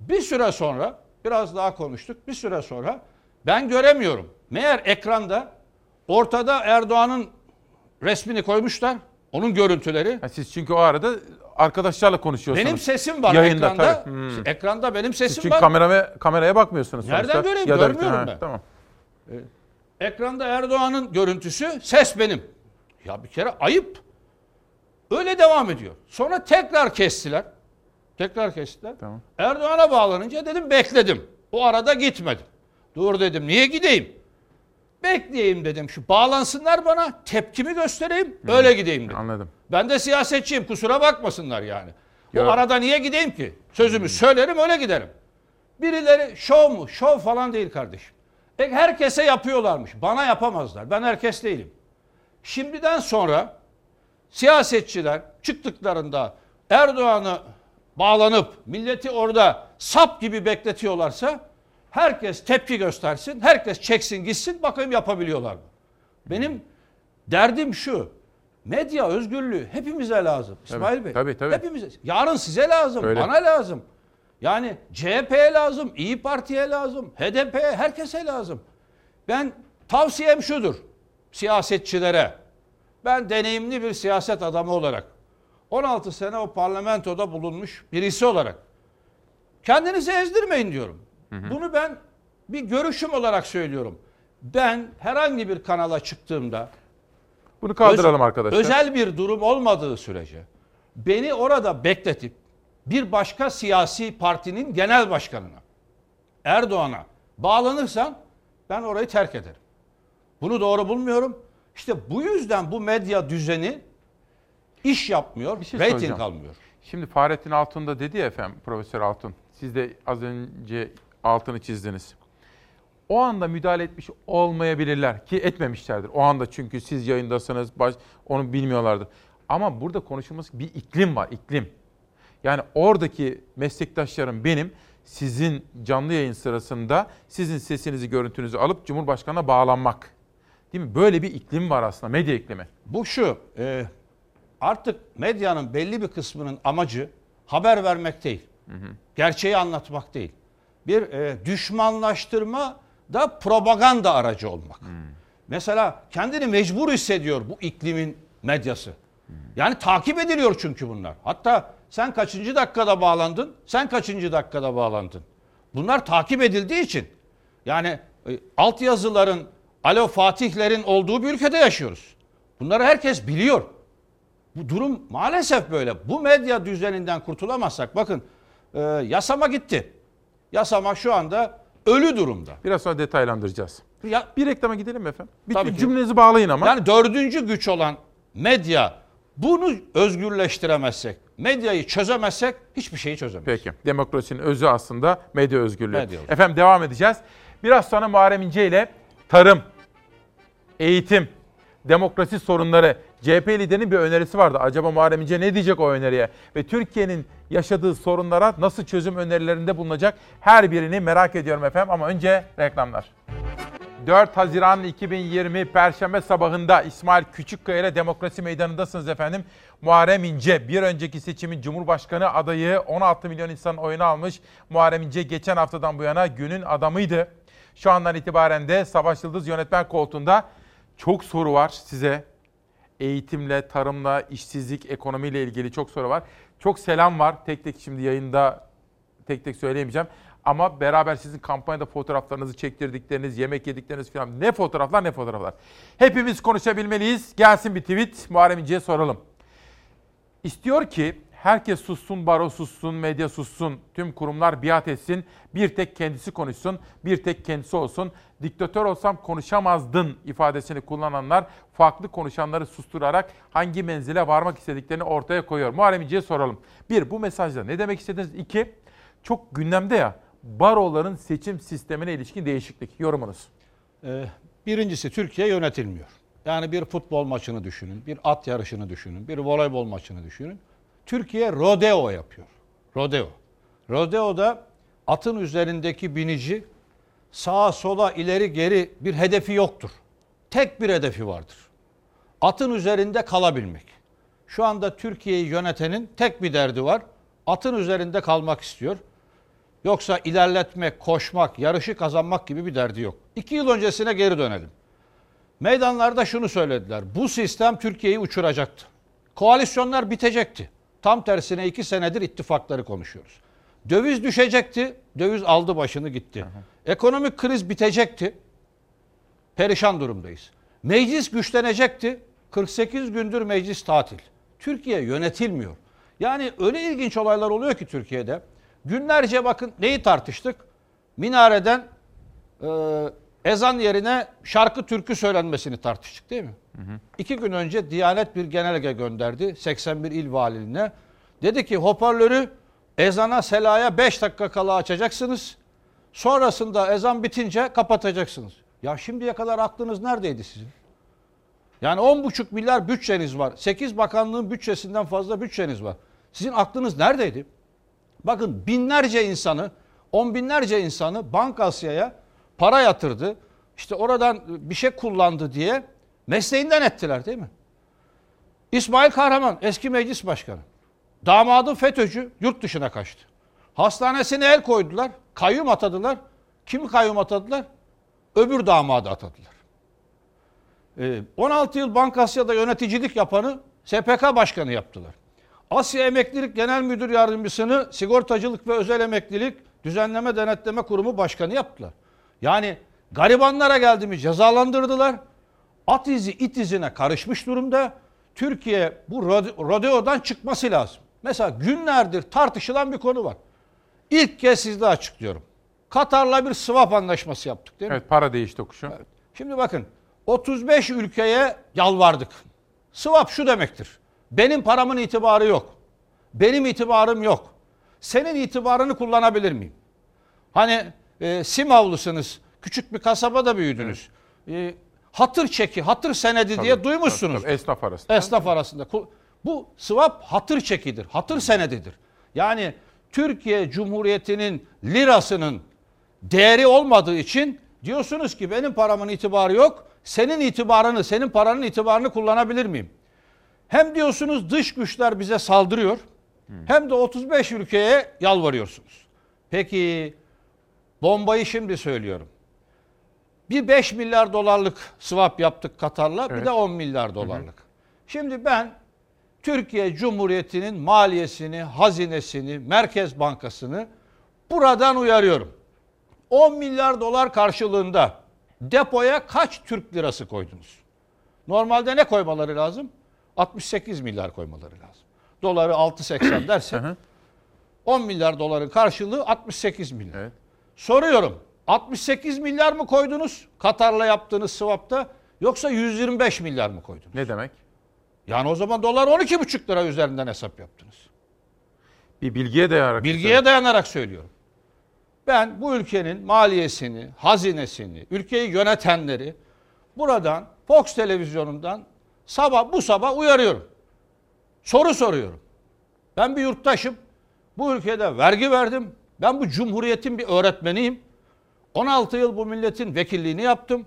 Bir süre sonra biraz daha konuştuk. Bir süre sonra ben göremiyorum. Meğer ekranda ortada Erdoğan'ın resmini koymuşlar. Onun görüntüleri. siz çünkü o arada arkadaşlarla konuşuyorsunuz. Benim sesim var Yayında, ekranda. tabii. Hmm. Ekranda benim Siz sesim çünkü var. kameraya, kameraya bakmıyorsunuz Nereden sonuçta. göreyim? Ya da- Görmüyorum Ha, ben. Tamam. Ekranda Erdoğan'ın görüntüsü, ses benim. Ya bir kere ayıp. Öyle devam ediyor. Sonra tekrar kestiler. Tekrar kestiler. Tamam. Erdoğan'a bağlanınca dedim bekledim. O arada gitmedim. Dur dedim niye gideyim? Bekleyeyim dedim şu bağlansınlar bana tepkimi göstereyim öyle gideyim dedim. Anladım. Ben de siyasetçiyim kusura bakmasınlar yani. Ya- O arada niye gideyim ki? Sözümü söylerim öyle giderim. Birileri şov mu? Şov falan değil kardeşim. E, herkese yapıyorlarmış. Bana yapamazlar. Ben herkes değilim. Şimdiden sonra siyasetçiler çıktıklarında Erdoğan'ı bağlanıp milleti orada sap gibi bekletiyorlarsa herkes tepki göstersin, herkes çeksin gitsin bakayım yapabiliyorlar mı? Benim derdim şu. Medya özgürlüğü hepimize lazım. İsmail Bey. tabii, tabii. Hepimize. Yarın size lazım, Öyle. bana lazım. Yani CHP'ye lazım, İyi Parti'ye lazım, HDP'ye, herkese lazım. Ben tavsiyem şudur siyasetçilere. Ben deneyimli bir siyaset adamı olarak 16 sene o parlamentoda bulunmuş birisi olarak kendinizi ezdirmeyin diyorum. Bunu ben bir görüşüm olarak söylüyorum. Ben herhangi bir kanala çıktığımda Bunu kaldıralım öz- arkadaşlar. Özel bir durum olmadığı sürece beni orada bekletip bir başka siyasi partinin genel başkanına Erdoğan'a bağlanırsan ben orayı terk ederim. Bunu doğru bulmuyorum. İşte bu yüzden bu medya düzeni iş yapmıyor, Bir şey reyting almıyor. Şimdi Fahrettin Altun da dedi ya efendim Profesör Altun. Siz de az önce altını çizdiniz. O anda müdahale etmiş olmayabilirler ki etmemişlerdir. O anda çünkü siz yayındasınız, baş, onu bilmiyorlardır. Ama burada konuşulması bir iklim var, iklim. Yani oradaki meslektaşlarım benim sizin canlı yayın sırasında sizin sesinizi, görüntünüzü alıp Cumhurbaşkanı'na bağlanmak. Değil mi? Böyle bir iklim var aslında, medya iklimi. Bu şu, e, artık medyanın belli bir kısmının amacı haber vermek değil. Gerçeği anlatmak değil. Bir e, düşmanlaştırma da propaganda aracı olmak. Mesela kendini mecbur hissediyor bu iklimin medyası. Yani takip ediliyor çünkü bunlar. Hatta sen kaçıncı dakikada bağlandın? Sen kaçıncı dakikada bağlandın? Bunlar takip edildiği için. Yani e, altyazıların, alo Fatihlerin olduğu bir ülkede yaşıyoruz. Bunları herkes biliyor. Bu durum maalesef böyle. Bu medya düzeninden kurtulamazsak bakın e, yasama gitti. Yasama şu anda ölü durumda. Biraz sonra detaylandıracağız. Ya, bir reklama gidelim mi efendim? Bir, Tabii ki. cümlenizi bağlayın ama. Yani dördüncü güç olan medya bunu özgürleştiremezsek, medyayı çözemezsek hiçbir şeyi çözemeyiz. Peki. Demokrasinin özü aslında medya özgürlüğü. Medya. Efendim devam edeceğiz. Biraz sonra Muharrem İnce ile tarım, eğitim, demokrasi sorunları, CHP liderinin bir önerisi vardı. Acaba Muharrem İnce ne diyecek o öneriye? Ve Türkiye'nin yaşadığı sorunlara nasıl çözüm önerilerinde bulunacak? Her birini merak ediyorum efendim ama önce reklamlar. 4 Haziran 2020 Perşembe sabahında İsmail Küçükkaya ile Demokrasi Meydanı'ndasınız efendim. Muharrem İnce bir önceki seçimin Cumhurbaşkanı adayı 16 milyon insanın oyunu almış. Muharrem İnce geçen haftadan bu yana günün adamıydı. Şu andan itibaren de Savaş Yıldız yönetmen koltuğunda çok soru var size. Eğitimle, tarımla, işsizlik, ekonomiyle ilgili çok soru var. Çok selam var. Tek tek şimdi yayında tek tek söyleyemeyeceğim. Ama beraber sizin kampanyada fotoğraflarınızı çektirdikleriniz, yemek yedikleriniz falan ne fotoğraflar ne fotoğraflar. Hepimiz konuşabilmeliyiz. Gelsin bir tweet Muharrem İnce'ye soralım. İstiyor ki herkes sussun, baro sussun, medya sussun, tüm kurumlar biat etsin, bir tek kendisi konuşsun, bir tek kendisi olsun. Diktatör olsam konuşamazdın ifadesini kullananlar farklı konuşanları susturarak hangi menzile varmak istediklerini ortaya koyuyor. Muharrem İnce'ye soralım. Bir, bu mesajda ne demek istediniz? İki, çok gündemde ya baroların seçim sistemine ilişkin değişiklik. Yorumunuz. Ee, birincisi Türkiye yönetilmiyor. Yani bir futbol maçını düşünün, bir at yarışını düşünün, bir voleybol maçını düşünün. Türkiye rodeo yapıyor. Rodeo. Rodeo'da atın üzerindeki binici sağa sola ileri geri bir hedefi yoktur. Tek bir hedefi vardır. Atın üzerinde kalabilmek. Şu anda Türkiye'yi yönetenin tek bir derdi var. Atın üzerinde kalmak istiyor. Yoksa ilerletmek, koşmak, yarışı kazanmak gibi bir derdi yok. İki yıl öncesine geri dönelim. Meydanlarda şunu söylediler. Bu sistem Türkiye'yi uçuracaktı. Koalisyonlar bitecekti. Tam tersine iki senedir ittifakları konuşuyoruz. Döviz düşecekti. Döviz aldı başını gitti. Ekonomik kriz bitecekti. Perişan durumdayız. Meclis güçlenecekti. 48 gündür meclis tatil. Türkiye yönetilmiyor. Yani öyle ilginç olaylar oluyor ki Türkiye'de. Günlerce bakın neyi tartıştık? Minareden e, ezan yerine şarkı türkü söylenmesini tartıştık değil mi? Hı hı. İki gün önce Diyanet bir genelge gönderdi 81 il valiliğine. Dedi ki hoparlörü ezana selaya 5 dakika kala açacaksınız. Sonrasında ezan bitince kapatacaksınız. Ya şimdiye kadar aklınız neredeydi sizin? Yani 10,5 milyar bütçeniz var. 8 bakanlığın bütçesinden fazla bütçeniz var. Sizin aklınız neredeydi? Bakın binlerce insanı, on binlerce insanı Bankasya'ya para yatırdı. İşte oradan bir şey kullandı diye mesleğinden ettiler değil mi? İsmail Kahraman eski meclis başkanı. Damadı FETÖ'cü yurt dışına kaçtı. Hastanesine el koydular. Kayyum atadılar. Kimi kayyum atadılar? Öbür damadı atadılar. 16 yıl Bankasya'da yöneticilik yapanı SPK başkanı yaptılar. Asya Emeklilik Genel Müdür Yardımcısını Sigortacılık ve Özel Emeklilik Düzenleme Denetleme Kurumu Başkanı yaptılar. Yani garibanlara geldi mi cezalandırdılar. At izi it izine karışmış durumda. Türkiye bu rodeodan çıkması lazım. Mesela günlerdir tartışılan bir konu var. İlk kez sizde açıklıyorum. Katar'la bir swap anlaşması yaptık değil mi? Evet para değiş tokuşu. Evet. Şimdi bakın 35 ülkeye yalvardık. Swap şu demektir. Benim paramın itibarı yok. Benim itibarım yok. Senin itibarını kullanabilir miyim? Hani e, Simavlısınız. Küçük bir kasabada büyüdünüz. E, hatır çeki, hatır senedi Tabii, diye duymuşsunuz. tabii, tabii. Esnaf arasında. Esnaf arasında. Bu swap hatır çekidir, hatır senedidir. Yani Türkiye Cumhuriyeti'nin lirasının değeri olmadığı için diyorsunuz ki benim paramın itibarı yok. Senin itibarını, senin paranın itibarını kullanabilir miyim? Hem diyorsunuz dış güçler bize saldırıyor. Hem de 35 ülkeye yalvarıyorsunuz. Peki bombayı şimdi söylüyorum. Bir 5 milyar dolarlık swap yaptık Katar'la Evet. bir de 10 milyar dolarlık. Şimdi ben Türkiye Cumhuriyeti'nin maliyesini, hazinesini, Merkez Bankası'nı buradan uyarıyorum. 10 milyar dolar karşılığında depoya kaç Türk lirası koydunuz? Normalde ne koymaları lazım? 68 milyar koymaları lazım. Doları 6.80 (clears throat) derse 10 milyar doların karşılığı 68 milyar. Soruyorum 68 milyar mı koydunuz Katar'la yaptığınız swap'ta yoksa 125 milyar mı koydunuz? Ne demek? Yani o zaman dolar 12,5 lira üzerinden hesap yaptınız. Bir bilgiye dayanarak. Bilgiye dayanarak söylüyorum. Ben bu ülkenin maliyesini, hazinesini, ülkeyi yönetenleri buradan Fox televizyonundan sabah bu sabah uyarıyorum. Soru soruyorum. Ben bir yurttaşım. Bu ülkede vergi verdim. Ben bu cumhuriyetin bir öğretmeniyim. 16 yıl bu milletin vekilliğini yaptım.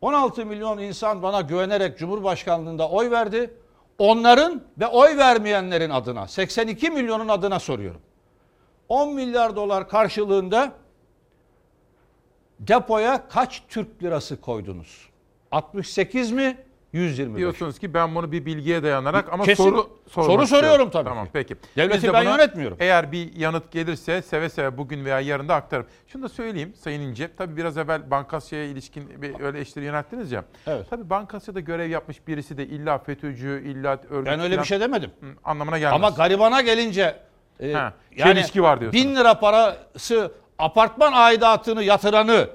16 milyon insan bana güvenerek Cumhurbaşkanlığında oy verdi. Onların ve oy vermeyenlerin adına 82 milyonun adına soruyorum. 10 milyar dolar karşılığında depoya kaç Türk lirası koydunuz? 68 mi? 125. Diyorsunuz ki ben bunu bir bilgiye dayanarak ama Kesin. soru Soru soruyorum tabii Tamam ki. peki. Devleti de ben buna yönetmiyorum. Eğer bir yanıt gelirse seve seve bugün veya yarın da aktarırım. Şunu da söyleyeyim Sayın İnce. Tabii biraz evvel Bankasya'ya ilişkin bir öyle eleştiri yönelttiniz ya. Evet. Tabii Bankasya'da görev yapmış birisi de illa FETÖ'cü, illa örgüt Ben öyle bir şey demedim. Anlamına gelmez. Ama garibana gelince e, Ha, yani çelişki var diyorsunuz. bin lira parası apartman aidatını yatıranı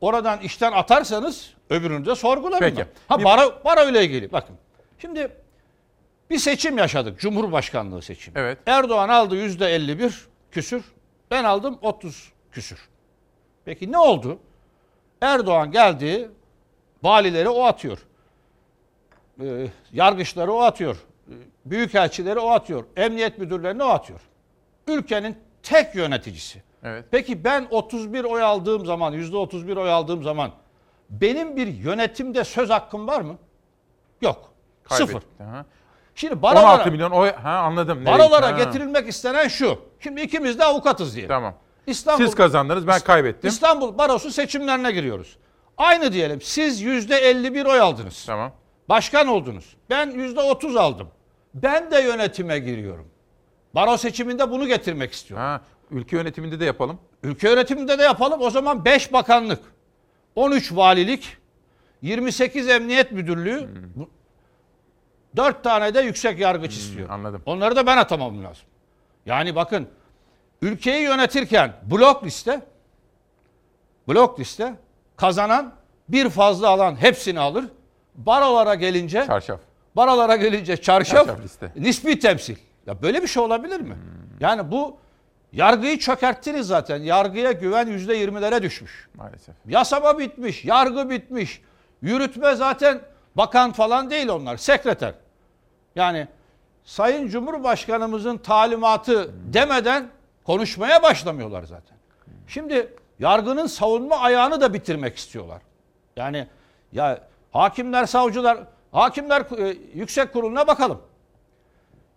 oradan işten atarsanız öbürünü de sorgularım. Peki. ben. Ha Bir- baro, baro ile ilgili bakın. Şimdi bir seçim yaşadık. Cumhurbaşkanlığı seçimi. Evet. Erdoğan aldı yüzde 51 küsür. Ben aldım 30 küsür. Peki ne oldu? Erdoğan geldi. Valileri o atıyor. Ee, yargıçları o atıyor. Ee, Büyükelçileri o atıyor. Emniyet müdürlerini o atıyor. Ülkenin tek yöneticisi. Evet. Peki ben 31 oy aldığım zaman, yüzde 31 oy aldığım zaman benim bir yönetimde söz hakkım var mı? Yok. Kaybettik. Sıfır. Aha. Şimdi barolara, 16 milyon oy ha anladım. Nereye barolara? Ha. getirilmek istenen şu. Şimdi ikimiz de avukatız diyelim. Tamam. İstanbul, Siz kazandınız ben kaybettim. İstanbul Barosu seçimlerine giriyoruz. Aynı diyelim. Siz yüzde 51 oy aldınız. Tamam. Başkan oldunuz. Ben yüzde 30 aldım. Ben de yönetime giriyorum. Baro seçiminde bunu getirmek istiyorum. Ha, ülke yönetiminde de yapalım. Ülke yönetiminde de yapalım. O zaman 5 bakanlık, 13 valilik, 28 emniyet müdürlüğü, 4 tane de yüksek yargıç istiyor. Hmm, Anladım. Onları da ben atamam lazım. Yani bakın ülkeyi yönetirken blok liste blok liste kazanan bir fazla alan hepsini alır. Barolara gelince Çarşaf. barolara gelince çarşaf, Çarşaf liste. nispi temsil. Ya böyle bir şey olabilir mi? Yani bu yargıyı çökerttiniz zaten. Yargıya güven yüzde yirmilere düşmüş. Maalesef. Yasama bitmiş, yargı bitmiş. Yürütme zaten bakan falan değil onlar, sekreter. Yani Sayın Cumhurbaşkanımızın talimatı demeden konuşmaya başlamıyorlar zaten. Şimdi yargının savunma ayağını da bitirmek istiyorlar. Yani ya hakimler, savcılar, hakimler e, yüksek kuruluna bakalım.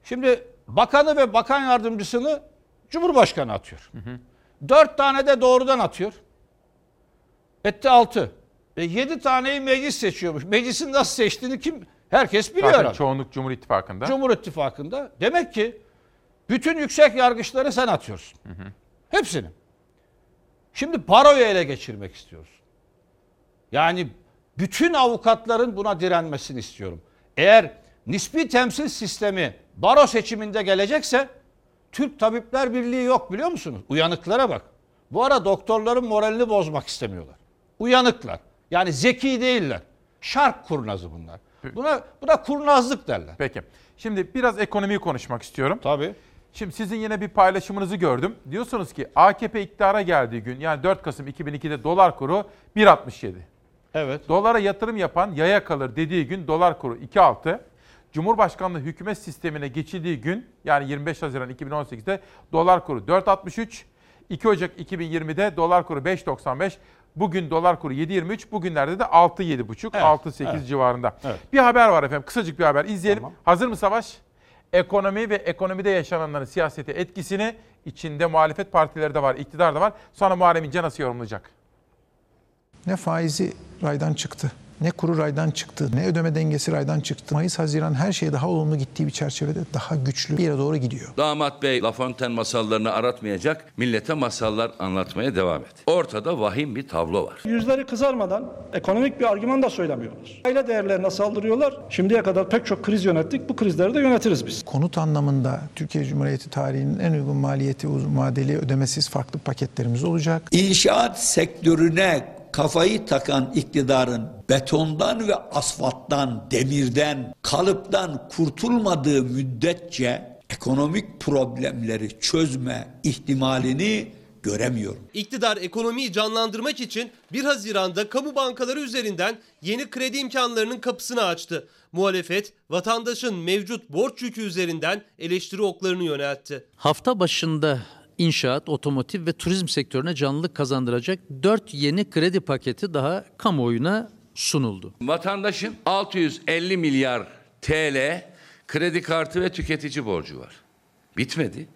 Şimdi bakanı ve bakan yardımcısını Cumhurbaşkanı atıyor. Dört tane de doğrudan atıyor. Etti altı. E yedi taneyi meclis seçiyormuş. Meclisin nasıl seçtiğini kim? Herkes biliyor Zaten çoğunluk Cumhur İttifakı'nda. Cumhur İttifakı'nda. Demek ki bütün yüksek yargıçları sen atıyorsun. Hepsini. Şimdi baroyu ele geçirmek istiyoruz. Yani bütün avukatların buna direnmesini istiyorum. Eğer nispi temsil sistemi baro seçiminde gelecekse Türk Tabipler Birliği yok biliyor musunuz? Uyanıklara bak. Bu ara doktorların moralini bozmak istemiyorlar. Uyanıklar. Yani zeki değiller. Şark kurnazı bunlar. Buna, buna kurnazlık derler. Peki. Şimdi biraz ekonomiyi konuşmak istiyorum. Tabii. Şimdi sizin yine bir paylaşımınızı gördüm. Diyorsunuz ki AKP iktidara geldiği gün yani 4 Kasım 2002'de dolar kuru 1.67. Evet. Dolara yatırım yapan yaya kalır dediği gün dolar kuru 2.6. Cumhurbaşkanlığı hükümet sistemine geçildiği gün yani 25 Haziran 2018'de dolar kuru 4.63. 2 Ocak 2020'de dolar kuru 5.95. Bugün dolar kuru 7.23. Bugünlerde de 6-7.5, Evet, 6-8 evet. civarında. Evet. Bir haber var efendim. Kısacık bir haber. İzleyelim. Hazır mı Savaş? Ekonomi ve ekonomide yaşananların siyasete etkisini içinde muhalefet partileri de var, iktidar da var. Sonra Muharrem İnce nasıl yorumlayacak? Ne faizi raydan çıktı, ne kuru raydan çıktı, ne ödeme dengesi raydan çıktı. Mayıs, Haziran her şey daha olumlu gittiği bir çerçevede daha güçlü bir yere doğru gidiyor. Damat Bey La Fontaine masallarını aratmayacak, millete masallar anlatmaya devam et. Ortada vahim bir tablo var. Yüzleri kızarmadan ekonomik bir argüman da söylemiyorlar. Aile değerlerine saldırıyorlar. Şimdiye kadar pek çok kriz yönettik. Bu krizleri de yönetiriz biz. Konut anlamında Türkiye Cumhuriyeti tarihinin en uygun maliyeti uzun vadeli ödemesiz farklı paketlerimiz olacak. İnşaat sektörüne kafayı takan iktidarın betondan ve asfalttan, demirden, kalıptan kurtulmadığı müddetçe ekonomik problemleri çözme ihtimalini göremiyorum. İktidar ekonomiyi canlandırmak için 1 Haziran'da kamu bankaları üzerinden yeni kredi imkanlarının kapısını açtı. Muhalefet vatandaşın mevcut borç yükü üzerinden eleştiri oklarını yöneltti. Hafta başında inşaat, otomotiv ve turizm sektörüne canlılık kazandıracak 4 yeni kredi paketi daha kamuoyuna sunuldu. Vatandaşın 650 milyar TL kredi kartı ve tüketici borcu var. Bitmedi.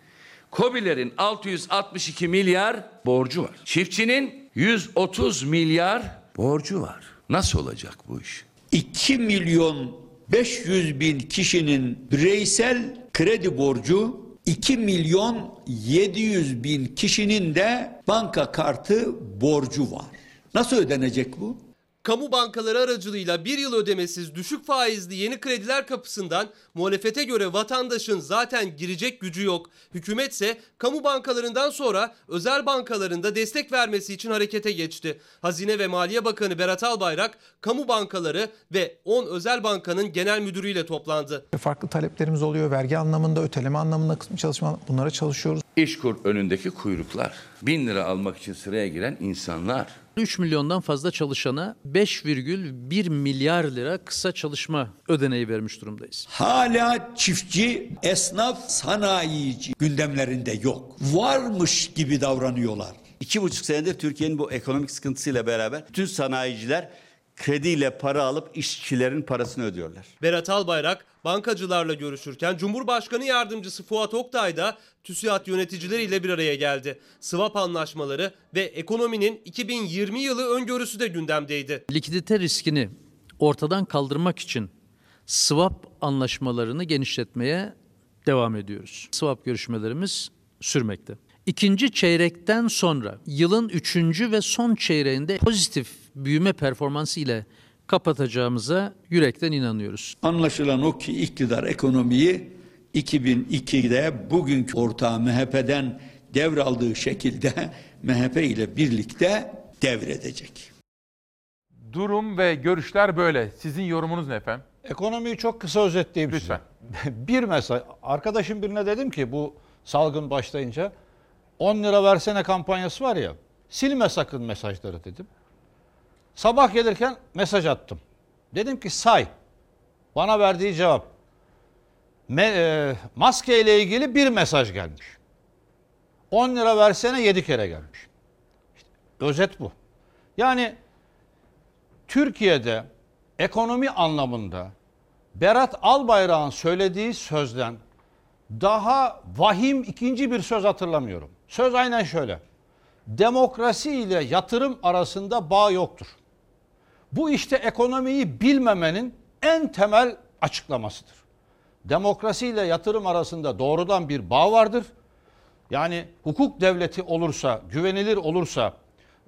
Kobilerin 662 milyar borcu var. Çiftçinin 130 milyar borcu var. Nasıl olacak bu iş? 2 milyon 500 bin kişinin bireysel kredi borcu 2 milyon 700 bin kişinin de banka kartı borcu var. Nasıl ödenecek bu? Kamu bankaları aracılığıyla bir yıl ödemesiz düşük faizli yeni krediler kapısından muhalefete göre vatandaşın zaten girecek gücü yok. Hükümetse kamu bankalarından sonra özel bankalarında destek vermesi için harekete geçti. Hazine ve Maliye Bakanı Berat Albayrak kamu bankaları ve 10 özel bankanın genel müdürüyle toplandı. Farklı taleplerimiz oluyor. Vergi anlamında, öteleme anlamında çalışma bunlara çalışıyoruz. İşkur önündeki kuyruklar. 1000 lira almak için sıraya giren insanlar. 3 milyondan fazla çalışana 5,1 milyar lira kısa çalışma ödeneği vermiş durumdayız. Hala çiftçi, esnaf, sanayici gündemlerinde yok. Varmış gibi davranıyorlar. İki buçuk senedir Türkiye'nin bu ekonomik sıkıntısıyla beraber bütün sanayiciler krediyle para alıp işçilerin parasını ödüyorlar. Berat Albayrak bankacılarla görüşürken Cumhurbaşkanı Yardımcısı Fuat Oktay da TÜSİAD yöneticileriyle bir araya geldi. Swap anlaşmaları ve ekonominin 2020 yılı öngörüsü de gündemdeydi. Likidite riskini ortadan kaldırmak için swap anlaşmalarını genişletmeye devam ediyoruz. Swap görüşmelerimiz sürmekte. İkinci çeyrekten sonra yılın üçüncü ve son çeyreğinde pozitif büyüme performansı ile kapatacağımıza yürekten inanıyoruz. Anlaşılan o ki iktidar ekonomiyi 2002'de bugünkü ortağı MHP'den devraldığı şekilde (laughs) MHP ile birlikte devredecek. Durum ve görüşler böyle. Sizin yorumunuz ne efendim? Ekonomiyi çok kısa özetleyeyim Lütfen. size. (laughs) bir mesaj. Arkadaşım birine dedim ki bu salgın başlayınca 10 lira versene kampanyası var ya. Silme sakın mesajları dedim. Sabah gelirken mesaj attım. Dedim ki say. Bana verdiği cevap. Me, e, maske ile ilgili bir mesaj gelmiş. 10 lira versene 7 kere gelmiş. İşte özet bu. Yani Türkiye'de ekonomi anlamında Berat Albayrak'ın söylediği sözden daha vahim ikinci bir söz hatırlamıyorum. Söz aynen şöyle. Demokrasi ile yatırım arasında bağ yoktur. Bu işte ekonomiyi bilmemenin en temel açıklamasıdır. Demokrasi ile yatırım arasında doğrudan bir bağ vardır. Yani hukuk devleti olursa, güvenilir olursa,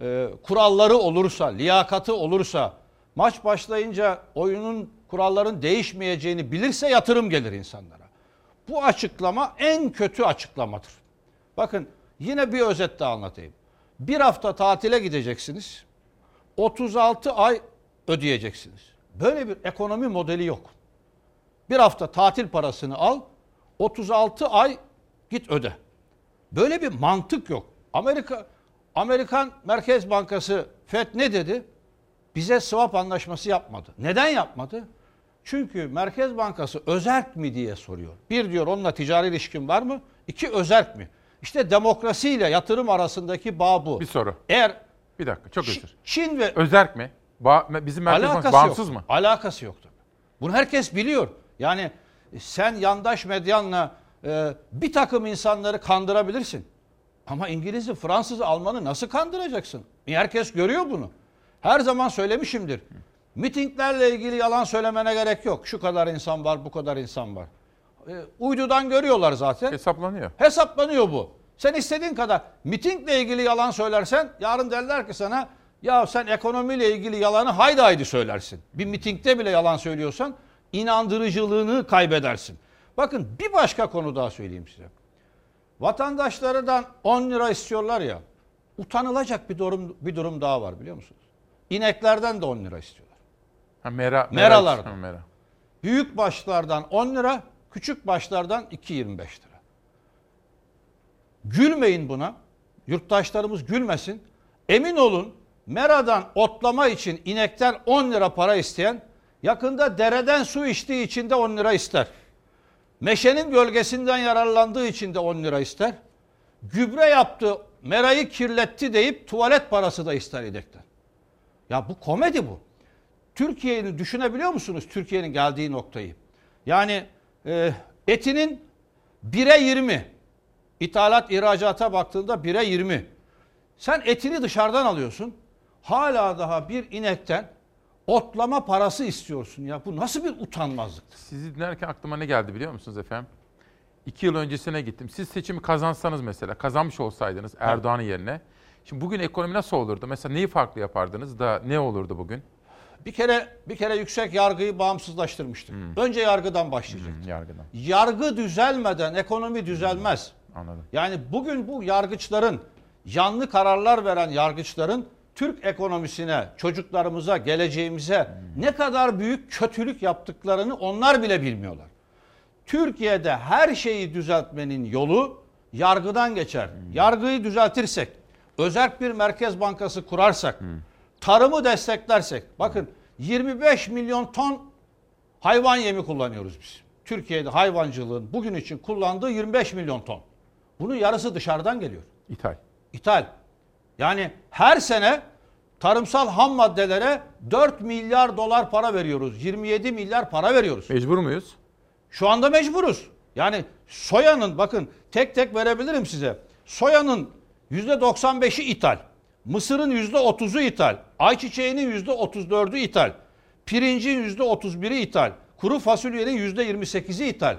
e, kuralları olursa, liyakatı olursa, maç başlayınca oyunun kuralların değişmeyeceğini bilirse yatırım gelir insanlara. Bu açıklama en kötü açıklamadır. Bakın yine bir özet daha anlatayım. Bir hafta tatile gideceksiniz. 36 ay ödeyeceksiniz. Böyle bir ekonomi modeli yok. Bir hafta tatil parasını al, 36 ay git öde. Böyle bir mantık yok. Amerika Amerikan Merkez Bankası FED ne dedi? Bize swap anlaşması yapmadı. Neden yapmadı? Çünkü Merkez Bankası özerk mi diye soruyor. Bir diyor onunla ticari ilişkin var mı? İki özerk mi? İşte demokrasiyle yatırım arasındaki bağ bu. Bir soru. Eğer Bir dakika çok özür. Çin ve Özerk mi? Ba- bizim Merkez Bankası alakası bağımsız yok. mı? Alakası yok tabii. Bunu herkes biliyor. Yani sen yandaş medyanla e, bir takım insanları kandırabilirsin. Ama İngiliz'i, Fransız'ı, Alman'ı nasıl kandıracaksın? E, Herkes görüyor bunu. Her zaman söylemişimdir. Mitinglerle ilgili yalan söylemene gerek yok. Şu kadar insan var, bu kadar insan var. E, uydudan görüyorlar zaten. Hesaplanıyor. Hesaplanıyor bu. Sen istediğin kadar mitingle ilgili yalan söylersen yarın derler ki sana ya sen ekonomiyle ilgili yalanı haydi haydi söylersin. Bir mitingde bile yalan söylüyorsan inandırıcılığını kaybedersin. Bakın bir başka konu daha söyleyeyim size. Vatandaşlardan 10 lira istiyorlar ya. Utanılacak bir durum bir durum daha var biliyor musunuz? İneklerden de 10 lira istiyorlar. Ha, mera, Meralardan. Mera. Büyük başlardan 10 lira, küçük başlardan 2.25 lira. Gülmeyin buna. Yurttaşlarımız gülmesin. Emin olun meradan otlama için inekten 10 lira para isteyen yakında dereden su içtiği için de 10 lira ister. Meşenin gölgesinden yararlandığı için de 10 lira ister. Gübre yaptı, merayı kirletti deyip tuvalet parası da ister inekten. Ya bu komedi bu. Türkiye'yi düşünebiliyor musunuz? Türkiye'nin geldiği noktayı. Yani e, etinin 1'e 20. İthalat ihracata baktığında 1'e 20. Sen etini dışarıdan alıyorsun. Hala daha bir inekten otlama parası istiyorsun ya. Bu nasıl bir utanmazlık? Sizi dinlerken aklıma ne geldi biliyor musunuz efendim? İki yıl öncesine gittim. Siz seçimi kazansanız mesela, kazanmış olsaydınız Erdoğan'ın yerine. Şimdi bugün ekonomi nasıl olurdu? Mesela neyi farklı yapardınız da ne olurdu bugün? Bir kere bir kere yüksek yargıyı bağımsızlaştırmıştık. Önce yargıdan başlayacak. Yargıdan. Yargı düzelmeden ekonomi düzelmez. Anladım. Yani bugün bu yargıçların, yanlı kararlar veren yargıçların Türk ekonomisine, çocuklarımıza, geleceğimize ne kadar büyük kötülük yaptıklarını onlar bile bilmiyorlar. Türkiye'de her şeyi düzeltmenin yolu yargıdan geçer. Yargıyı düzeltirsek, özerk bir merkez bankası kurarsak, tarımı desteklersek, bakın 25 milyon ton hayvan yemi kullanıyoruz biz. Türkiye'de hayvancılığın bugün için kullandığı 25 milyon ton. Bunun yarısı dışarıdan geliyor. İthal. İthal. Yani her sene tarımsal ham maddelere 4 milyar dolar para veriyoruz. 27 milyar para veriyoruz. Mecbur muyuz? Şu anda mecburuz. Yani soyanın bakın tek tek verebilirim size. Soyanın %95'i ithal. Mısırın %30'u ithal. Ayçiçeğinin %34'ü ithal. Pirincin %31'i ithal. Kuru fasulyenin %28'i ithal.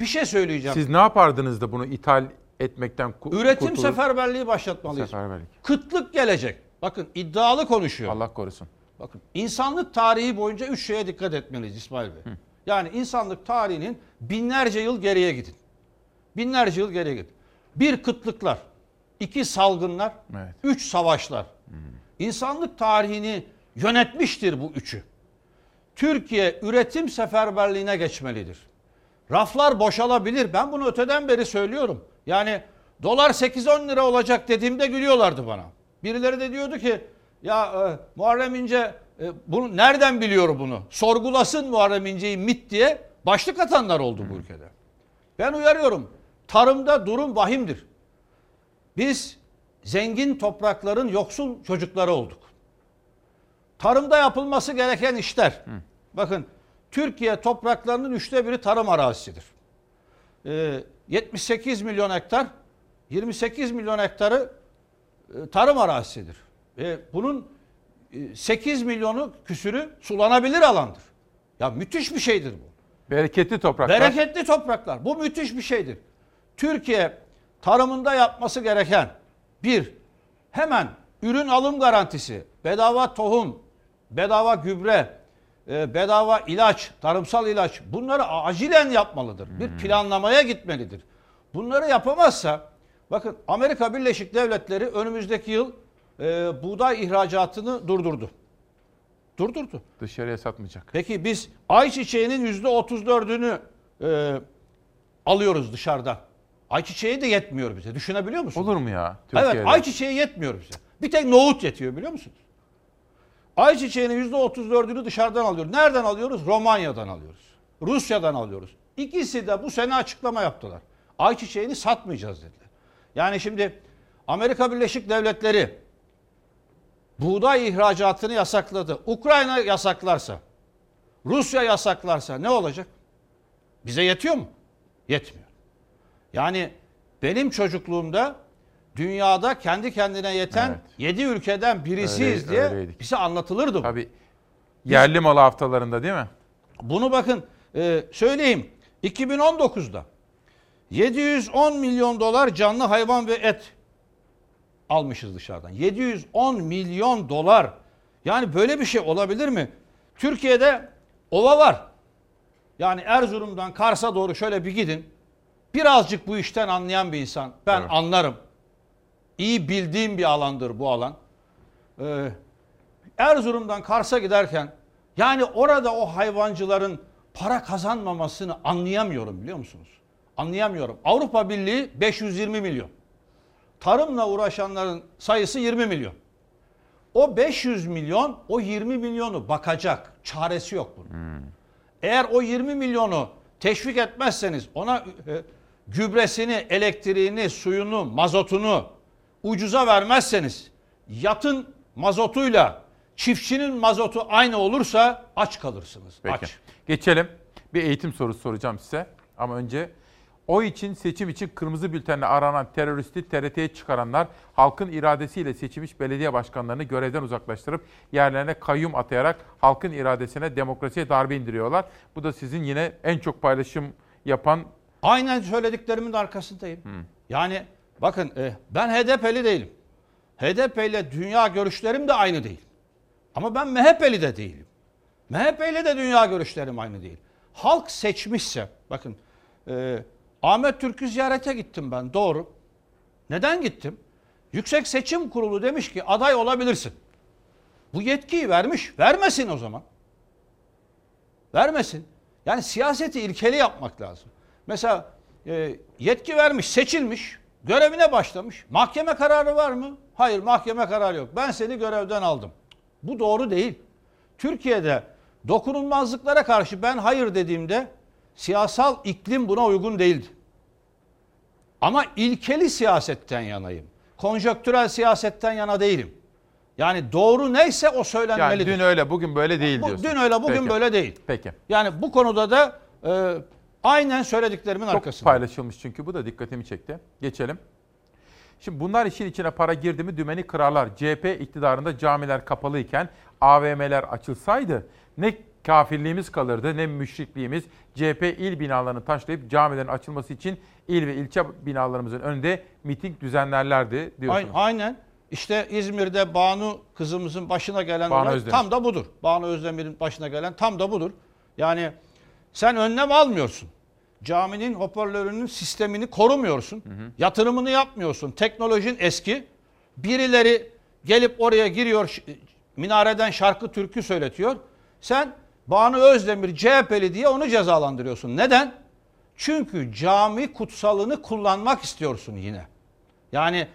Bir şey söyleyeceğim. Siz ne yapardınız da bunu ithal etmekten ku- Üretim kurtulup- seferberliği başlatmalıyız. Seferberlik. Kıtlık gelecek. Bakın iddialı konuşuyor. Allah korusun. Bakın insanlık tarihi boyunca üç şeye dikkat etmeliyiz İsmail Bey. Yani insanlık tarihinin binlerce yıl geriye gidin. Binlerce yıl geriye gidin. Bir kıtlıklar, iki salgınlar, Evet. üç savaşlar. İnsanlık tarihini yönetmiştir bu üçü. Türkiye üretim seferberliğine geçmelidir. Raflar boşalabilir. Ben bunu öteden beri söylüyorum. Yani dolar 8-10 lira olacak dediğimde gülüyorlardı bana. Birileri de diyordu ki ya e, Muharrem İnce e, bunu nereden biliyor bunu? Sorgulasın Muharrem İnce'yi MIT diye başlık atanlar oldu bu ülkede. Ben uyarıyorum. Tarımda durum vahimdir. Biz zengin toprakların yoksul çocukları olduk. Tarımda yapılması gereken işler. Bakın Türkiye topraklarının üçte biri tarım arazisidir. Ee, 78 milyon hektar, 28 milyon hektarı e, tarım arazisidir. Ve bunun e, 8 milyonu küsürü sulanabilir alandır. Ya müthiş bir şeydir bu. Bereketli topraklar. Bereketli topraklar. Bu müthiş bir şeydir. Türkiye tarımında yapması gereken bir, hemen ürün alım garantisi, bedava tohum, bedava gübre, e, bedava ilaç, tarımsal ilaç bunları acilen yapmalıdır. Bir planlamaya gitmelidir. Bunları yapamazsa bakın Amerika Birleşik Devletleri önümüzdeki yıl e, buğday ihracatını durdurdu. Durdurdu. Dışarıya satmayacak. Peki biz ayçiçeğinin yüzde otuz dördünü e, alıyoruz dışarıdan. Ayçiçeği de yetmiyor bize. Düşünebiliyor musunuz? Olur mu ya? Evet Türkiye'de? ayçiçeği yetmiyor bize. Bir tek nohut yetiyor biliyor musunuz? Ayçiçeğinin yüzde otuz dördünü dışarıdan alıyoruz. Nereden alıyoruz? Romanya'dan alıyoruz. Rusya'dan alıyoruz. İkisi de bu sene açıklama yaptılar. Ayçiçeğini satmayacağız dediler. Yani şimdi Amerika Birleşik Devletleri buğday ihracatını yasakladı. Ukrayna yasaklarsa, Rusya yasaklarsa ne olacak? Bize yetiyor mu? Yetmiyor. Yani benim çocukluğumda dünyada kendi kendine yeten Evet. 7 ülkeden birisiyiz Öyle- diye öyleydik. bize anlatılırdı. Tabii. Yerli malı haftalarında değil mi? Bunu bakın e, söyleyeyim. 2019'da 710 milyon dolar canlı hayvan ve et almışız dışarıdan. 710 milyon dolar. Yani böyle bir şey olabilir mi? Türkiye'de ova var. Yani Erzurum'dan Kars'a doğru şöyle bir gidin. Birazcık bu işten anlayan bir insan. Ben Evet. anlarım. İyi bildiğim bir alandır bu alan. Ee, Erzurum'dan Kars'a giderken yani orada o hayvancıların para kazanmamasını anlayamıyorum biliyor musunuz? Anlayamıyorum. Avrupa Birliği 520 milyon. Tarımla uğraşanların sayısı 20 milyon. O 500 milyon o 20 milyonu bakacak. Çaresi yok bunun. Eğer o 20 milyonu teşvik etmezseniz ona e, gübresini, elektriğini, suyunu, mazotunu ucuza vermezseniz yatın mazotuyla çiftçinin mazotu aynı olursa aç kalırsınız. Peki. Aç. Geçelim. Bir eğitim sorusu soracağım size. Ama önce Oy için, seçim için kırmızı bültenle aranan teröristi TRT'ye çıkaranlar halkın iradesiyle seçilmiş belediye başkanlarını görevden uzaklaştırıp yerlerine kayyum atayarak halkın iradesine, demokrasiye darbe indiriyorlar. Bu da sizin yine en çok paylaşım yapan Aynen söylediklerimin de arkasındayım. Yani bakın e, ben HDP'li değilim. HDP ile dünya görüşlerim de aynı değil. Ama ben MHP'li de değilim. MHP ile de dünya görüşlerim aynı değil. Halk seçmişse, bakın e, Ahmet Türk'ü ziyarete gittim ben doğru. Neden gittim? Yüksek Seçim Kurulu demiş ki aday olabilirsin. Bu yetkiyi vermiş, vermesin o zaman. Vermesin. Yani siyaseti ilkeli yapmak lazım. Mesela e, yetki vermiş, seçilmiş, görevine başlamış. Mahkeme kararı var mı? Hayır, mahkeme kararı yok. Ben seni görevden aldım. Bu doğru değil. Türkiye'de dokunulmazlıklara karşı ben hayır dediğimde siyasal iklim buna uygun değildi. Ama ilkeli siyasetten yanayım. Konjöktürel siyasetten yana değilim. Yani doğru neyse o yani söylenmelidir. dün öyle bugün böyle değil diyorsun. dün öyle bugün Peki. böyle değil. Peki. Yani bu konuda da e, aynen söylediklerimin Çok arkasında. paylaşılmış çünkü bu da dikkatimi çekti. Geçelim. Şimdi bunlar işin içine para girdi mi dümeni kırarlar. CHP iktidarında camiler kapalıyken AVM'ler açılsaydı ne kafirliğimiz kalırdı ne müşrikliğimiz. CHP il binalarını taşlayıp camilerin açılması için il ve ilçe binalarımızın önünde miting düzenlerlerdi diyorsunuz. Aynen, aynen. İşte İzmir'de Banu kızımızın başına gelen Banu olay Özdemir. tam da budur. Banu Özdemir'in başına gelen tam da budur. Yani sen önlem almıyorsun. Caminin hoparlörünün sistemini korumuyorsun. Yatırımını yapmıyorsun. Teknolojin eski. Birileri gelip oraya giriyor minareden şarkı türkü söyletiyor. Sen Banu Özdemir CHP'li diye onu cezalandırıyorsun. Neden? Çünkü cami kutsalını kullanmak istiyorsun yine. Yani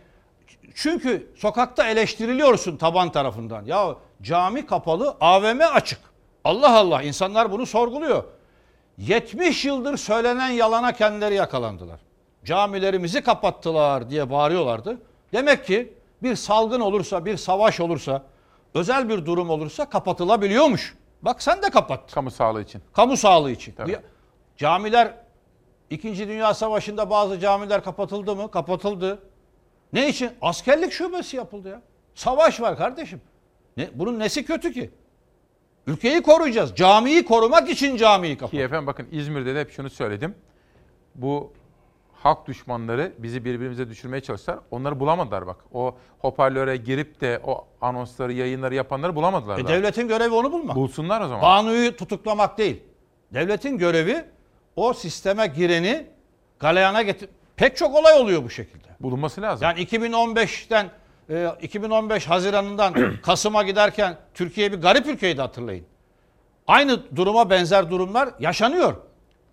çünkü sokakta eleştiriliyorsun taban tarafından. Ya cami kapalı, AVM açık. Allah Allah insanlar bunu sorguluyor. 70 yıldır söylenen yalana kendileri yakalandılar. Camilerimizi kapattılar diye bağırıyorlardı. Demek ki bir salgın olursa, bir savaş olursa, özel bir durum olursa kapatılabiliyormuş. Bak sen de kapat. Kamu sağlığı için. Kamu sağlığı için. Tabii. Camiler İkinci Dünya Savaşı'nda bazı camiler kapatıldı mı? Kapatıldı. Ne için? Askerlik şubesi yapıldı ya. Savaş var kardeşim. Ne, bunun nesi kötü ki? Ülkeyi koruyacağız. Camiyi korumak için camiyi kapat. Ki efendim bakın İzmir'de de hep şunu söyledim. Bu halk düşmanları bizi birbirimize düşürmeye çalıştılar. Onları bulamadılar bak. O hoparlöre girip de o anonsları, yayınları yapanları bulamadılar. E, daha. devletin görevi onu bulmak. Bulsunlar o zaman. Banu'yu tutuklamak değil. Devletin görevi o sisteme gireni galeyana getir. Pek çok olay oluyor bu şekilde. Bulunması lazım. Yani 2015'ten e, 2015 Haziran'ından (clears throat) Kasım'a giderken Türkiye bir garip ülkeydi hatırlayın. Aynı duruma benzer durumlar yaşanıyor.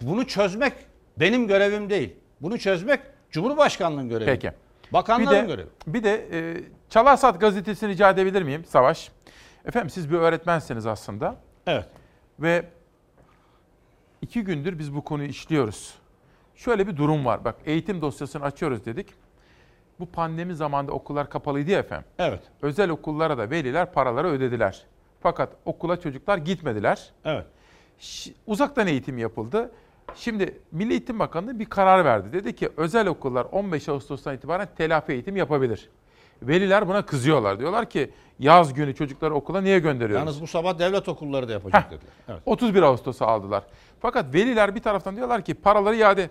Bunu çözmek benim görevim değil. Bunu çözmek Cumhurbaşkanlığının görevi. Peki. Bakanların bir de, görevi. Bir de e, Çalarsat gazetesini rica edebilir miyim Savaş? Efendim siz bir öğretmensiniz aslında. Evet. Ve iki gündür biz bu konuyu işliyoruz. Şöyle bir durum var. Bak eğitim dosyasını açıyoruz dedik. Bu pandemi zamanında okullar kapalıydı ya efendim. Evet. Özel okullara da veliler paraları ödediler. Fakat okula çocuklar gitmediler. Evet. Ş- Uzaktan eğitim yapıldı. Şimdi Milli Eğitim Bakanlığı bir karar verdi. Dedi ki özel okullar 15 Ağustos'tan itibaren telafi eğitim yapabilir. Veliler buna kızıyorlar. Diyorlar ki yaz günü çocukları okula niye gönderiyoruz? Yalnız bu sabah devlet okulları da yapacak dediler. Evet. 31 Ağustos'a aldılar. Fakat veliler bir taraftan diyorlar ki paraları iade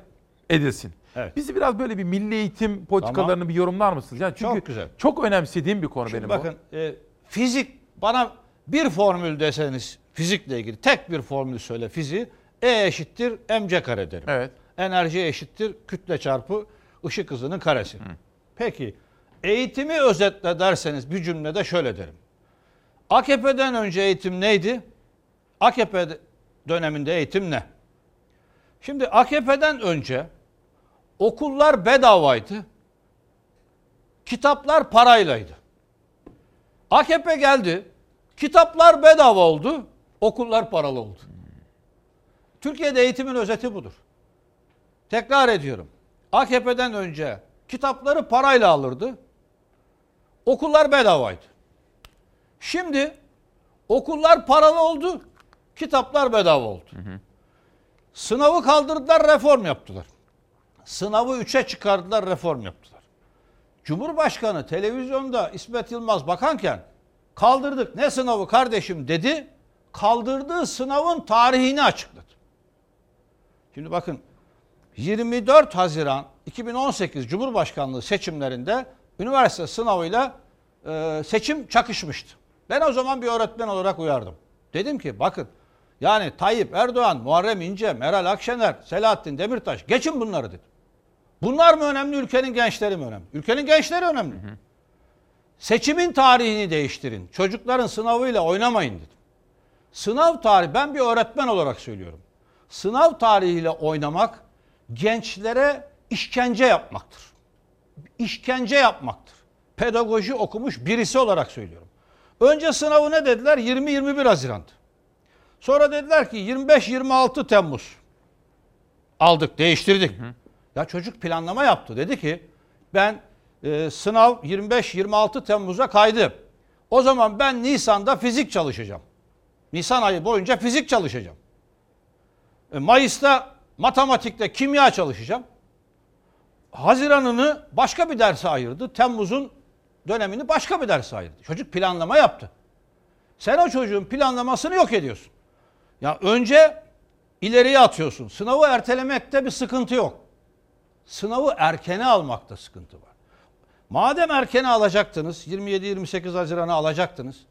edilsin. Evet. Bizi biraz böyle bir milli eğitim politikalarını bir yorumlar mısınız? Yani çünkü Çok güzel. çok önemsediğim bir konu Şimdi benim bakın e, fizik bana bir formül deseniz fizikle ilgili tek bir formül söyle fiziği E eşittir mc kare derim. Evet. Enerji eşittir kütle çarpı ışık hızının karesi. Peki eğitimi özetle derseniz bir cümlede şöyle derim. AKP'den önce eğitim neydi? AKP döneminde eğitim ne? Şimdi AKP'den önce okullar bedavaydı. Kitaplar paraylaydı. AKP geldi. Kitaplar bedava oldu. Okullar paralı oldu. Türkiye'de eğitimin özeti budur. Tekrar ediyorum. AKP'den önce kitapları parayla alırdı. Okullar bedavaydı. Şimdi okullar paralı oldu. Kitaplar bedava oldu. Sınavı kaldırdılar, reform yaptılar. Sınavı 3'e çıkardılar, reform yaptılar. Cumhurbaşkanı televizyonda İsmet Yılmaz bakanken kaldırdık ne sınavı kardeşim dedi. Kaldırdığı sınavın tarihini açıkladı. Şimdi bakın 24 Haziran 2018 Cumhurbaşkanlığı seçimlerinde üniversite sınavıyla e, seçim çakışmıştı. Ben o zaman bir öğretmen olarak uyardım. Dedim ki bakın yani Tayyip Erdoğan, Muharrem İnce, Meral Akşener, Selahattin Demirtaş geçin bunları dedim. Bunlar mı önemli, ülkenin gençleri mi önemli? Ülkenin gençleri önemli. Seçimin tarihini değiştirin. Çocukların sınavıyla oynamayın dedim. Sınav tarihi, ben bir öğretmen olarak söylüyorum. Sınav tarihiyle oynamak gençlere işkence yapmaktır. İşkence yapmaktır. Pedagoji okumuş birisi olarak söylüyorum. Önce sınavı ne dediler? 20-21 Haziran'dı. Sonra dediler ki 25-26 Temmuz. Aldık, değiştirdik. Ya çocuk planlama yaptı. Dedi ki ben e, sınav 25-26 Temmuz'a kaydı. O zaman ben Nisan'da fizik çalışacağım. Nisan ayı boyunca fizik çalışacağım. E, Mayıs'ta matematikte kimya çalışacağım. Haziran'ını başka bir derse ayırdı. Temmuz'un dönemini başka bir derse ayırdı. Çocuk planlama yaptı. Sen o çocuğun planlamasını yok ediyorsun. Ya önce ileriye atıyorsun. Sınavı ertelemekte bir sıkıntı yok. Sınavı erkene almakta sıkıntı var. Madem erkene alacaktınız, 27-28 Haziran'a alacaktınız.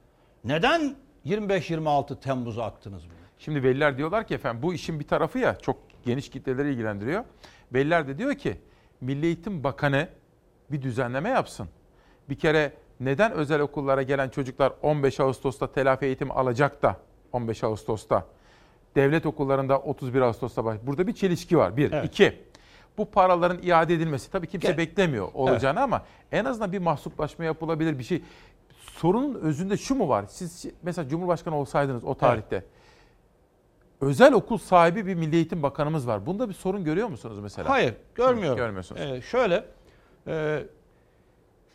Neden 25-26 Temmuz'a attınız bunu? Şimdi veliler diyorlar ki efendim bu işin bir tarafı ya çok geniş kitleleri ilgilendiriyor. Veliler de diyor ki Milli Eğitim Bakanı bir düzenleme yapsın. Bir kere neden özel okullara gelen çocuklar 15 Ağustos'ta telafi eğitimi alacak da 15 Ağustos'ta devlet okullarında 31 Ağustos'ta baş. Burada bir çelişki var. Bir. Evet. iki. Bu paraların iade edilmesi tabii kimse Gel. beklemiyor olacağını ama en azından bir mahsuplaşma yapılabilir bir şey. Sorunun özünde şu mu var? Siz mesela Cumhurbaşkanı olsaydınız o tarihte özel okul sahibi bir Milli Eğitim Bakanımız var. Bunda bir sorun görüyor musunuz mesela? Hayır, görmüyorum. Görmüyorsunuz. Ee, şöyle, e,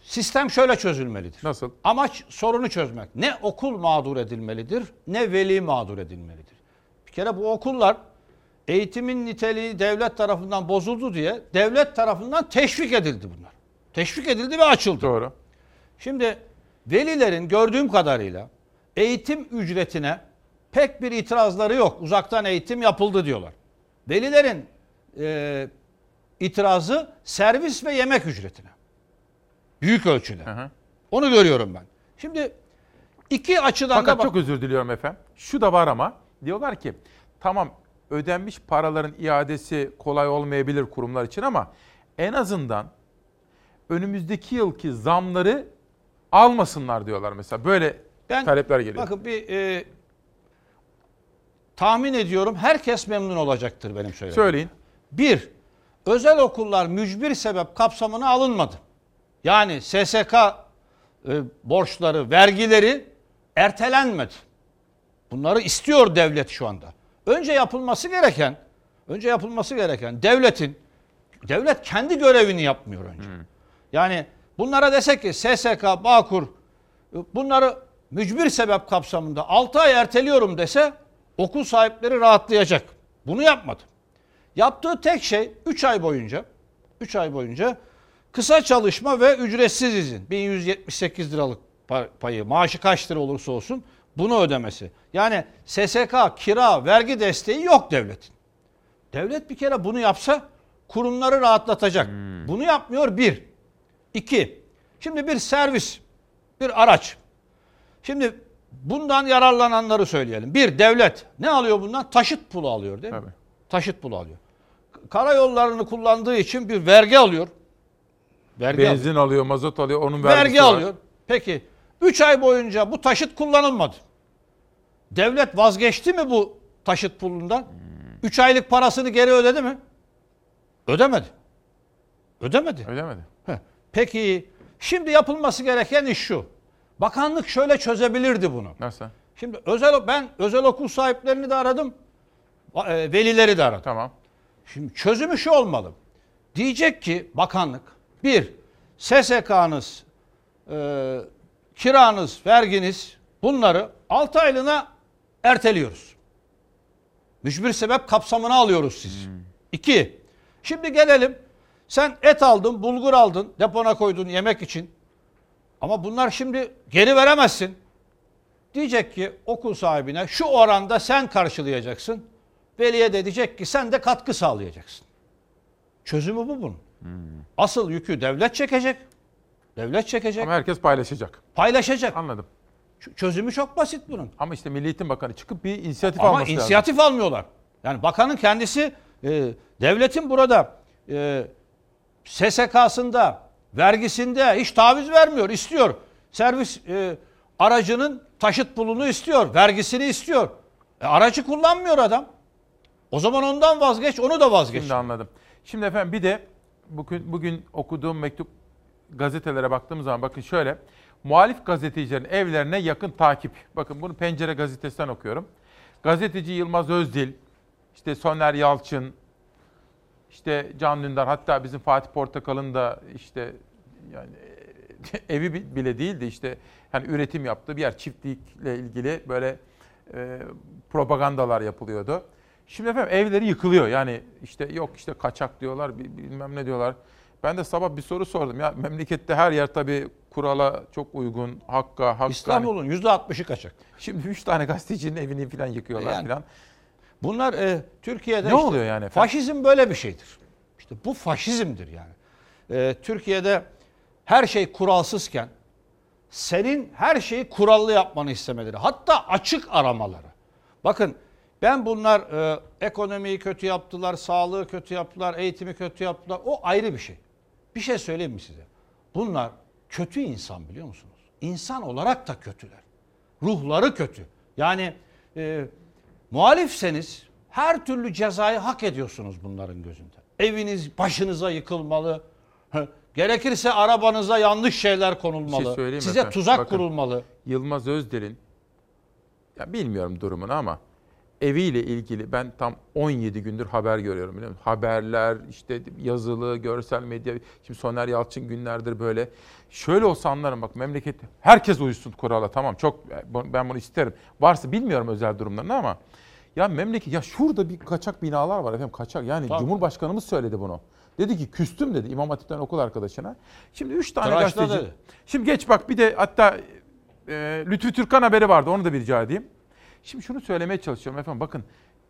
sistem şöyle çözülmelidir. Nasıl? Amaç sorunu çözmek. Ne okul mağdur edilmelidir, ne veli mağdur edilmelidir. Bir kere bu okullar eğitimin niteliği devlet tarafından bozuldu diye devlet tarafından teşvik edildi bunlar. Teşvik edildi ve açıldı. Doğru. Şimdi velilerin gördüğüm kadarıyla eğitim ücretine pek bir itirazları yok. Uzaktan eğitim yapıldı diyorlar. Velilerin e, itirazı servis ve yemek ücretine. Büyük ölçüde. Onu görüyorum ben. Şimdi iki açıdan Fakat da bak- çok özür diliyorum efendim. Şu da var ama diyorlar ki tamam ödenmiş paraların iadesi kolay olmayabilir kurumlar için ama en azından önümüzdeki yılki zamları almasınlar diyorlar mesela. Böyle talepler geliyor. Bakın bir e, tahmin ediyorum herkes memnun olacaktır benim söylediğim. Söyleyin. Bir, özel okullar mücbir sebep kapsamına alınmadı. Yani SSK e, borçları, vergileri ertelenmedi. Bunları istiyor devlet şu anda. Önce yapılması gereken, önce yapılması gereken devletin, devlet kendi görevini yapmıyor önce. Yani bunlara desek ki SSK, Bağkur bunları mücbir sebep kapsamında 6 ay erteliyorum dese okul sahipleri rahatlayacak. Bunu yapmadı. Yaptığı tek şey 3 ay boyunca 3 ay boyunca kısa çalışma ve ücretsiz izin 1178 liralık pa- payı maaşı kaç lira olursa olsun bunu ödemesi. Yani SSK, kira, vergi desteği yok devletin. Devlet bir kere bunu yapsa kurumları rahatlatacak. Bunu yapmıyor bir. İki. Şimdi bir servis, bir araç. Şimdi bundan yararlananları söyleyelim. Bir devlet ne alıyor bundan? Taşıt pulu alıyor değil mi? Taşıt pulu alıyor. Karayollarını kullandığı için bir vergi alıyor. Vergi alıyor. Benzin alıyor, mazot alıyor, onun vergisi Vergi var. alıyor. Peki 3 ay boyunca bu taşıt kullanılmadı. Devlet vazgeçti mi bu taşıt pulundan? 3 aylık parasını geri ödedi mi? Ödemedi. Ödemedi. Ödemedi. Heh. Peki şimdi yapılması gereken iş şu. Bakanlık şöyle çözebilirdi bunu. Nasıl? Şimdi özel ben özel okul sahiplerini de aradım. e, Velileri de aradım. Tamam. Şimdi çözümü şu olmalı. Diyecek ki bakanlık bir SSK'nız, e, kiranız, verginiz bunları 6 aylığına erteliyoruz. Mücbir sebep kapsamına alıyoruz siz. İki, şimdi gelelim Sen et aldın, bulgur aldın, depona koydun yemek için. Ama bunlar şimdi geri veremezsin. Diyecek ki okul sahibine şu oranda sen karşılayacaksın. Veliye de diyecek ki sen de katkı sağlayacaksın. Çözümü bu bunun. Asıl yükü devlet çekecek. Devlet çekecek. Ama herkes paylaşacak. Paylaşacak. Anladım. Ç- Çözümü çok basit bunun. Ama işte Milli Eğitim Bakanı çıkıp bir inisiyatif Ama alması inisiyatif almıyorlar. Yani bakanın kendisi e, devletin burada e, SSK'sında, vergisinde hiç taviz vermiyor, istiyor. Servis e, aracının taşıt pulunu istiyor, vergisini istiyor. E, aracı kullanmıyor adam. O zaman ondan vazgeç, onu da vazgeç. Şimdi anladım. Şimdi efendim bir de bugün, bugün okuduğum mektup gazetelere baktığımız zaman bakın şöyle. Muhalif gazetecilerin evlerine yakın takip. Bakın bunu Pencere gazetesinden okuyorum. Gazeteci Yılmaz Özdil, işte Soner Yalçın, işte Can Dündar hatta bizim Fatih Portakal'ın da işte yani (laughs) evi bi- bile değildi işte hani üretim yaptığı bir yer çiftlikle ilgili böyle e, propagandalar yapılıyordu. Şimdi efendim evleri yıkılıyor. Yani işte yok işte kaçak diyorlar bi- bilmem ne diyorlar. Ben de sabah bir soru sordum. Ya memlekette her yer tabii kurala çok uygun. Hakka, hakka. İstanbul'un %60'ı kaçak. Şimdi üç tane gazetecinin evini falan yıkıyorlar Yani falan. Bunlar e, Türkiye'de Ne işte oluyor yani efendim? Faşizm böyle bir şeydir. İşte bu faşizmdir yani. E, Türkiye'de her şey kuralsızken senin her şeyi kurallı yapmanı istemeleri. Hatta açık aramaları. Bakın ben bunlar e, ekonomiyi kötü yaptılar, sağlığı kötü yaptılar, eğitimi kötü yaptılar. O ayrı bir şey. Bir şey söyleyeyim mi size? Bunlar kötü insan biliyor musunuz? İnsan olarak da kötüler. Ruhları kötü. Yani e, muhalifseniz her türlü cezayı hak ediyorsunuz bunların gözünde. Eviniz başınıza yıkılmalı. Gerekirse arabanıza yanlış şeyler Bir konulmalı. şey Size efendim? tuzak Bakın, kurulmalı. Yılmaz Özdel'in ya bilmiyorum durumunu ama eviyle ilgili ben tam 17 gündür haber görüyorum biliyor musun? Haberler, işte yazılı, görsel medya. Şimdi Soner Yalçın günlerdir böyle. Şöyle olsa anlarım bak memleket herkes uysun kurala tamam çok ben bunu isterim. Varsa bilmiyorum özel durumlarını ama ya memleket ya şurada bir kaçak binalar var efendim kaçak yani Tabii. Cumhurbaşkanımız söyledi bunu. Dedi ki küstüm dedi İmam Hatip'ten okul arkadaşına. Şimdi üç tane Tıraşla gazeteci. dedi. Şimdi geç bak bir de hatta e, Lütfü Türkan haberi vardı onu da bir rica edeyim. Şimdi şunu söylemeye çalışıyorum efendim bakın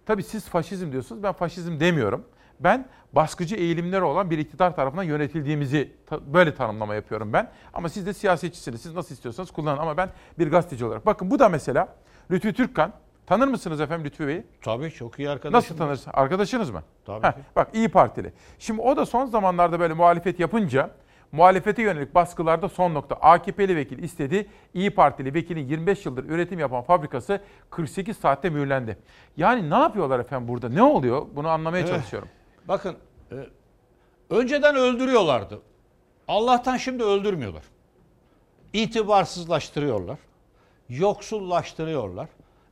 tabii siz faşizm diyorsunuz ben faşizm demiyorum. Ben baskıcı eğilimleri olan bir iktidar tarafından yönetildiğimizi ta- böyle tanımlama yapıyorum ben. Ama siz de siyasetçisiniz. Siz nasıl istiyorsanız kullanın ama ben bir gazeteci olarak. Bakın bu da mesela Lütfü Türkkan. Tanır mısınız efendim Lütfü Bey'i? Tabii çok iyi arkadaşım. Nasıl tanırsın? Arkadaşınız mı? Tabii Heh. Bak İyi Partili. Şimdi o da son zamanlarda böyle muhalefet yapınca muhalefete yönelik baskılarda son nokta. AKP'li vekil istedi. İyi Partili vekilin 25 yıldır üretim yapan fabrikası 48 saatte mühürlendi. Yani ne yapıyorlar efendim burada? Ne oluyor? Bunu anlamaya Eh, çalışıyorum. Bakın e, önceden öldürüyorlardı. Allah'tan şimdi öldürmüyorlar. İtibarsızlaştırıyorlar. Yoksullaştırıyorlar.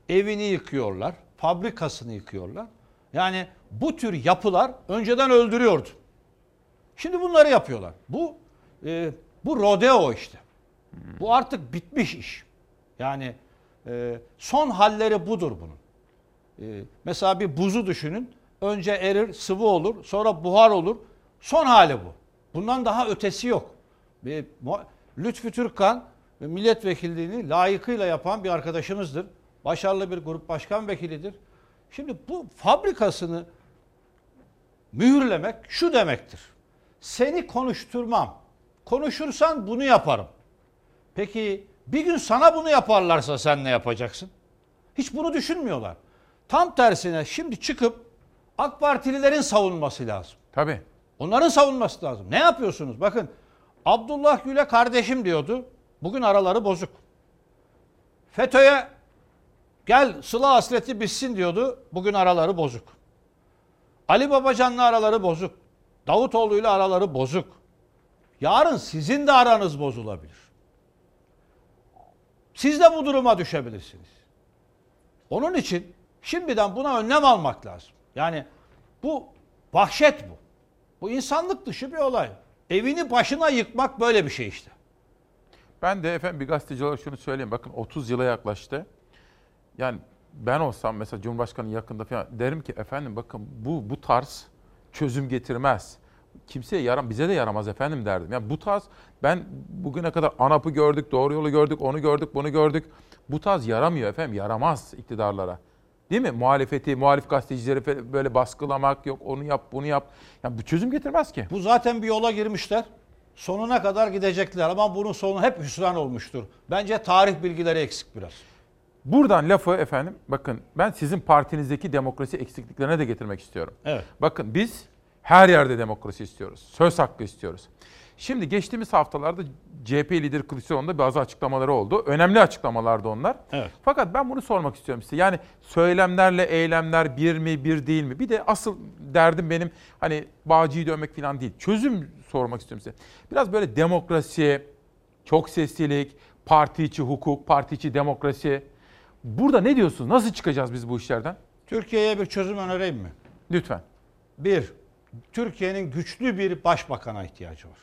Evini yıkıyorlar. Fabrikasını yıkıyorlar. Yani bu tür yapılar önceden öldürüyordu. Şimdi bunları yapıyorlar. Bu e, bu rodeo işte. Bu artık bitmiş iş. Yani e, son halleri budur bunun. E, mesela bir buzu düşünün. Önce erir, sıvı olur, sonra buhar olur. Son hali bu. Bundan daha ötesi yok. Mu- Lütfü Türkkan e, milletvekilliğini layıkıyla yapan bir arkadaşımızdır. Başarılı bir grup başkan vekilidir. Şimdi bu fabrikasını mühürlemek şu demektir. Seni konuşturmam. Konuşursan bunu yaparım. Peki bir gün sana bunu yaparlarsa sen ne yapacaksın? Hiç bunu düşünmüyorlar. Tam tersine şimdi çıkıp AK Partililerin savunması lazım. Tabii. Onların savunması lazım. Ne yapıyorsunuz? Bakın Abdullah Gül'e kardeşim diyordu. Bugün araları bozuk. FETÖ'ye gel sıla hasreti bitsin diyordu. Bugün araları bozuk. Ali Babacan'la araları bozuk. Davutoğlu'yla araları bozuk. Yarın sizin de aranız bozulabilir. Siz de bu duruma düşebilirsiniz. Onun için şimdiden buna önlem almak lazım. Yani bu vahşet bu. Bu insanlık dışı bir olay. Evini başına yıkmak böyle bir şey işte. Ben de efendim bir gazeteci olarak şunu söyleyeyim. Bakın 30 yıla yaklaştı. Yani ben olsam mesela Cumhurbaşkanı yakında falan derim ki efendim bakın bu bu tarz çözüm getirmez. Kimseye yaram bize de yaramaz efendim derdim. Yani bu tarz ben bugüne kadar ANAP'ı gördük, doğru yolu gördük, onu gördük, bunu gördük. Bu tarz yaramıyor efendim, yaramaz iktidarlara. Değil mi? Muhalefeti, muhalif gazetecileri böyle baskılamak yok, onu yap, bunu yap. Yani bu çözüm getirmez ki. Bu zaten bir yola girmişler. Sonuna kadar gidecekler ama bunun sonu hep hüsran olmuştur. Bence tarih bilgileri eksik biraz. Buradan lafı efendim bakın ben sizin partinizdeki demokrasi eksikliklerine de getirmek istiyorum. Evet. Bakın biz her yerde demokrasi istiyoruz. Söz hakkı istiyoruz. Şimdi geçtiğimiz haftalarda CHP lideri Kılıçdaroğlu'nda bazı açıklamaları oldu. Önemli açıklamalardı onlar. Evet. Fakat ben bunu sormak istiyorum size. Yani söylemlerle eylemler bir mi bir değil mi? Bir de asıl derdim benim hani Bağcı'yı dövmek falan değil. Çözüm sormak istiyorum size. Biraz böyle demokrasi, çok seslilik, parti içi hukuk, parti içi demokrasi. Burada ne diyorsunuz? Nasıl çıkacağız biz bu işlerden? Türkiye'ye bir çözüm önereyim mi? Lütfen. Bir, Türkiye'nin güçlü bir başbakana ihtiyacı var.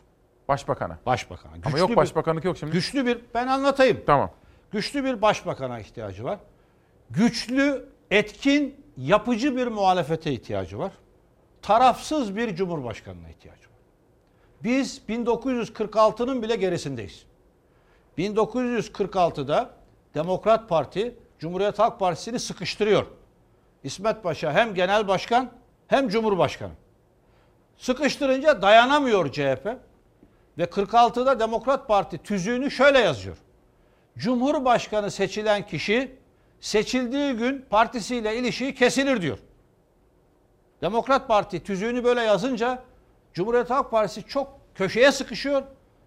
Başbakana. Başbakana. Ama Güçlü yok bir- başbakanlık yok şimdi. Güçlü bir, ben anlatayım. Tamam. Güçlü bir başbakana ihtiyacı var. Güçlü, etkin, yapıcı bir muhalefete ihtiyacı var. Tarafsız bir cumhurbaşkanına ihtiyacı var. Biz 1946'nın bile gerisindeyiz. 1946'da Demokrat Parti Cumhuriyet Halk Partisi'ni sıkıştırıyor. İsmet Paşa hem genel başkan hem cumhurbaşkanı. Sıkıştırınca dayanamıyor CHP ve 46'da Demokrat Parti tüzüğünü şöyle yazıyor. Cumhurbaşkanı seçilen kişi seçildiği gün partisiyle ilişiği kesilir diyor. Demokrat Parti tüzüğünü böyle yazınca Cumhuriyet Halk Partisi çok köşeye sıkışıyor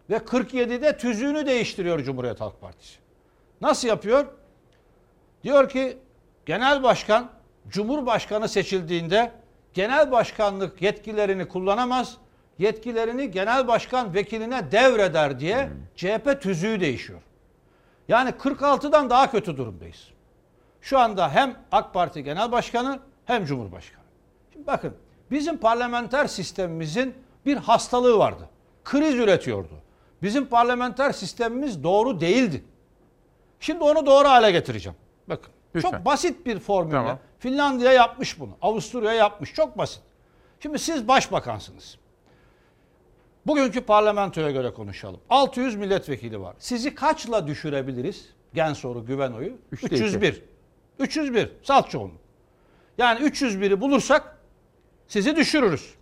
ve 47'de tüzüğünü değiştiriyor Cumhuriyet Halk Partisi. Nasıl yapıyor? Diyor ki genel başkan Cumhurbaşkanı seçildiğinde genel başkanlık yetkilerini kullanamaz. Yetkilerini genel başkan vekiline devreder diye CHP tüzüğü değişiyor. Yani 46'dan daha kötü durumdayız. Şu anda hem AK Parti Genel Başkanı hem Cumhurbaşkanı. Şimdi bakın bizim parlamenter sistemimizin bir hastalığı vardı. Kriz üretiyordu. Bizim parlamenter sistemimiz doğru değildi. Şimdi onu doğru hale getireceğim. Bakın Lütfen. çok basit bir formülle. Tamam. Finlandiya yapmış bunu. Avusturya yapmış. Çok basit. Şimdi siz başbakansınız. Bugünkü parlamentoya göre konuşalım. 600 milletvekili var. Sizi kaçla düşürebiliriz? Gen soru güven oyu. Üçte 301. 301 salt çoğunluk. Yani 301'i bulursak sizi düşürürüz.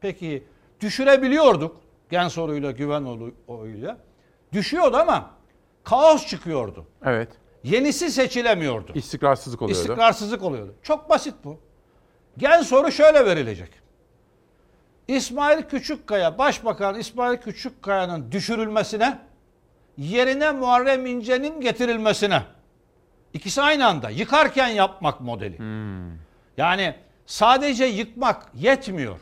Peki düşürebiliyorduk gen soruyla güven oyu- oyuyla. Düşüyordu ama kaos çıkıyordu. Evet. Yenisi seçilemiyordu. İstikrarsızlık oluyordu. İstikrarsızlık oluyordu. Çok basit bu. Gen soru şöyle verilecek. İsmail Küçükkaya, Başbakan İsmail Küçükkaya'nın düşürülmesine, yerine Muharrem İnce'nin getirilmesine. İkisi aynı anda. Yıkarken yapmak modeli. Yani sadece yıkmak yetmiyor.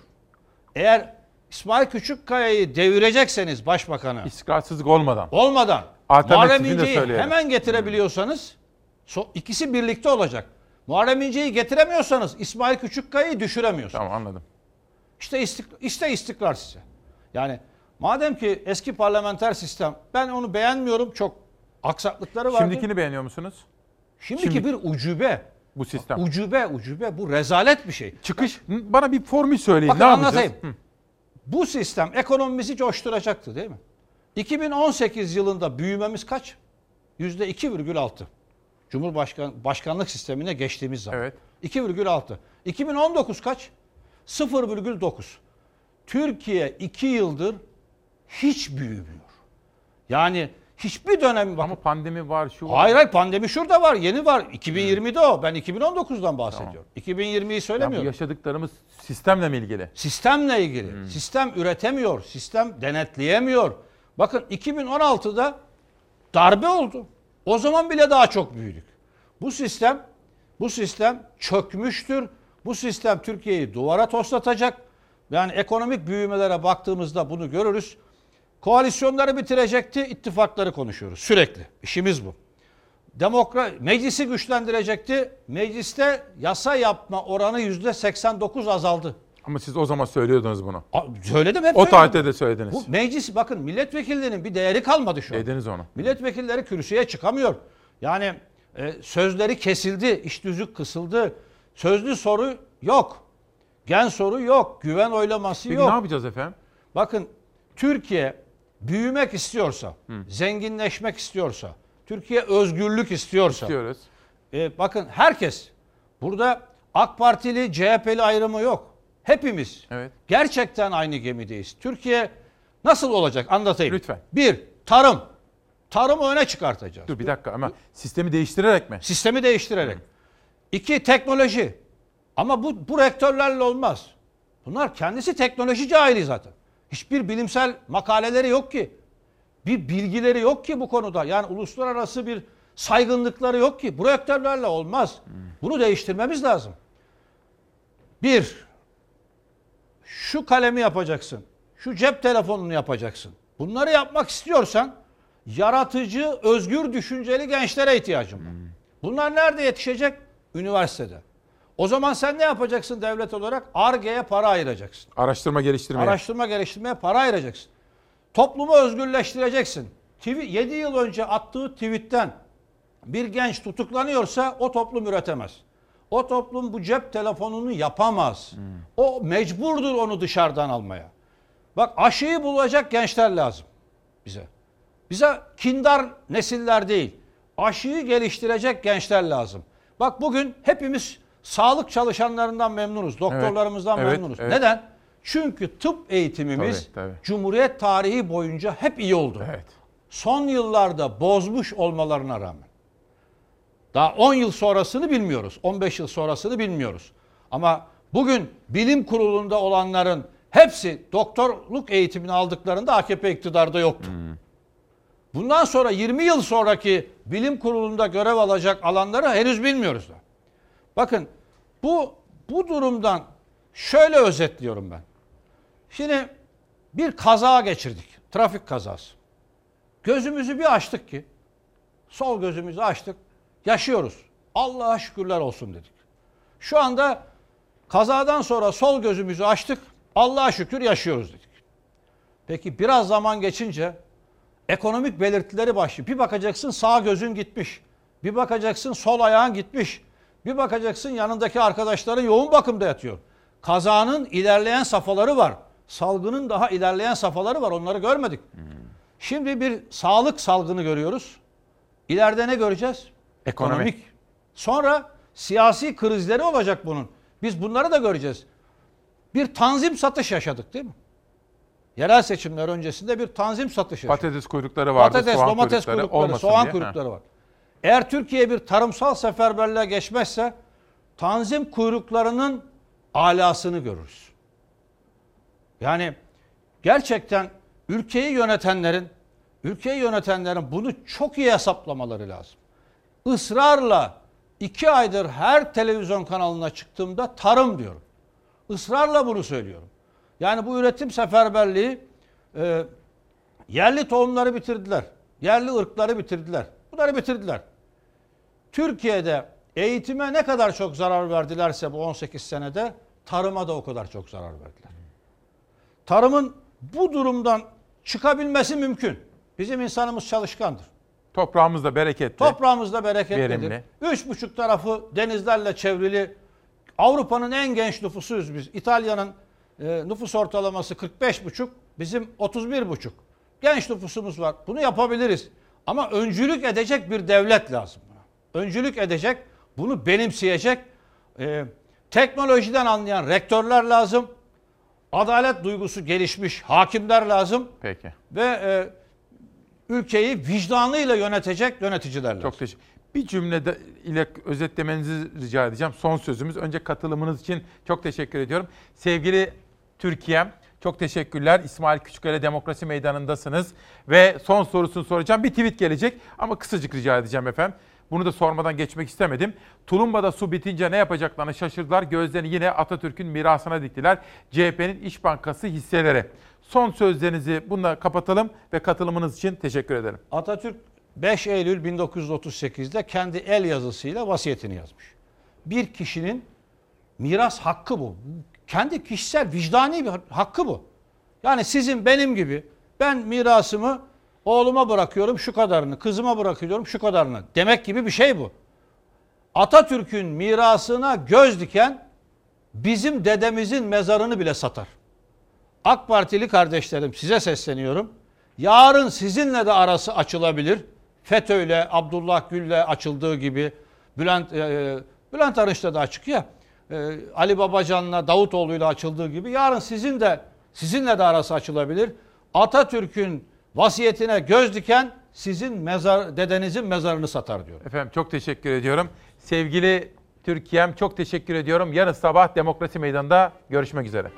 Eğer İsmail Küçükkaya'yı devirecekseniz başbakanı İstikrarsızlık olmadan. olmadan Muharrem İnce'yi söyleyelim. hemen getirebiliyorsanız so- ikisi birlikte olacak. Muharrem İnce'yi getiremiyorsanız İsmail Küçükkaya'yı düşüremiyorsunuz. Tamam anladım. İşte istik- işte istikrar size. Yani madem ki eski parlamenter sistem ben onu beğenmiyorum çok aksaklıkları var. Şimdikini beğeniyor musunuz? Şimdiki Şimdi- bir ucube. Bu sistem. Ucube ucube bu rezalet bir şey. Çıkış bana bir formül söyleyin. Bakın ne yapacağız? anlatayım. Hı. Bu sistem ekonomimizi coşturacaktı değil mi? 2018 yılında büyümemiz kaç? Yüzde 2,6. Cumhurbaşkan başkanlık sistemine geçtiğimiz zaman. Evet. 2,6. 2019 kaç? 0,9. Türkiye 2 yıldır hiç büyümüyor. Yani hiçbir dönem Ama pandemi var şu. Hayır hayır pandemi şurada var, yeni var. 2020'de o. Ben 2019'dan bahsediyorum. 2020'yi Ya bu söylemiyorum. yaşadıklarımız sistemle mi ilgili? Sistemle ilgili. Sistem üretemiyor, sistem denetleyemiyor. Bakın 2016'da darbe oldu. O zaman bile daha çok büyüdük. Bu sistem bu sistem çökmüştür. Bu sistem Türkiye'yi duvara toslatacak. Yani ekonomik büyümelere baktığımızda bunu görürüz. Koalisyonları bitirecekti, ittifakları konuşuyoruz sürekli. İşimiz bu. Demokrat meclisi güçlendirecekti. Mecliste yasa yapma oranı yüzde 89 azaldı. Ama siz o zaman söylüyordunuz bunu. A- Söyledim hep O söyledim. tarihte de söylediniz. Bu meclis bakın milletvekillerinin bir değeri kalmadı şu an. Dediniz onu. Milletvekilleri kürsüye çıkamıyor. Yani e, sözleri kesildi, iş düzük kısıldı. Sözlü soru yok. Gen soru yok. Güven oylaması Peki yok. ne yapacağız efendim? Bakın Türkiye büyümek istiyorsa, zenginleşmek istiyorsa, Türkiye özgürlük istiyorsa. İstiyoruz. E, bakın herkes burada AK Partili, CHP'li ayrımı yok. Hepimiz Evet. gerçekten aynı gemideyiz. Türkiye nasıl olacak anlatayım. Lütfen. Bir, tarım. Tarımı öne çıkartacağız. Dur bir dakika ama sistemi değiştirerek mi? Sistemi değiştirerek. İki, teknoloji. Ama bu, bu rektörlerle olmaz. Bunlar kendisi teknoloji cahili zaten. Hiçbir bilimsel makaleleri yok ki. Bir bilgileri yok ki bu konuda. Yani uluslararası bir saygınlıkları yok ki. Bu rektörlerle olmaz. Bunu değiştirmemiz lazım. Bir, şu kalemi yapacaksın. Şu cep telefonunu yapacaksın. Bunları yapmak istiyorsan yaratıcı, özgür düşünceli gençlere ihtiyacım var. Bunlar nerede yetişecek? Üniversitede. O zaman sen ne yapacaksın devlet olarak? ARGE'ye para ayıracaksın. Araştırma geliştirmeye. Araştırma geliştirmeye para ayıracaksın. Toplumu özgürleştireceksin. 7 yıl önce attığı tweetten bir genç tutuklanıyorsa o toplum üretemez. O toplum bu cep telefonunu yapamaz. O mecburdur onu dışarıdan almaya. Bak aşıyı bulacak gençler lazım bize. Bize kindar nesiller değil. Aşıyı geliştirecek gençler lazım. Bak bugün hepimiz sağlık çalışanlarından memnunuz. Doktorlarımızdan Evet, memnunuz. evet. Neden? Çünkü tıp eğitimimiz Tabii, tabii. Cumhuriyet tarihi boyunca hep iyi oldu. Evet. Son yıllarda bozmuş olmalarına rağmen. Daha 10 yıl sonrasını bilmiyoruz. 15 yıl sonrasını bilmiyoruz. Ama bugün bilim kurulunda olanların hepsi doktorluk eğitimini aldıklarında AKP iktidarda yoktu. Bundan sonra 20 yıl sonraki bilim kurulunda görev alacak alanları henüz bilmiyoruz da. Bakın bu bu durumdan şöyle özetliyorum ben. Şimdi bir kaza geçirdik. Trafik kazası. Gözümüzü bir açtık ki sol gözümüzü açtık. Yaşıyoruz. Allah'a şükürler olsun dedik. Şu anda kazadan sonra sol gözümüzü açtık. Allah'a şükür yaşıyoruz dedik. Peki biraz zaman geçince ekonomik belirtileri başlıyor. Bir bakacaksın sağ gözün gitmiş. Bir bakacaksın sol ayağın gitmiş. Bir bakacaksın yanındaki arkadaşların yoğun bakımda yatıyor. Kazanın ilerleyen safhaları var. Salgının daha ilerleyen safhaları var. Onları görmedik. Şimdi bir sağlık salgını görüyoruz. İleride ne göreceğiz? Ekonomi. Ekonomik. Sonra siyasi krizleri olacak bunun. Biz bunları da göreceğiz. Bir tanzim satış yaşadık değil mi? Yerel seçimler öncesinde bir tanzim satış yaşadık. Patates kuyrukları vardı, Patates, soğan domates kuyrukları, kuyrukları, soğan diye. kuyrukları Ha. var. Eğer Türkiye bir tarımsal seferberliğe geçmezse tanzim kuyruklarının alasını görürüz. Yani gerçekten ülkeyi yönetenlerin ülkeyi yönetenlerin bunu çok iyi hesaplamaları lazım. Israrla iki aydır her televizyon kanalına çıktığımda tarım diyorum. Israrla bunu söylüyorum. Yani bu üretim seferberliği e, yerli tohumları bitirdiler. Yerli ırkları bitirdiler. Bunları bitirdiler. Türkiye'de eğitime ne kadar çok zarar verdilerse bu 18 senede tarıma da o kadar çok zarar verdiler. Tarımın bu durumdan çıkabilmesi mümkün. Bizim insanımız çalışkandır. Toprağımız da bereketli. Toprağımız da bereketlidir. Verimli. Üç buçuk tarafı denizlerle çevrili. Avrupa'nın en genç nüfusuyuz biz. İtalya'nın e, nüfus ortalaması 45 buçuk, bizim 31 buçuk. Genç nüfusumuz var. Bunu yapabiliriz. Ama öncülük edecek bir devlet lazım. buna. Öncülük edecek, bunu benimseyecek, e, teknolojiden anlayan rektörler lazım. Adalet duygusu gelişmiş hakimler lazım. Peki. Ve e, ülkeyi vicdanıyla yönetecek yöneticiler lazım. Çok teşekkür Bir cümle de- ile özetlemenizi rica edeceğim. Son sözümüz. Önce katılımınız için çok teşekkür ediyorum. Sevgili Türkiye'm çok teşekkürler. İsmail Küçüköy'le Demokrasi Meydanı'ndasınız. Ve son sorusunu soracağım. Bir tweet gelecek ama kısacık rica edeceğim efendim. Bunu da sormadan geçmek istemedim. Tulumba'da su bitince ne yapacaklarını şaşırdılar. Gözlerini yine Atatürk'ün mirasına diktiler. CHP'nin İş Bankası hisseleri. Son sözlerinizi bununla kapatalım ve katılımınız için teşekkür ederim. Atatürk 5 Eylül 1938'de kendi el yazısıyla vasiyetini yazmış. Bir kişinin miras hakkı bu. Kendi kişisel vicdani bir hakkı bu. Yani sizin benim gibi ben mirasımı oğluma bırakıyorum şu kadarını, kızıma bırakıyorum şu kadarını demek gibi bir şey bu. Atatürk'ün mirasına göz diken bizim dedemizin mezarını bile satar. AK Partili kardeşlerim size sesleniyorum. Yarın sizinle de arası açılabilir. FETÖ'yle, Abdullah Gül'le açıldığı gibi Bülent e, Bülent Arınç'ta da açık ya. E, Ali Babacan'la Davutoğlu'yla açıldığı gibi yarın sizin de sizinle de arası açılabilir. Atatürk'ün vasiyetine göz diken sizin mezar dedenizin mezarını satar diyor. Efendim çok teşekkür ediyorum. Sevgili Türkiye'm çok teşekkür ediyorum. Yarın sabah Demokrasi Meydanı'nda görüşmek üzere.